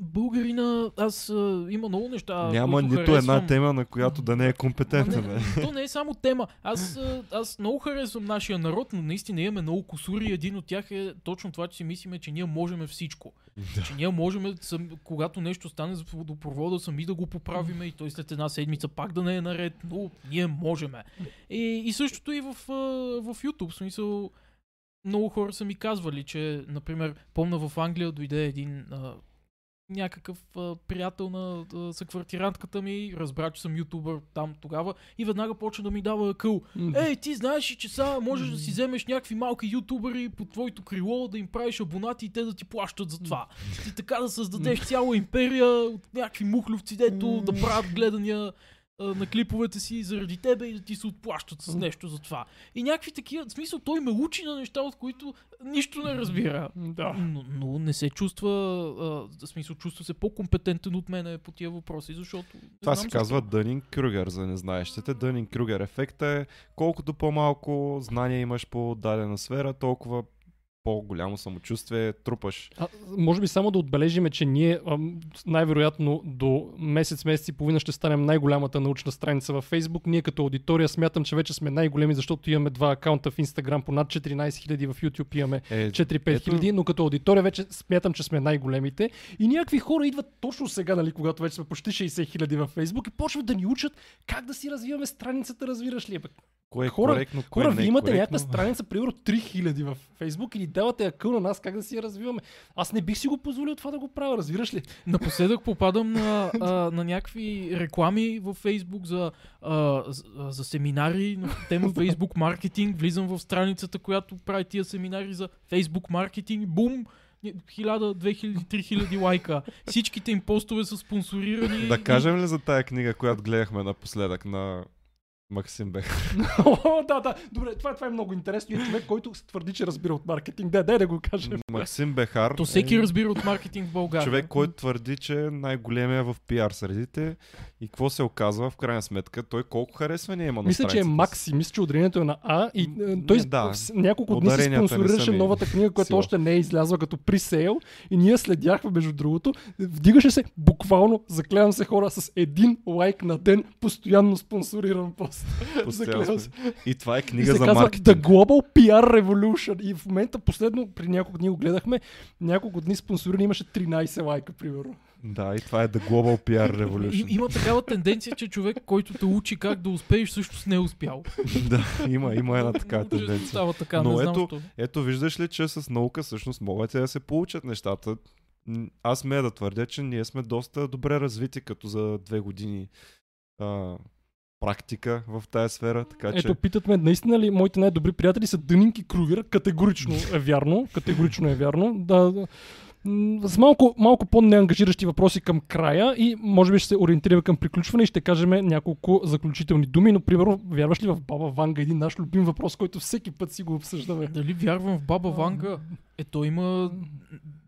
Българина, аз а, има много неща. Няма нито харесвам. една тема, на която да не е компетентен. Бе. не, то не е само тема. Аз, а, аз много харесвам нашия народ, но наистина имаме много косури. Един от тях е точно това, че си мислиме, че ние можем всичко. Да. Че ние можем, сам, когато нещо стане за водопровода, сами да го поправиме и той след една седмица пак да не е наред, но ние можем. И, и същото и в, в YouTube. В смисъл, много хора са ми казвали, че, например, помна в Англия дойде един а, някакъв а, приятел на а, съквартирантката ми, разбра, че съм ютубър там тогава и веднага почна да ми дава акъл. Ей, ти знаеш ли, че сега можеш да си вземеш някакви малки ютубъри по твоето крило, да им правиш абонати и те да ти плащат за това. Ти така да създадеш цяла империя от някакви мухлювци, дето да правят гледания на клиповете си заради тебе и да ти се отплащат с нещо за това. И някакви такива, в смисъл той ме учи на неща, от които нищо не разбира. Да. Но, но не се чувства, а, в смисъл чувства се по-компетентен от мене по тия въпроси, защото... Това се казва Дънинг Крюгер, за незнаещите. Дънинг Крюгер ефекта е колкото по-малко знания имаш по дадена сфера, толкова по-голямо самочувствие трупаш. А, може би само да отбележиме, че ние най-вероятно до месец, месец и половина ще станем най-голямата научна страница във Facebook. Ние като аудитория смятам, че вече сме най-големи, защото имаме два акаунта в Instagram, по над 14 000 в YouTube имаме Е, 4-5 ето- хиляди, но като аудитория вече смятам, че сме най-големите. И някакви хора идват точно сега, нали, когато вече сме почти 60 хиляди във Facebook и почват да ни учат как да си развиваме страницата, разбираш ли? Е, Бе, кое е хора- коректно, кое Хора, не вие е имате коректно. някаква страница, примерно 3000 в Facebook и ни давате акъл на нас как да си я развиваме. Аз не бих си го позволил това да го правя, разбираш ли? Напоследък попадам на, а, на някакви реклами във Фейсбук за, а, за, за семинари на тема Фейсбук маркетинг. Влизам в страницата, която прави тия семинари за Фейсбук маркетинг. Бум! 1000, 2000, 3000 лайка. Всичките им постове са спонсорирани. Да кажем ли за тая книга, която гледахме напоследък на Максим Бех? О, да, да. Добре, това, това е много интересно. И е човек, който твърди, че разбира от маркетинг. Да, дай да го кажем. Максим Бехар То всеки е разбира от маркетинг в България. човек, който твърди, че е най-големия в пиар средите и какво се оказва в крайна сметка, той колко харесвания има на Мисля, че е. Макси. Мисля, че ударението е на А. И е, не, той да. с- няколко дни не спонсорираше новата книга, която още не е излязла като пресейл. И ние следяхме, между другото. Вдигаше се буквално, заклевам се хора, с един лайк на ден, постоянно спонсориран пост. Постоянно сме. се. И това е И книга се за казва маркетинг. The Global PR Revolution. И в момента, последно, при няколко дни го гледахме, няколко дни спонсорирани имаше 13 лайка, примерно. Да, и това е The Global PR И, Revolution. има такава тенденция, че човек, който те учи как да успееш, всъщност не е успял. да, има, има една такава тенденция. Става така, Но не знам ето. Ето виждаш ли, че с наука всъщност могат и да се получат нещата. Аз смея да твърдя, че ние сме доста добре развити като за две години а, практика в тая сфера, така че Ето, питат ме, наистина ли моите най-добри приятели са Дънинг и Кругер? Категорично е вярно. Категорично е вярно. Да, С малко, малко по-неангажиращи въпроси към края и може би ще се ориентираме към приключване и ще кажем няколко заключителни думи, но примерно вярваш ли в Баба Ванга? Един наш любим въпрос, който всеки път си го обсъждаме. Дали вярвам в Баба Ванга? Е, то има...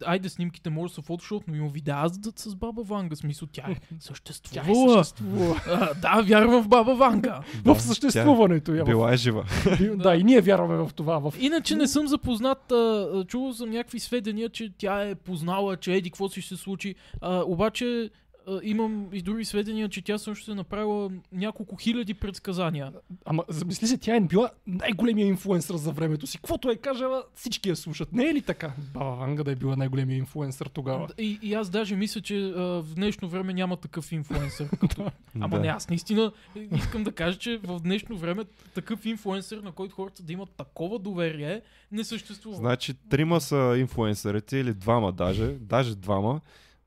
Айде, снимките може да са фотошоп, но има видеа с- Баба Ванга. Смисъл, тя е Тя е съществувала. съществувала. А, да, вярвам в Баба Ванга. Да, в съществуването. тя била е жива. Да, и ние вярваме в това. В... Иначе не съм запознат. А, чувал съм някакви сведения, че тя е познала, че еди какво си ще се случи. А, обаче, а, имам и други сведения, че тя също е направила няколко хиляди предсказания. Ама замисли се, тя е била най-големия инфлуенсър за времето си. Каквото е кажела, всички я слушат. Не е ли така? Баба Ванга да е била най-големия инфлуенсър тогава. И, и аз даже мисля, че а, в днешно време няма такъв инфлуенсър. като- Ама Да. не, аз наистина искам да кажа, че в днешно време такъв инфлуенсър, на който хората да имат такова доверие, не съществува. Значи трима са инфлуенсърите или двама даже, даже двама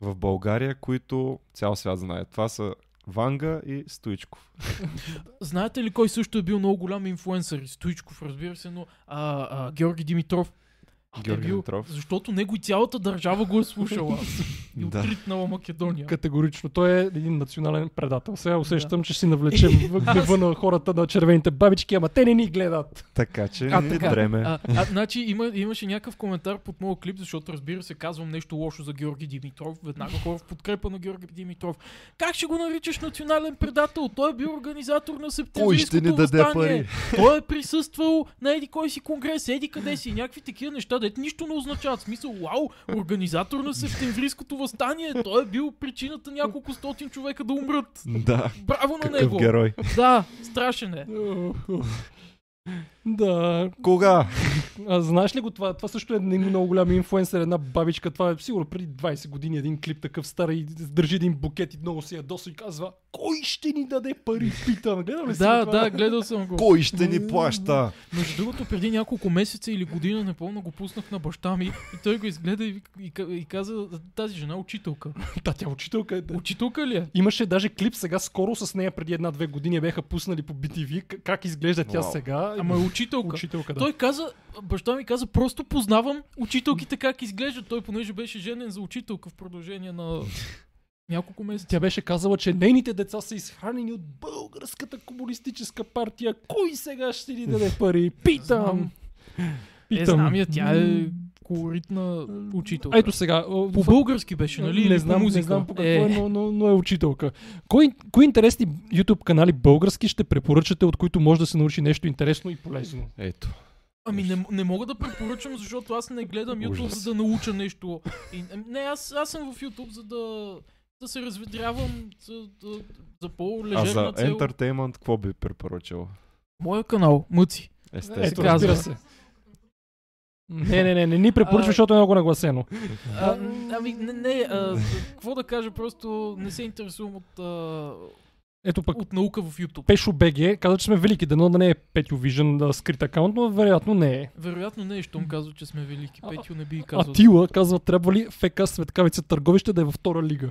в България, които цял свят знае. Това са Ванга и Стоичков. Знаете ли кой също е бил много голям инфлуенсър? И Стоичков, разбира се, но а, а, Георги Димитров. Георги е бил, Димитров. Защото него и цялата държава го е слушала. и Да. отритнала Македония. Категорично. Той е един национален предател. Сега усещам, че си навлечем в гнева на хората на червените бабички, ама те не ни гледат. Така че А, така. дреме. А, а, значи има, имаше някакъв коментар под моят клип, защото разбира се, казвам нещо лошо за Георги Димитров. Веднага хора в подкрепа на Георги Димитров. Как ще го наричаш национален предател? Той е бил организатор на септемврийското въстание. Той е присъствал на еди кой си конгрес, еди къде си, някакви такива неща, дете нищо не означават. В Смисъл, вау, организатор на септемврийското въстание. Той е бил причината няколко стотин човека да умрат. Да. Браво на Какъв него! герой. Да, страшен е. Да, Кога? а, знаеш ли го това? Това също е много голям инфлуенсър, една бабичка. Това е сигурно преди 20 години един клип такъв стар и държи един букет и много се ядоса и казва Кой ще ни даде пари? Питам. Гледам ли си Да, това? да, гледал съм го. Кой ще ни плаща? Между другото, преди няколко месеца или година, не помня, го пуснах на баща ми и той го изгледа и, и, и каза, тази жена е учителка. Да, тя учителка е. Да. Учителка ли е? Имаше даже клип сега скоро с нея преди една-две години бяха пуснали по BTV. Как изглежда тя Вау. сега? Ама е учителка. учителка, да. Той каза, баща ми каза, просто познавам учителките как изглеждат. Той, понеже беше женен за учителка в продължение на няколко месеца. Тя беше казала, че нейните деца са изхранени от българската комунистическа партия. Кой сега ще ни даде пари? Питам. Знам. Е, знам я, тя е колоритна учителка. Ето сега. по български беше, нали? Не знам, музика? не знам по какво е, е, но, но, но е учителка. Кои, кои интересни YouTube канали български ще препоръчате, от които може да се научи нещо интересно и полезно? Ето. Ами не, не мога да препоръчам, защото аз не гледам YouTube, Ужас. за да науча нещо. И, не, аз, аз съм в YouTube, за да, да се разведрявам за, за, за А по-лежерна за цел. ентертеймент, какво би препоръчал? Моя канал, Мъци. Естествено. Ето, разбира се. Не, не, не, не ни препоръчва, защото е много нагласено. А, ами, не, не а, какво да кажа, просто не се интересувам от, а, Ето пък от наука в YouTube. Пешо БГ каза, че сме велики. Дано да не е Петю Vision да, скрит акаунт, но вероятно не е. Вероятно не, щом казва, че сме велики. А- Петю не би А казал. Тила казва, трябва ли ФК Светкавица Търговище да е във втора лига?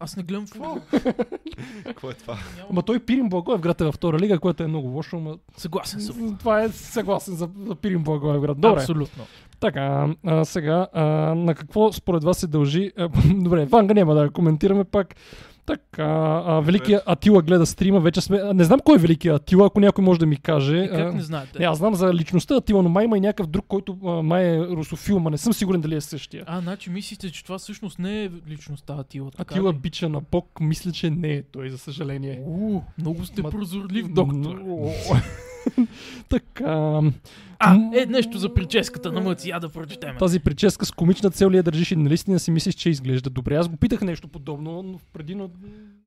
Аз не гледам футбол. Какво е това? Ама той Пирин Благоевград е във втора лига, което е много лошо, ама Съгласен съм. това е съгласен за, за Пирин Благоевград. Добре. Абсолютно. Така, а, сега, а, на какво според вас се дължи? А, добре, Ванга няма да коментираме пак. Така, а, Великия Атила гледа стрима, вече сме... а, Не знам кой е Великия Атила, ако някой може да ми каже. И как а, не знаете? не, аз знам за личността Атила, но май има и някакъв друг, който а, май е русофил, ма не съм сигурен дали е същия. А, значи мислите, че това всъщност не е личността Атила. така Атила ли? бича на Бог, мисля, че не е той, за съжаление. У, много сте Ма- прозорлив, доктор. Така, А, е нещо за прическата на Мъци, я да прочетем. тази прическа с комична цел ли я държиш и наистина си мислиш, че изглежда добре. Аз го питах нещо подобно, но преди, но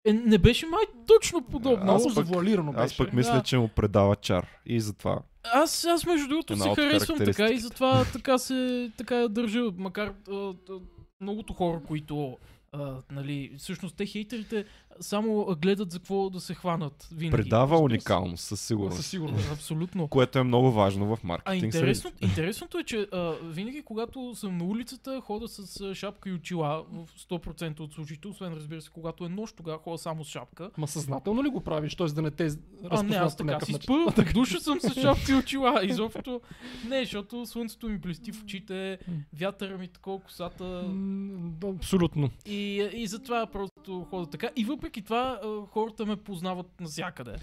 Е, не беше май точно подобно. много Аз пък- завуалирано беше. Аз пък мисля, Да. че му предава чар. И затова. Аз, аз между другото се харесвам така и затова така се така я държа. Макар а, а, многото хора, които а, нали, всъщност те хейтерите само а, гледат за какво да се хванат винаги. Предава уникалност, със сигурност. Със сигурност. Абсолютно. Което е много важно в А маркетинг. интересно, интересното е, че а, винаги когато съм на улицата, хода с а, шапка и очила в 100% от случаите, освен разбира се, когато е нощ, тогава хода само с шапка. Ма съзнателно ли го правиш? Т.е. да не те А, не, разпознат аз така си спа, в душа съм с шапка и очила. Изобщо не, защото слънцето ми блести в очите, вятъра ми такова косата Абсолютно. и, и затова просто хода така. И въпреки това а, хората ме познават навсякъде.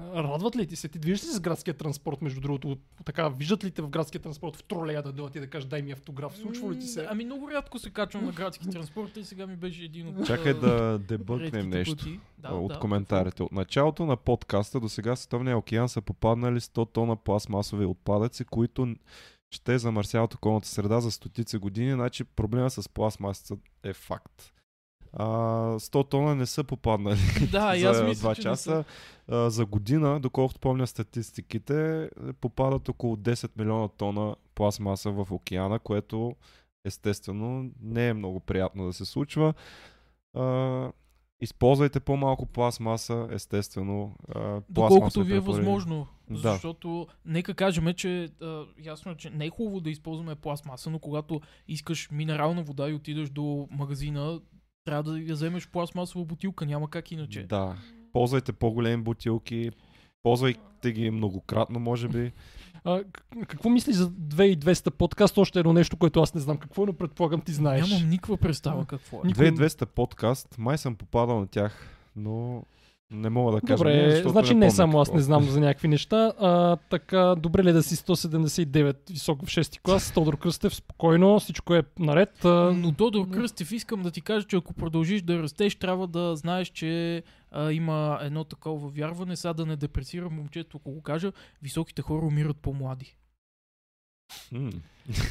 Радват ли ти се? Ти движиш ли се с градския транспорт, между другото? Така, виждат ли те в градския транспорт в тролея да дойдат и да кажеш дай ми автограф? Случва ли ти се? Ами много рядко се качвам на градски транспорт и сега ми беше един от... Чакай да дебъкнем нещо. Да, от да. коментарите. От началото на подкаста до сега в Световния океан са попаднали 100 тона пластмасови отпадъци, които ще замърсяват околната среда за стотици години. Значи проблема с пластмасата е факт. А, 100 тона не са попаднали Да, и аз за мисля, 2 че не часа. А, за година, доколкото помня статистиките, попадат около 10 милиона тона пластмаса в океана, което естествено не е много приятно да се случва. А, използвайте по-малко пластмаса, естествено. А, Доколкото ви е възможно. Да. Защото, нека кажем, че а, ясно е, че не е хубаво да използваме пластмаса, но когато искаш минерална вода и отидеш до магазина, трябва да я вземеш пластмасова бутилка, няма как иначе. Да. Ползвайте по-големи бутилки, ползвайте ги многократно, може би. А, какво мислиш за 2200 подкаст? Още едно нещо, което аз не знам какво, е, но предполагам ти знаеш. Нямам никаква представа какво е. Никой- 2200 подкаст, май съм попадал на тях, но не мога да кажа. Добре, не, значи не, помня само аз не знам за някакви неща. А, така, добре ли е да си 179 висок в 6 клас, Тодор Кръстев, спокойно, всичко е наред. А, Но Тодор Кръстев, искам да ти кажа, че ако продължиш да растеш, трябва да знаеш, че а, има едно такова вярване. Сега да не депресирам момчето, ако го кажа, високите хора умират по-млади.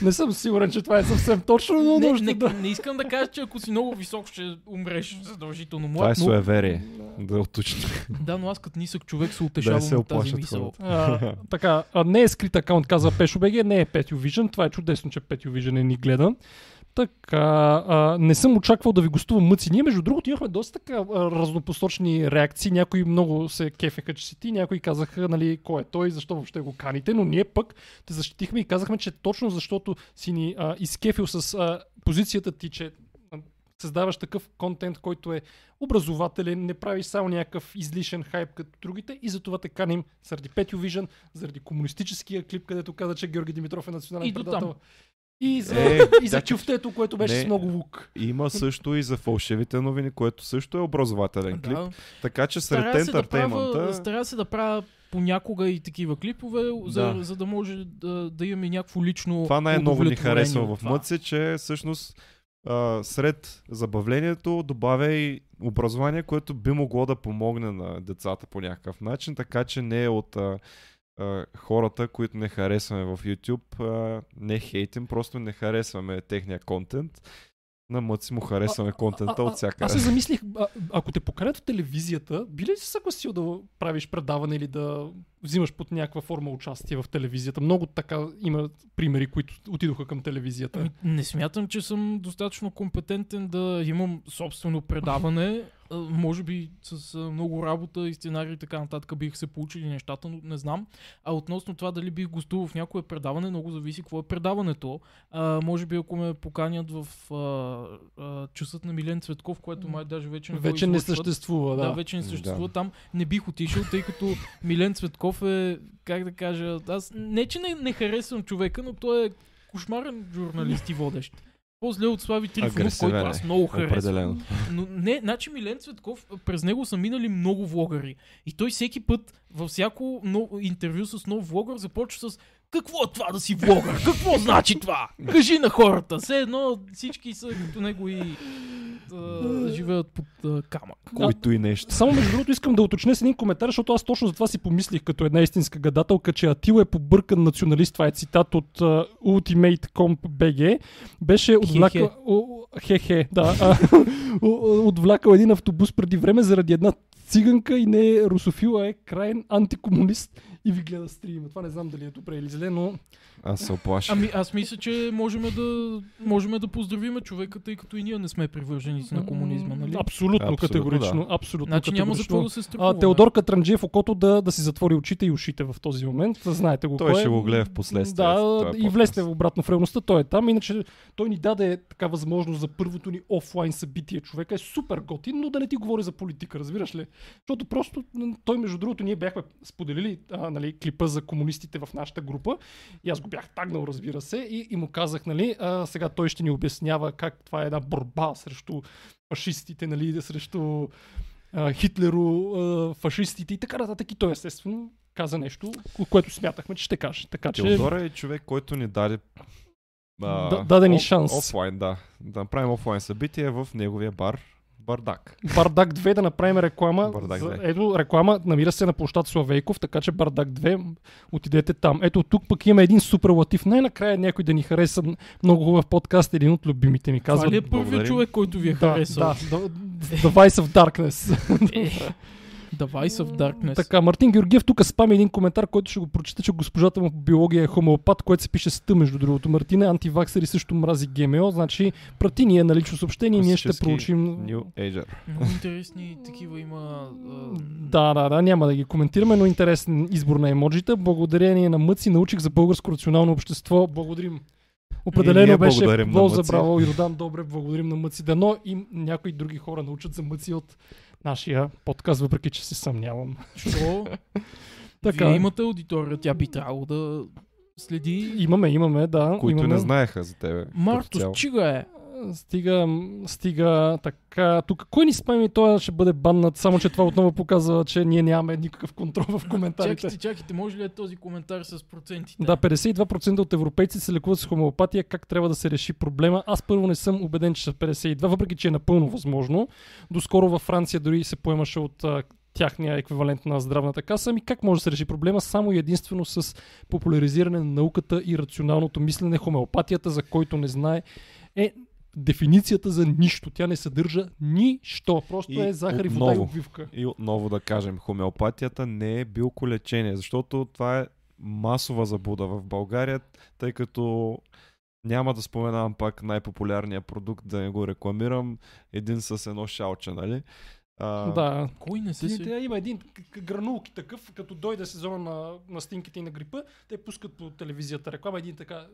Не съм сигурен, че това е съвсем точно, но Не, не, да... не искам да кажа, че ако си много висок, ще умреш задължително Това е млад. но, суеверие. Да уточня. да, но аз като нисък човек се Да утешавам се от тази мисъл. А, така, а, не е скрит акаунт, казва Пешо БГ, не е Петю Vision. Това е чудесно, че Петю Vision е ни гледа. Така, а, не съм очаквал да ви гостува мъци. Ние, между другото, имахме доста така разнопосочни реакции. Някои много се кефеха, че си ти, някои казаха, нали, кой е той, защо въобще го каните, но ние пък те защитихме и казахме, че точно защото си ни а, изкефил с а, позицията ти, че създаваш такъв контент, който е образователен, не правиш само някакъв излишен хайп като другите и затова те каним заради Петю Vision, заради комунистическия клип, където каза, че Георги Димитров е национален И предател. там. И за, Е, и за да, чуфтето, което беше не. с много лук. Има също и за фалшивите новини, което също е образователен клип. Да. Така че сред да ентертеймента... правя, старая се да правя понякога и такива клипове, за, Да. за да може да, да имаме някакво лично Това най-много ни харесва в. Мъци, че всъщност а, сред забавлението добавя и образование, което би могло да помогне на децата по някакъв начин, така че не е от а, а, хората, които не харесваме в YouTube, а, не хейтим, просто не харесваме техния контент. На Мъци му харесваме контента от всяка. Аз се замислих, а, ако те поканят в телевизията, би ли си съгласил да правиш предаване или да взимаш под някаква форма участие в телевизията? Много така има примери, които отидоха към телевизията. Ами, не смятам, че съм достатъчно компетентен да имам собствено предаване. Може би с много работа и сценарий и така нататък бих се получили нещата, но не знам. А относно това дали бих гостувал в някое предаване, много зависи какво е предаването. А, може би ако ме поканят в а, а, часът на Милен Цветков, което май даже вече не Вече не съществува, да. Да, вече не Да. съществува. Там не бих отишъл, тъй като Милен Цветков е, как да кажа, аз не, че не, не харесвам човека, но той е кошмарен журналист и водещ. По-зле от Слави Трифонов, който е, аз много харесвам. Но не, значи Милен Цветков, през него са минали много влогари. И той всеки път, във всяко ново интервю с нов влогър, започва с какво е това да си влогър? Какво значи това? Кажи на хората. Все едно всички са като него и а, живеят под а, камък. Който и нещо. Само между другото искам да уточня с един коментар, защото аз точно за това си помислих като една истинска гадателка, че Атил е побъркан националист. Това е цитат от uh, Ultimate.com BG. Беше отвлякал... о, Хе-хе, да. отвлякал един автобус преди време заради една циганка и не е русофил, а е крайен антикомунист и ви гледа стрима. Това не знам дали е добре или зле, но Аз се оплаших. Ами аз мисля, че можем да, можем да поздравиме човека, тъй като и ние не сме привърженици на комунизма, нали? абсолютно, Абсолютно, категорично. да. Абсолютно Значи няма за категорично. какво да се страхуваме. а, Теодор Катранджиев окото да, да си затвори очите и ушите в този момент. Знаете го Той кой е. ще го гледа в последствие Да, този и влезте обратно в реалността. Той е там. Иначе той ни даде така възможност за първото ни офлайн събитие. Човека е супер готин, но да не ти говори за политика, разбираш ли? Защото просто той, между другото, ние бяхме споделили а, нали, клипа за комунистите в нашата група и аз го бях тагнал, разбира се, и, и му казах, нали, а, сега той ще ни обяснява как това е една борба срещу фашистите, нали, срещу а, Хитлеро, а, фашистите и така нататък. И той естествено каза нещо, ко- което смятахме, че ще каже. Така че Теодора е човек, който ни даде Да- даде ни шанс. Офлайн, да. Да направим офлайн събитие в неговия бар. Бардак. Бардак 2 да направим реклама. Бардак за, 2. ето, реклама намира се на площад Славейков, така че Бардак 2, отидете там. Ето тук пък има един суперлатив. Най-накрая някой да ни хареса много хубав подкаст, един от любимите ми Това казва. ли е първият човек, който ви е да, харесал? да, The, The Vice of Darkness. The Vice of Darkness. Така, Мартин Георгиев тук спами един коментар, който ще го прочита, че госпожата му по биология е хомеопат, което се пише с Т, между другото. Мартин е антиваксер и също мрази ГМО, значи прати ни е на лично съобщение и ние ще проучим New Ager. Много интересни такива има. Да, да, да, няма да ги коментираме, но интересен избор на емоджита. Благодарение на Мъци научих за българско рационално общество. Благодарим. Определено ние беше благодарим на гол за Мъци. браво и Родан Добре. Благодарим на Мъци. Дано и някои други хора научат за Мъци от нашия подкаст, въпреки че се съмнявам. Що? Така. Вие имате аудитория, тя би трябвало да следи. Имаме, имаме, да. Които имаме. не знаеха за тебе. цяло. Чига е. Стига, стига така. Тук кой ни спами, той ще бъде баннат, само че това отново показва, че ние нямаме никакъв контрол в коментарите. Чакайте, чакайте, може ли е този коментар с процентите? Да, 52% от европейци се лекуват с хомеопатия. Как трябва да се реши проблема? Аз първо не съм убеден, че са 52, въпреки че е напълно възможно. Доскоро във Франция дори се поемаше от тяхния еквивалент на здравната каса. Ами как може да се реши проблема? Само и единствено с популяризиране на науката и рационалното мислене. Хомеопатията, за който не знае, е дефиницията за нищо. Тя не съдържа нищо. Просто И е захар и вода и отново. обвивка. И отново да кажем, хомеопатията не е билколечение, защото това е масова забуда в България, тъй като няма да споменавам пак най-популярния продукт, да не го рекламирам, един с едно шалче, нали? А, Да, Кой не се те, има един гранулки такъв, като дойде сезона на, на стинките и на грипа, те пускат по телевизията реклама, един така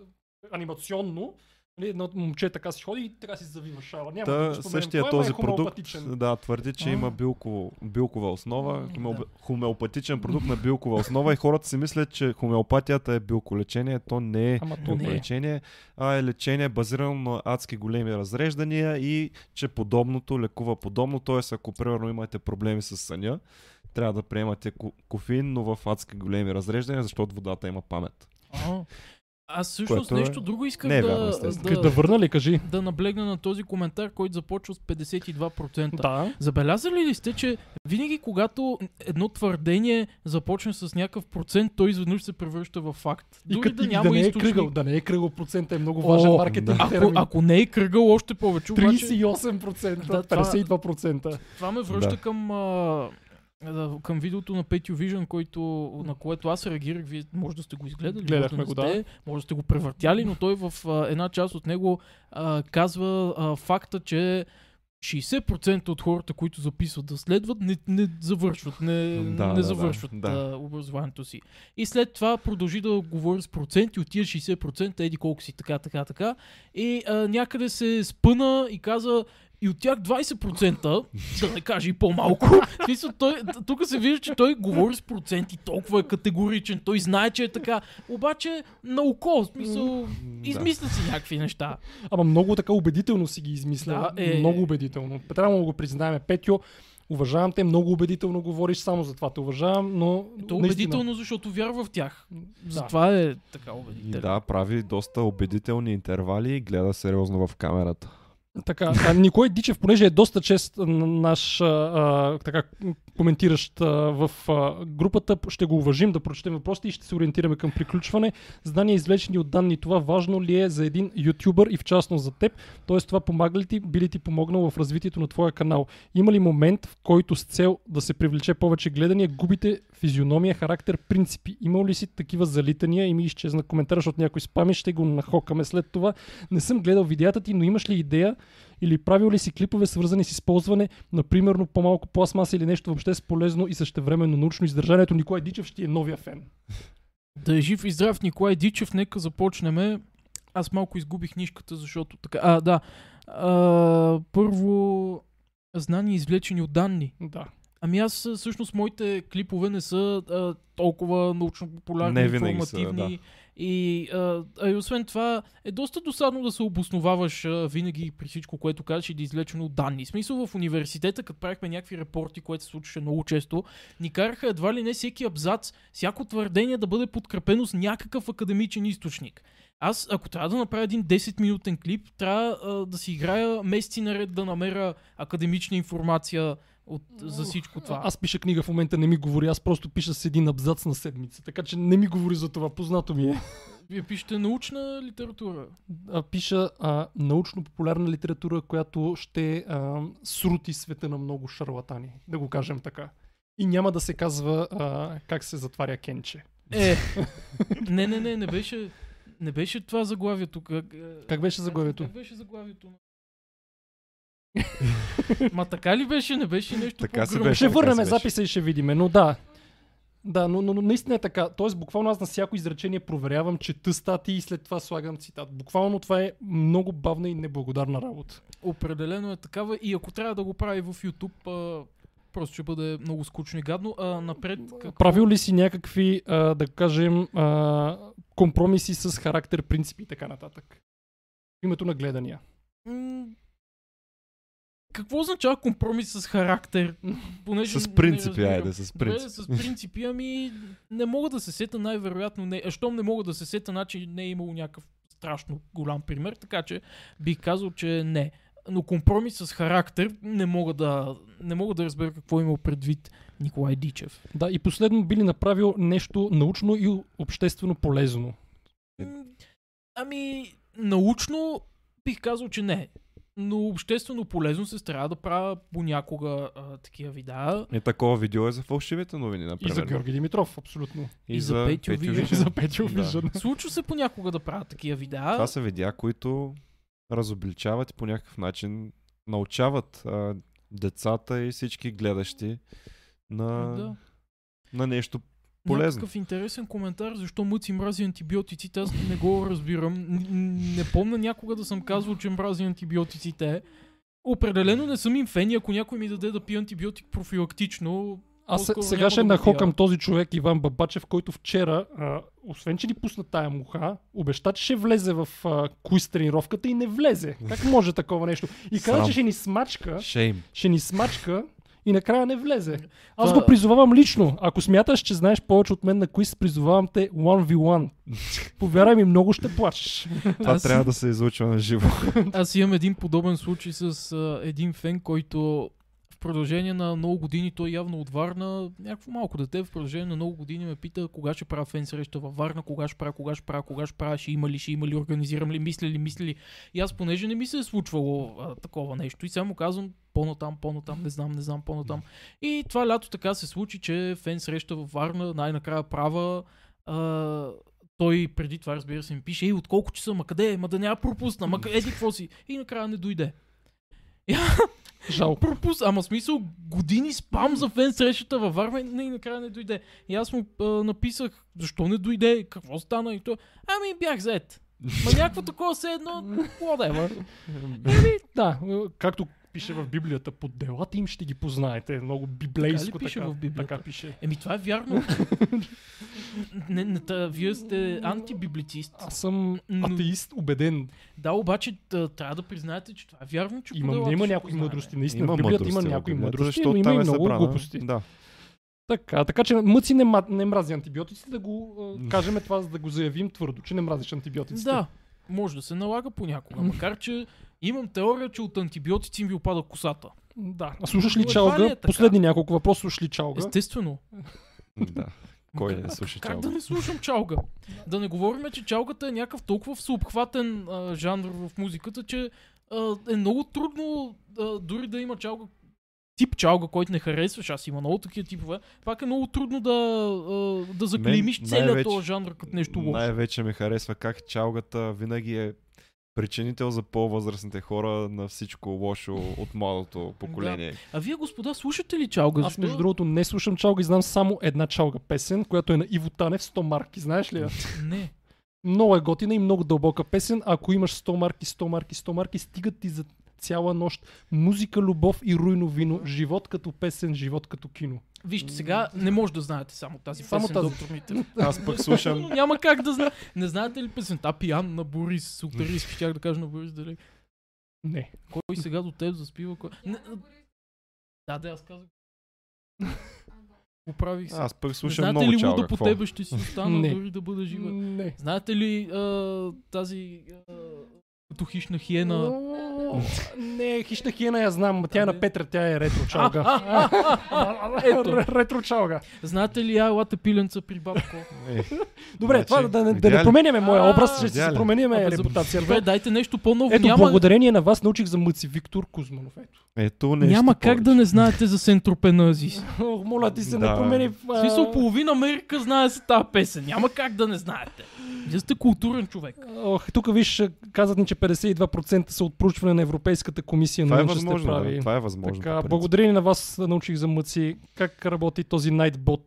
анимационно, нали, едно момче така си ходи и така си завива шала. Няма да Та, го споменем същия кой, ама този е продукт да, твърди, че А. има билково, билкова основа, М, хомео, да. хомеопатичен продукт на билкова основа и хората си мислят, че хомеопатията е билколечение. То не е Ама то не е. билколечение, а е лечение базирано на адски големи разреждания и че подобното лекува подобно. Т.е. ако примерно имате проблеми с съня, трябва да приемате ко- кофеин, но в адски големи разреждания, защото водата има памет. А, Аз всъщност Което е- нещо друго исках не е да, вярно. Да, да, върна ли, кажи? да наблегна на този коментар, който започва с 52%. Да. Забелязали ли сте, че винаги когато едно твърдение започне с някакъв процент, той изведнъж се превръща в факт. И Дори като да да, няма не е източник. кръгъл, да не е кръгъл процента е много важен О, маркетинг да. Ако, ако не е кръгъл, още повече. Обаче, 38%, Да, това- 52%. това ме връща Да. към, а, да, към видеото на Петю Vision, който, на което аз реагирах. Вие може да сте го изгледали, Гледахме може да не сте, може да сте го превъртяли, но той в а, една част от него а, казва а, факта, че 60% от хората, които записват да следват, не, не завършват, не, Да, не да, завършват да, образованието си. И след това продължи да говори с проценти, от тия 60% еди колко си, така, така, така. И а, някъде се спъна и каза, и от тях 20%, да не кажа и по-малко, смисъл, той, тук се вижда, че той говори с проценти, толкова е категоричен, той знае, че е така, обаче на око, смисъл, измисля си някакви неща. Ама много така убедително си ги измисля. Да, е. Много убедително. Трябва да го признаем. Петьо, уважавам те, много убедително говориш, само за това те уважавам, но То е наистина, убедително, защото вярва в тях. Да. Затова е така И убедително. да, прави доста убедителни интервали и гледа сериозно в камерата. Така, а Николай Дичев, понеже е доста чест наш а, така, коментиращ а, в а, групата, ще го уважим да прочетем въпросите и ще се ориентираме към приключване. Знания извлечени от данни, това важно ли е за един ютубър и в частност за теб? Тоест това помага ли ти, би ли ти помогнало в развитието на твоя канал? Има ли момент, в който с цел да се привлече повече гледания, губите физиономия, характер, принципи? Имал ли си такива залитания и ми изчезна коментар, защото някой спами, ще го нахокаме след това. Не съм гледал видеята ти, но имаш ли идея или правил ли си клипове свързани с използване на примерно по-малко пластмаса или нещо въобще с полезно и същевременно научно издържанието? Николай Дичев ще е новия фен. Да е жив и здрав Николай Дичев, нека започнем. Аз малко изгубих нишката, защото така... А, да. А, първо, знания извлечени от данни. Да. Ами аз всъщност моите клипове не са а, толкова научно популярни, винаги са, информативни И, а, и освен това е доста досадно да се обосноваваш а, винаги при всичко, което кажеш и да извлечено от данни. Смисъл в университета, като правихме някакви репорти, което се случваше много често, ни караха едва ли не всеки абзац, всяко твърдение да бъде подкрепено с някакъв академичен източник. Аз, ако трябва да направя един 10-минутен клип, трябва а, да си играя месеци наред да намеря академична информация от, за всичко това. Аз пиша книга в момента, не ми говори, аз просто пиша с един абзац на седмица, така че не ми говори за това, познато ми е. Вие пишете научна литература. А, пиша а, научно-популярна литература, която ще а, срути света на много шарлатани, да го кажем така. И няма да се казва а, как се затваря Кенче. Е, не, не, не, не беше, не беше това заглавието. Как, Как беше заглавието? Как беше заглавието? Ма така ли беше? Не беше нещо Така по-гръмко? беше. Ще така върнем беше. записа и ще видиме, но да. Да, но, но, но наистина е така. Тоест, буквално аз на всяко изречение проверявам, чета статии и след това слагам цитат. Буквално това е много бавна и неблагодарна работа. Определено е такава и ако трябва да го прави в YouTube, а, просто ще бъде много скучно и гадно. А, напред, какво... Правил ли си някакви, а, да кажем, а, компромиси с характер, принципи и така нататък? В името на гледания. Какво означава компромис с характер? Понеже С принципи, айде, с принципи. с принципи, ами не мога да се сета най-вероятно не. А щом не мога да се сета, значи не е имало някакъв страшно голям пример, така че бих казал, че не. Но компромис с характер не мога да, не мога да разбера какво има предвид Николай Дичев. Да, и последно би ли направил нещо научно и обществено полезно? Ами, научно бих казал, че не. Но обществено полезно се старая да правя понякога а, такива видеа. Е, такова видео е за фалшивите новини, И например. за Георги Димитров, абсолютно. И за Петю Вижен. За Петю Да. Вижен. Случва се понякога да правя такива видеа. Това са видеа, които разобличават и по някакъв начин научават а, децата и всички гледащи на, Да. на нещо полезно. Някакъв интересен коментар, защо мъци мрази антибиотиците, аз не го разбирам. Не помня някога да съм казвал, че мрази антибиотиците. Определено не съм им фен и ако някой ми даде да пия антибиотик профилактично, Аз сега ще да нахокам този човек Иван Бабачев, който вчера, а, освен че ни пусна тая муха, обеща, че ще влезе в а, куиз тренировката и не влезе. Как може такова нещо? И каза, че ще ни смачка, Шейм. ще ни смачка и накрая не влезе. Аз Това- го призовавам лично. Ако смяташ, че знаеш повече от мен на куиз, призовавам те 1v1. Повярвай ми, много ще плачеш. Това Аз- трябва да се излучва на живо. Аз имам един подобен случай с а, един фен, който продължение на много години, той явно от Варна, някакво малко дете, в продължение на много години ме пита кога ще правя фен среща във Варна, кога ще правя, кога ще правя, кога ще правя, ще има ли, ще има ли, организирам ли, мисля ли, мисля ли. И аз понеже не ми се е случвало а, такова нещо и сега му казвам по-натам, по-натам, не знам, не знам, по-натам. И това лято така се случи, че фен среща във Варна, най-накрая права. А, той преди това, разбира се, ми пише, ей, от колко часа, ма къде е, ма да няма пропусна, ма къ- еди какво си. И накрая не дойде. Жалко. Пропусна, ама смисъл години спам за фен срещата във Варна и накрая не дойде. И аз му а, написах, защо не дойде, какво стана и той, ами бях зает. Ма някакво такова се едно, whatever. Да, е, както пише в Библията, под делата им ще ги познаете. Много библейско Така ли пише така. в Библията? Така пише. Еми това е вярно. не, не, та, вие сте антибиблицист. Аз съм атеист, убеден. Да, обаче трябва да признаете, че това е вярно, че Има, има някои мъдрости. Наистина, Има в Библията мъдрости има някои мъдрости, защото но има и е много събрана. глупости. Да. Така, така че мъци не, не мрази антибиотици, да го а, кажем това, за да го заявим твърдо, че не мразиш антибиотиците. Да, може да се налага понякога, макар че имам теория, че от антибиотици ми опада косата. Да. А слушаш ли едва чалга? е? Последни няколко въпроса, слушаш ли чалга? Естествено. да. Кой не слуша Как чалга? да не слушам чалга? Да не говорим, че чалгата е някакъв толкова всеобхватен а, жанр в музиката, че а, е много трудно а, дори да има чалга тип чалга, който не харесваш, аз има много такива типове, пак е много трудно да, а, да заклеймиш целият този жанр като нещо лошо. Най-вече ми харесва как чалгата винаги е причинител за по-възрастните хора на всичко лошо от младото поколение. А вие, господа, слушате ли чалга? Аз между другото не слушам чалга и знам само една чалга песен, която е на Иво Танев 100 марки. Знаеш ли я? Не. Много е готина и много дълбока песен. Ако имаш 100 марки, 100 марки, 100 марки, стигат ти за цяла нощ, музика, любов и руйно вино, живот като песен, живот като кино. Вижте, сега не може да знаете само тази Само песен, тази. доктор Митев. Аз пък слушам... Няма как да знае. Не знаете ли песента Пиян на Борис? Султариски, щях да кажа на Борис дали. Не. Кой сега до теб заспива? Кой... Не, да, да, аз казах. Поправих се. Аз пък Не слушам Знаете много ли чалга. луда по тебе ще си остана Не. дори да бъда жива? Не. Знаете ли а, тази а, като хищна хиена? Не, хищна хиена я знам, тя е на. Петра, тя е ретро чалга. Ретро чалга. Знаете ли елата пиленца при бабко? Е, Добре, Значи, това да, не- променяме моя образ, ще си за- репутацията. Добре, дайте нещо по-ново. Ето, благодарение на вас научих за мъци Виктор Кузманов. Ето. Нещо няма как да не знаете за Сентропеназис. Моля ти се, не промени. Смисъл, половина Америка знае за тази песен. Няма как да не знаете. Вие сте културен човек. Ох, тук виж, казват ни, че 52% са от проучване на Европейската комисия. Това е научна сте възможно. прави. Да, това е възможно. Така, благодарение на вас научих за мъци как работи този Nightbot.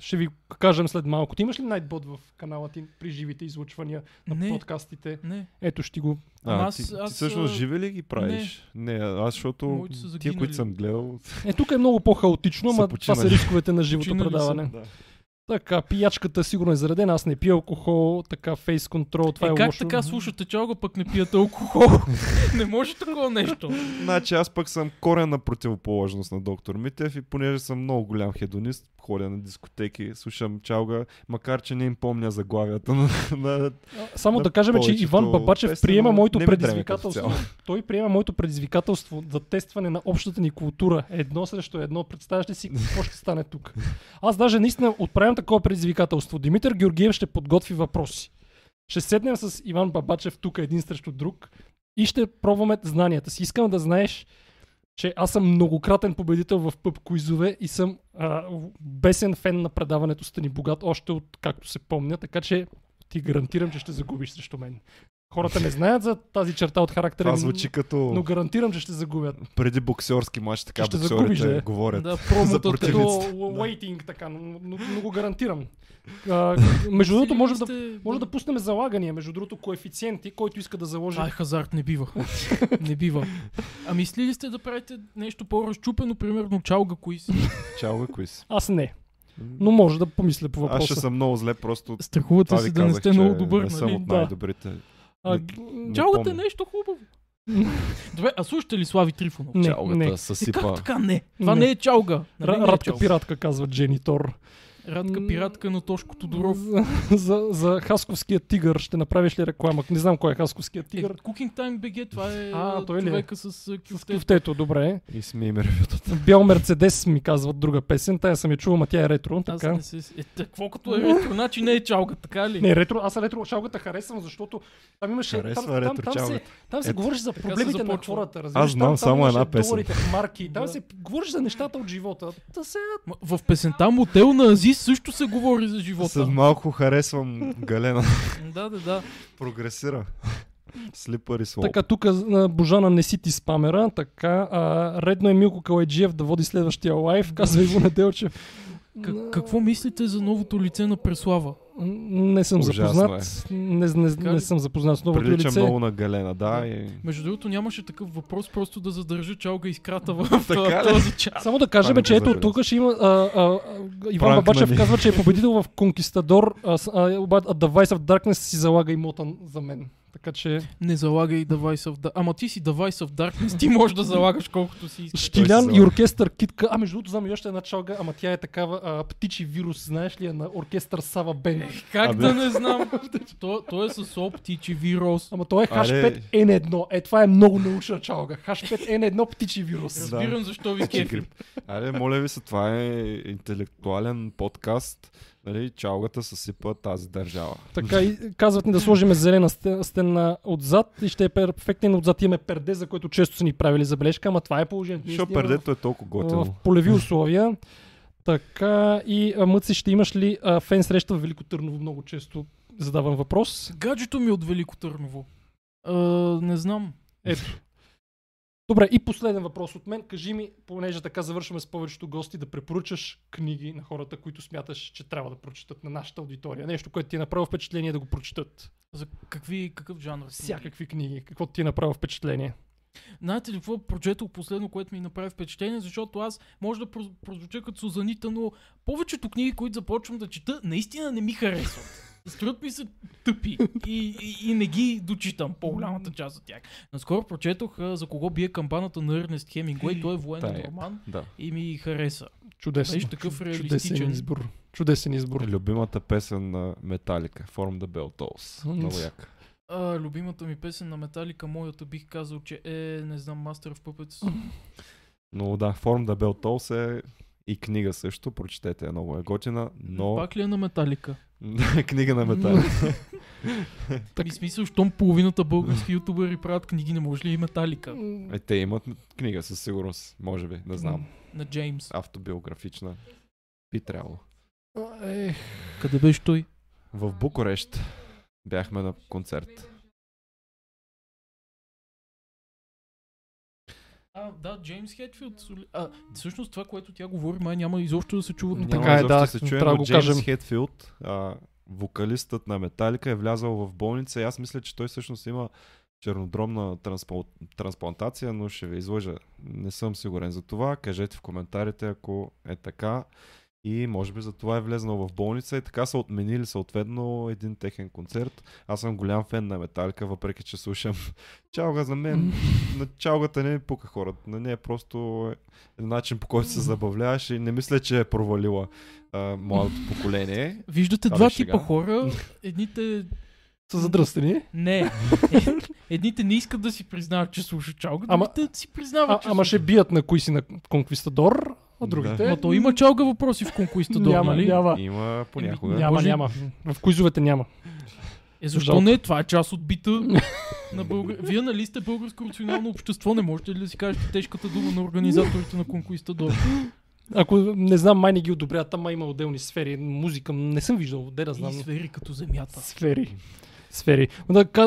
Ще ви кажем след малко. Ти имаш ли Nightbot в канала ти при живите излъчвания на Не. подкастите? Не. Ето ще го... А, аз- ти, ти аз, всъщност а, живи ли ги правиш? Не, аз защото тия, които съм гледал, Е, тук е много по-хаотично, ама това са рисковете на живото предаване. да. Така, пиячката сигурно е заредена, аз не пия алкохол, така фейс контрол, това е, е, как лошо. така слушате чалга, пък не пиете алкохол? не може такова нещо. Значи аз пък съм корена противоположност на доктор Митев и понеже съм много голям хедонист, ходя на дискотеки, слушам чалга, макар че не им помня заглавията на, на Само на да кажем, че Иван Бабачев песни, приема моето предизвикателство. Той приема моето предизвикателство за тестване на общата ни култура. Едно срещу едно. Представяш ли си какво ще стане тук? Аз даже наистина отправям такова предизвикателство. Димитър Георгиев ще подготви въпроси. Ще седнем с Иван Бабачев тук един срещу друг и ще пробваме знанията си. Искам да знаеш, че аз съм многократен победител в пъб куизове и съм а, бесен фен на предаването Стани богат, още от както се помня, така че ти гарантирам, че ще загубиш срещу мен. Хората не знаят за тази черта от характера Това звучи като но гарантирам, че ще загубят. преди боксерски матч, така Ще боксерите загубиш, да. говорят. Да, противниците. Като waiting, така, но, но, но го гарантирам. А, между другото, може да, може да пуснем залагания, между другото, коефициенти, който иска да заложи. Е хазарт, не бива. не бива. А мислили ли сте да правите нещо по-разчупено, примерно чалга кои си? Чалга, кои си? Аз не, но може да помисля по Аз ще въпроса. съм много зле, просто Страхувате се да не сте много добър, не съм нали? от Да. най-добрите. А, Не Чалгата е помня. нещо хубаво. Добре, а слушате ли Слави Трифонов? Не, Чалгата не. Е, как съсипа. така не? Това Не. не, е чалга. Нали Ра- не е Радка чалга? пиратка, казва Джени Тор. Радка пиратка на Тошко Тодоров. За, за, за Хасковския тигър ще направиш ли реклама? Не знам кой е Хасковския Е, тигър. Cooking Time BG, това е А, той ли е? човека с С кюфте. кюфтето, добре. И сме им ревютата. Бял Мерцедес ми казват друга песен. Тая съм я чувал, ма тя е ретро. Аз Така. не се... Е, какво като е ретро? Значи не е чалга, така ли? Не, ретро, аз ретро шалгата харесвам, защото там имаше. Харесва там, там, ретро там, се, чалгата. там се говориш за се проблемите на хората. Разбираш? Аз знам там, само там една песен. марки. Там се говориш за нещата от живота. В песента Мотел на Азис също се говори за живота. След малко харесвам Галена. Да, да, да. Прогресира. Слипър и слоп. Така, тук Божана не си ти спамера, така, а, редно е Милко Калайджиев да води следващия лайф, казва Иво Неделчев. К- какво мислите за новото лице на Преслава? Не съм Ужасно запознат. Не, не, Така не ли? съм запознат с новото Прилича лице. много на Галена, да. И... Между другото нямаше такъв въпрос, просто да задържа чалга изкрата в Така този час. Само да кажем, не че ето тук ще има. А, а, а, Иван Пранк Бабачев казва, че е победител в Конкистадор, а The Vice of Darkness си залага имота за мен. Така че Не залагай Device of Darkness. Ама ти си Device of Darkness, ти можеш да залагаш колкото си искаш. Штилян и оркестър Китка. А между другото знам и още една чалга, ама тя е такава а, птичи вирус, знаеш ли, е на оркестър Сава Бен. Как Абе. да не знам? то, то е с О птичи вирус. Ама то е Аре. H5N1. Е, това е много научна чалга. H5N1 птичи вирус. Разбирам защо ви Птичи кефи. грип. Айде, моля ви се, това е интелектуален подкаст. Нали, чалгата съсипа тази държава. Така и казват ни да сложим зелена сте- стена отзад и ще е перфектен отзад имаме перде, за което често са ни правили забележка, ама това е положението. Ние Що снимаме пердето е толкова готино. в полеви условия. Така и Мъци, ще имаш ли а, фен среща в Велико Търново? Много често задавам въпрос. Гаджето ми е от Велико Търново. А, не знам. Ето. Добре, и последен въпрос от мен. Кажи ми, понеже така завършваме с повечето гости, да препоръчаш книги на хората, които смяташ, че трябва да прочитат на нашата аудитория. Нещо, което ти е направило впечатление да го прочитат. За какви, какъв жанр? Всякакви книги. Какво ти е направило впечатление? Знаете ли какво прочетох последно, което ми направи впечатление, защото аз може да про- прозвуча като Сузанита, но повечето книги, които започвам да чета, наистина не ми харесват. Струват ми се тъпи и, и, и не ги дочитам по-голямата част от тях. Наскоро прочетох а, за кого бие камбаната на Ернест Хемингуей. Той е военен Тая. роман Да. и ми хареса. Чудесно. Беше такъв Чудесен реалистичен. избор. Чудесен избор. Любимата песен на Металика, Form the Bell Tolls. Много яка. А, любимата ми песен на Металика, моята бих казал, че е, не знам, Master of Puppets. Но да, Form the Bell Tolls е и книга също, прочетете, е много е готина, но Пак ли е на Металика? книга на Металика. Так- И смисъл, щом половината български ютубери правят книги, не може ли и Металика? Е, те имат книга със сигурност, може би, не знам. На Джеймс. Автобиографична. Би трябвало. Е, Къде беше той? В Букурещ бяхме на концерт. А, да, Джеймс Хетфилд. А, всъщност това, което тя говори, май няма изобщо да се чува тук. Така Няма е, да, се чуем, трябва да но го Джеймс кажем. Хетфилд, а, вокалистът на Металика е влязал в болница и аз мисля, че той всъщност има чернодромна транспло... трансплантация, но ще ви излъжа. Не съм сигурен за това. Кажете в коментарите, ако е така. И може би за това е влезнал в болница и така са отменили съответно един техен концерт. Аз съм голям фен на Металика, въпреки че слушам чалга за мен. На чалгата не ми пука хората. На нея просто е начин по който се забавляваш и не мисля, че е провалила а, младото поколение. Виждате два шега. типа хора. Едните... са задръстени. Не. Едните не искат да си признават, че слушат чалга, Ама- другите си признават, А, че ама ще бият на кои си на Конквистадор, а Да. другите... Ма то има чалга въпроси в Конкуистадор, няма, нали? няма. Има понякога. Няма, Може- няма. В куизовете няма. Е, защо Жалко. не? Това е част от бита на българ... Вие нали сте българско национално общество? Не можете ли да си кажете тежката дума на организаторите на Конкуистадор? Ако не знам, май не ги одобряват, ама има отделни сфери. Музика не съм виждал, де да знам. И сфери като земята. Сфери. Сфери.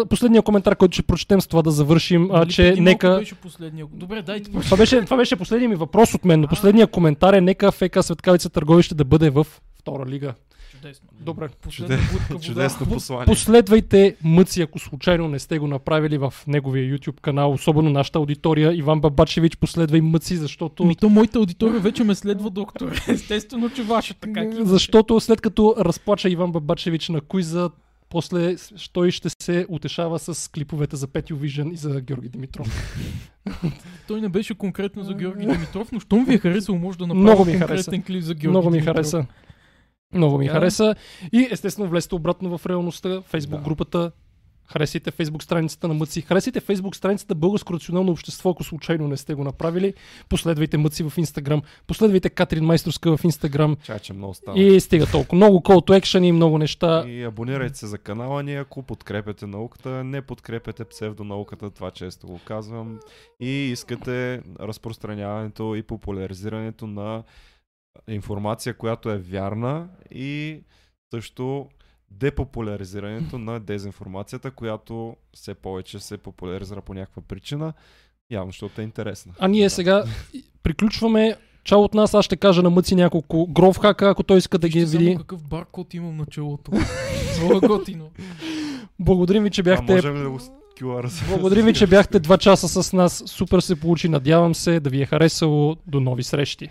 Последния коментар, който ще прочетем с това да завършим, а, Нали че нека... беше последния. Добре, дайте Това беше, това беше последният ми въпрос от мен, но последният коментар е нека ФК Светкавица Търговище да бъде в втора лига. Чудесно. Добре. Вода. Чудесно послание. Последвайте Мъци, ако случайно не сте го направили в неговия YouTube канал, особено нашата аудитория. Иван Бабачевич, последвай Мъци, защото... Ми то моята аудитория вече ме следва, доктор. Естествено, че вашата как Защото след като разплача Иван Бабачевич на куиза, после той ще се утешава с клиповете за Петю Вижен и за Георги Димитров. Той не беше конкретно за Георги Димитров, но щом ви е харесало, може да направи Много ми конкретен хареса. клип за Георги Много ми Димитров. хареса. Много ми Така. хареса. И естествено влезте обратно в реалността. Фейсбук Да. групата. Харесайте фейсбук страницата на Мъци. Харесайте фейсбук страницата Българско рационално общество, ако случайно не сте го направили. Последвайте Мъци в Инстаграм. Последвайте Катрин Майсторска в Инстаграм. Чай, че много стана. И стига толкова. Много call to action и много неща. И абонирайте се за канала ни, ако подкрепяте науката, не подкрепяте псевдонауката, това често го казвам. И искате разпространяването и популяризирането на информация, която е вярна и също депопуляризирането на дезинформацията, която все повече се популяризира по някаква причина, явно, защото е интересна. А ние сега приключваме. Чао от нас, аз ще кажа на Мъци няколко гров хака, ако той иска да ги види. само какъв баркод имам на челото. Много готино. Благодарим ви, че А бяхте можем ли да го QR -а? Благодарим ви, че бяхте два часа с нас. Супер се получи. Надявам се да ви е харесало. До нови срещи.